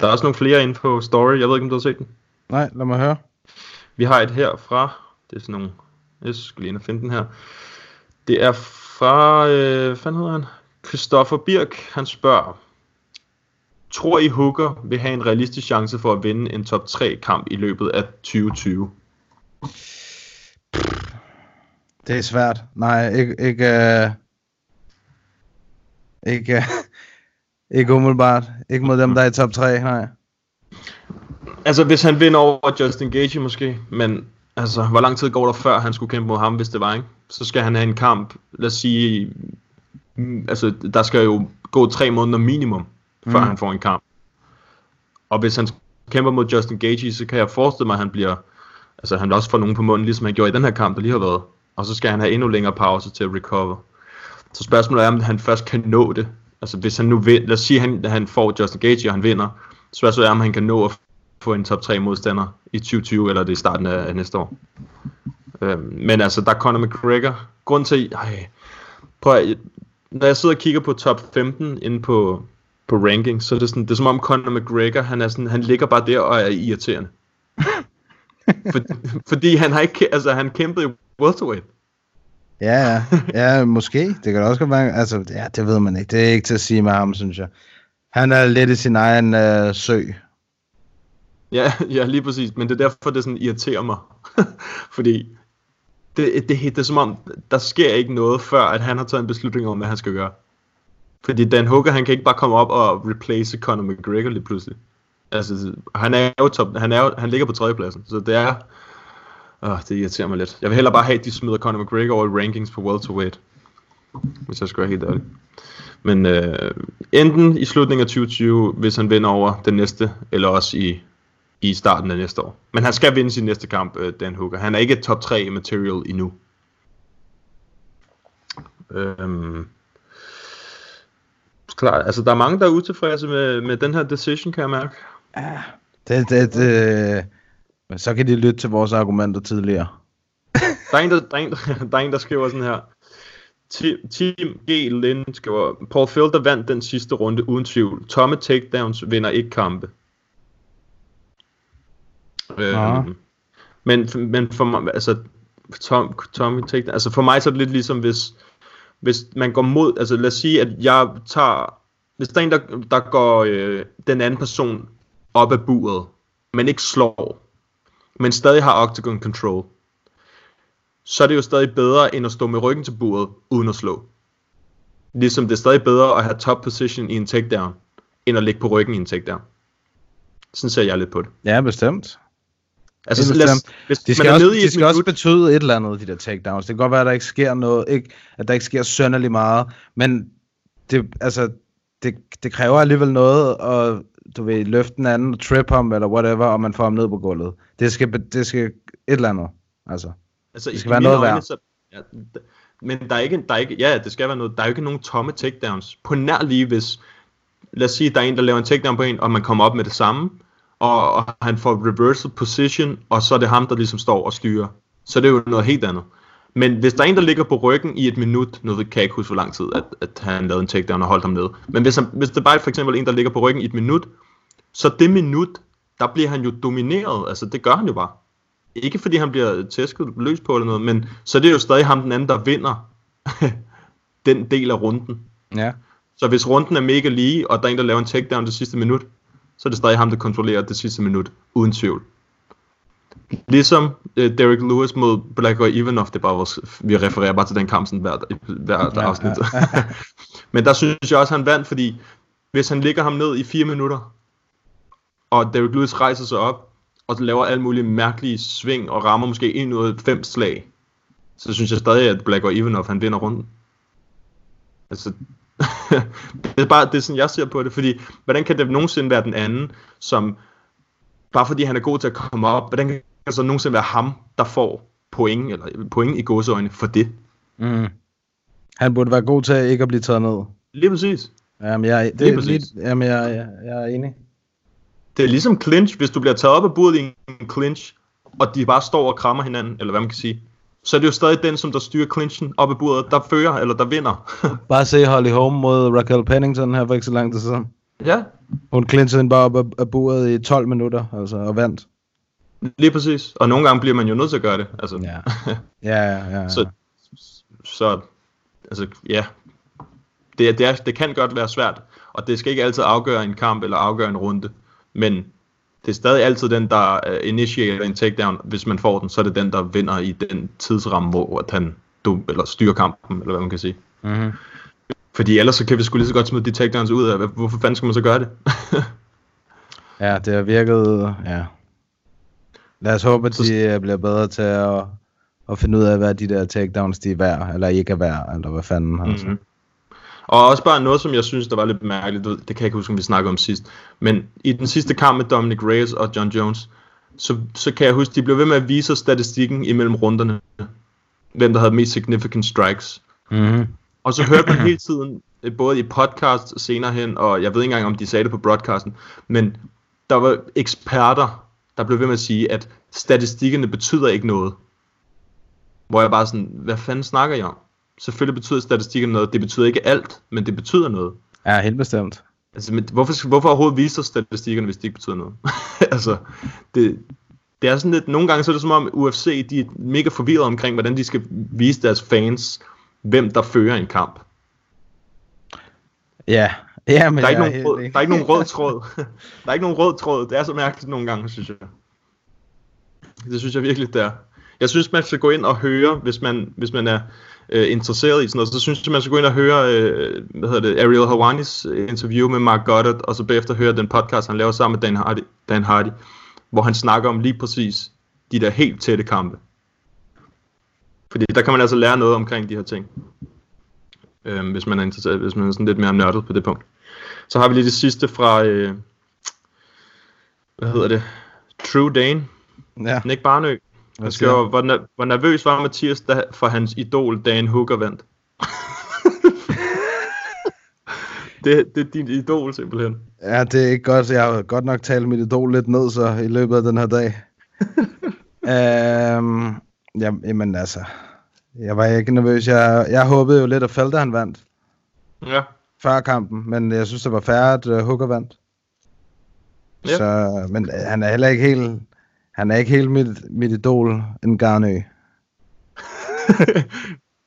Der er også nogle flere inde på story. Jeg ved ikke, om du har set den. Nej, lad mig høre. Vi har et her fra, det er sådan nogle, jeg skal lige ind og finde den her. Det er fra, øh, hvad fanden hedder han? Christoffer Birk, han spørger, tror I Hooker vil have en realistisk chance for at vinde en top 3 kamp i løbet af 2020? Det er svært. Nej, ikke... Ikke, uh... ikke, uh... ikke umiddelbart. Ikke mod dem, der er i top 3, nej. Altså, hvis han vinder over Justin Gaethje måske, men altså, hvor lang tid går der før han skulle kæmpe mod ham, hvis det var, ikke? Så skal han have en kamp, lad os sige, altså, der skal jo gå tre måneder minimum, før Mm. han får en kamp. Og hvis han kæmper mod Justin Gaethje, så kan jeg forestille mig, at han bliver, altså han også få nogen på munden, ligesom han gjorde i den her kamp, der lige har været. Og så skal han have endnu længere pause til at recover. Så spørgsmålet er, om han først kan nå det. Altså hvis han nu vil, lad os sige, at han, han får Justin Gaethje, og han vinder. Spørgsmålet er, om han kan nå at få en top 3 modstander i 2020, eller det er i starten af, af næste år. Øhm, men altså, der er Conor McGregor. Grund til, ej, prøv at, når jeg sidder og kigger på top 15 inde på, på ranking, så er det, sådan, det er som om Conor McGregor, han, er sådan, han ligger bare der og er irriterende. For, fordi han har ikke, altså han kæmpede i welterweight. Ja, ja. Ja, måske. Det kan da også godt være. Altså, ja, det ved man ikke. Det er ikke til at sige med ham, synes jeg. Han er lidt i sin egen øh, sø. Ja, ja, lige præcis. Men det er derfor, det sådan irriterer mig. Fordi det, det, det er som om, der sker ikke noget, før at han har taget en beslutning om, hvad han skal gøre. Fordi Dan Hooker, han kan ikke bare komme op og replace Conor McGregor lige pludselig. Altså, han er jo top, han, er jo, han ligger på tredjepladsen, så det er, åh, det irriterer mig lidt. Jeg vil hellere bare have, at de smider Conor McGregor over i rankings på welterweight, hvis jeg skal være helt ærlig. Men øh, enten i slutningen af 2020, hvis han vinder over den næste, eller også i, i starten af næste år. Men han skal vinde sin næste kamp, øh, Dan Hooker. Han er ikke et top 3 material endnu. Øhm, klart, altså der er mange, der er utilfredse med, med den her decision, kan jeg mærke. Det, det, det, men så kan de lytte til vores argumenter tidligere. Der er en, der, der, er en, der, er en, der skriver sådan her. Team G. Lind skriver, Paul Felder vandt den sidste runde uden tvivl. Tomme takedowns vinder ikke kampe. Øhm, men, men for mig, altså, Tom, Tommy takedown, altså for mig så er det lidt ligesom, hvis, hvis man går mod, altså lad os sige, at jeg tager, hvis der er en, der, der går øh, den anden person op af buret, men ikke slår, men stadig har octagon control, så er det jo stadig bedre, end at stå med ryggen til buret, uden at slå. Ligesom det er stadig bedre at have top position i en takedown, end at ligge på ryggen i en takedown. Sådan ser jeg lidt på det. Ja, bestemt. Altså, Helt lad os, hvis De skal, man er også, nede i de et skal også minut, betyde et eller andet, de der takedowns. Det kan godt være, at der ikke sker noget, ikke, at der ikke sker sønderlig meget, men det, altså, det, det kræver alligevel noget, og du vil løfte den anden, trip ham, eller whatever, og man får ham ned på gulvet. Det skal, det skal et eller andet, altså. altså, det skal være noget værd. Så, ja, d- men der er ikke, der er ikke, ja, det skal være noget, der er jo ikke nogen tomme takedowns. På nær lige hvis, lad os sige, der er en, der laver en takedown på en, og man kommer op med det samme, og, og han får reversal position, og så er det ham, der ligesom står og styrer. Så det er jo noget helt andet. Men hvis der er en, der ligger på ryggen i et minut, nu kan jeg ikke huske, hvor lang tid, at, at han lavede en takedown og holdt ham nede. Men hvis, han, hvis det bare er for eksempel en, der ligger på ryggen i et minut, så det minut, der bliver han jo domineret. Altså, det gør han jo bare. Ikke fordi han bliver tæsket løs på eller noget, men så er det jo stadig ham den anden, der vinder den del af runden. Ja. Så hvis runden er mega lige, og der er en, der laver en takedown det sidste minut, så er det stadig ham, der kontrollerer det sidste minut, uden tvivl. Ligesom øh, Derek Lewis mod Black Ivanov, det er bare vores, vi refererer bare til den kamp sådan hver, hver ja, afsnit. Ja. Men der synes jeg også, han vandt, fordi hvis han ligger ham ned i fire minutter, og Derek Lewis rejser sig op, og laver alle mulige mærkelige sving, og rammer måske en ud af fem slag, så synes jeg stadig, at Black Ivanov, han vinder runden. Altså, det er bare det er sådan, jeg ser på det, fordi hvordan kan det nogensinde være den anden, som bare fordi han er god til at komme op, hvordan kan det så nogensinde være ham, der får point, eller point i gåseøjne for det? Mm. Han burde være god til ikke at blive taget ned. Lige præcis. Jamen, jeg, det, Lige er præcis. lige, jamen, jeg, jeg, jeg er enig. Det er ligesom clinch, hvis du bliver taget op af buret i en clinch, og de bare står og krammer hinanden, eller hvad man kan sige, så er det jo stadig den, som der styrer clinchen op af buret, der fører, eller der vinder. Bare se Holly Holm mod Raquel Pennington her for ikke så lang tid siden. ja, Hun clinchede hende bare op af, buret i 12 minutter, altså, og vandt. lige præcis. Og nogle gange bliver man jo nødt til at gøre det. Altså, Ja. Ja, ja, ja. Så, så altså, ja. Det, det, er, det kan godt være svært, og det skal ikke altid afgøre en kamp eller afgøre en runde, men det er stadig altid den, der uh, initierer en takedown. Hvis man får den, så er det den, der vinder i den tidsramme, hvor at han du, eller styrer kampen, eller hvad man kan sige. Mm-hmm. Fordi ellers så kan vi sgu lige så godt smide de takedowns ud af. Hvorfor fanden skal man så gøre det? Ja, det har virket, ja. Lad os håbe, at de øh, bliver bedre til at, at finde ud af, hvad de der takedowns de er værd, eller ikke er værd, eller hvad fanden. Altså. Mhm. Og også bare noget, som jeg synes, der var lidt mærkeligt, det kan jeg ikke huske, om vi snakkede om sidst, men i den sidste kamp med Dominic Reyes og John Jones, så, så kan jeg huske, de blev ved med at vise os statistikken imellem runderne, hvem der havde mest significant strikes. Mm-hmm. Og så hørte man hele tiden, øh, både i podcast senere hen, og jeg ved ikke engang, om de sagde det på broadcasten, men der var eksperter, der blev ved med at sige, at statistikkerne betyder ikke noget. Hvor jeg bare sådan, hvad fanden snakker jeg om? Selvfølgelig betyder statistikkerne noget. Det betyder ikke alt, men det betyder noget. Ja, helt bestemt. Altså, men hvorfor, hvorfor overhovedet vise os statistikkerne, hvis det ikke betyder noget? altså, det, det er sådan lidt, nogle gange så er det som om UFC, de er mega forvirret omkring, hvordan de skal vise deres fans, hvem der fører en kamp. Ja, ja men Der er, ikke nogen rød, der er ikke nogen rød tråd. der er ikke nogen rød tråd. Det er så mærkeligt nogle gange, synes jeg. Det synes jeg virkelig, det er. Jeg synes, man skal gå ind og høre, hvis man, hvis man er øh, interesseret i sådan noget, så synes jeg, man skal gå ind og høre, øh, hvad hedder det, Ariel Hawanis øh, interview med Mark Goddard, og så bagefter høre den podcast, han laver sammen med Dan Hardy, Dan Hardy, hvor han snakker om lige præcis de der helt tætte kampe. Fordi der kan man altså lære noget omkring de her ting. Øh, hvis man er interesseret, hvis man er sådan lidt mere nørdet på det punkt. Så har vi lige det sidste fra, øh, hvad hedder det, True Dane, Ja, Nick Barnø. Han han? skriver, hvor, ner- hvor nervøs var Mathias, da, for hans idol Dan Hooker vandt? det, det er din idol simpelthen. Ja, det er ikke godt. Jeg har godt nok talt mit idol lidt ned så i løbet af den her dag. øhm, ja, jamen altså, jeg var ikke nervøs. Jeg, jeg håbede jo lidt, at Felder han vandt Ja, før kampen, men jeg synes, det var fair, at uh, Hooker vandt. Ja. Så, men øh, han er heller ikke helt, han er ikke helt mit, mit idol, en Garnø.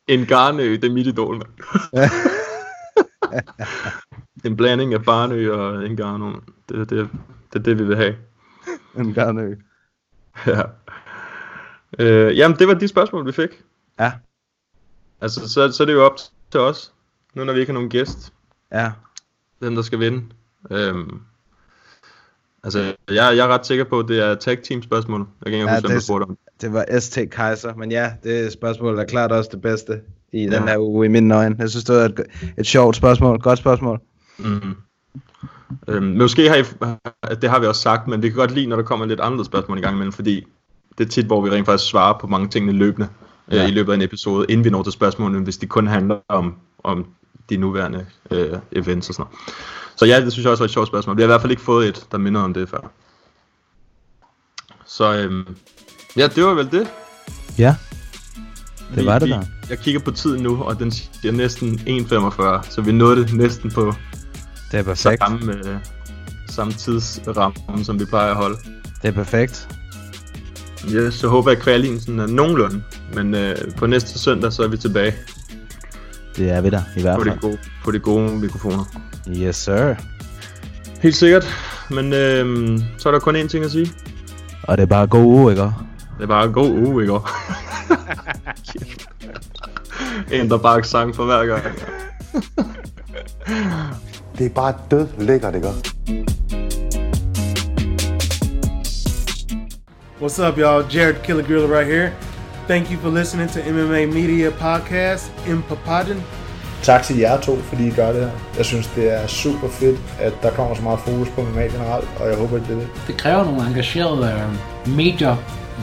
en Garnø, det er mit idol. en blanding af Barnø og en Garnø. Det, er det, det er det, vi vil have. En Garnø. Ja. Øh, jamen, det var de spørgsmål, vi fik. Ja, Altså, så, så er det jo op til os, nu når vi ikke har nogen gæst, ja. hvem der skal vinde. Øhm, altså, jeg, jeg er ret sikker på, at det er tag team spørgsmål. Jeg kan ikke Ja, huske, hvem det- spurgte om. Det var ST Kaiser, men ja, det spørgsmål er klart også det bedste i ja. den her uge i mine øjne. Jeg synes, det var et, et sjovt spørgsmål, godt spørgsmål. Mm. Øhm, måske har I, det har vi også sagt, men vi kan godt lide, når der kommer lidt anderledes spørgsmål i gang imellem, fordi det er tit, hvor vi rent faktisk svarer på mange tingene løbende ja. Ja. øh, i løbet af en episode, inden vi når til spørgsmålene, hvis de kun handler om, om de nuværende øh, events og sådan noget. Så ja, det synes jeg også var et sjovt spørgsmål. Vi har i hvert fald ikke fået et, der minder om det før. Så øhm, ja, det var vel det. Ja, det Vi- var det da. Jeg kigger på tiden nu, og den siger næsten 1.45, så vi nåede det næsten på Det er perfekt. samme, øh, samme tidsramme, som vi plejer at holde. Det er perfekt. Yes, så håber jeg, at kvalien sådan er nogenlunde. Men øh, på næste søndag, så er vi tilbage Det er vi da, i hvert på fald. de gode, på de gode mikrofoner. Yes, sir. Helt sikkert. Men øh, så er der kun én ting at sige. Og det er bare god uge, ikke? Det er bare en god uge, ikke? en, der bare sang for hver gang. Det er bare død lækkert, ikke? What's up, y'all? Jared Killer Gorilla right here. Thank you for listening to MMA Media Podcast in Papadon. Tak til jer to, fordi I gør det her. Jeg synes, det er super fedt, at der kommer så meget fokus på MMA generelt, og jeg håber, at det er det. Det kræver nogle engagerede øh, medier.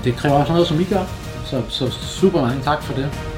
Det kræver også noget, som I gør. Så, så super mange tak for det.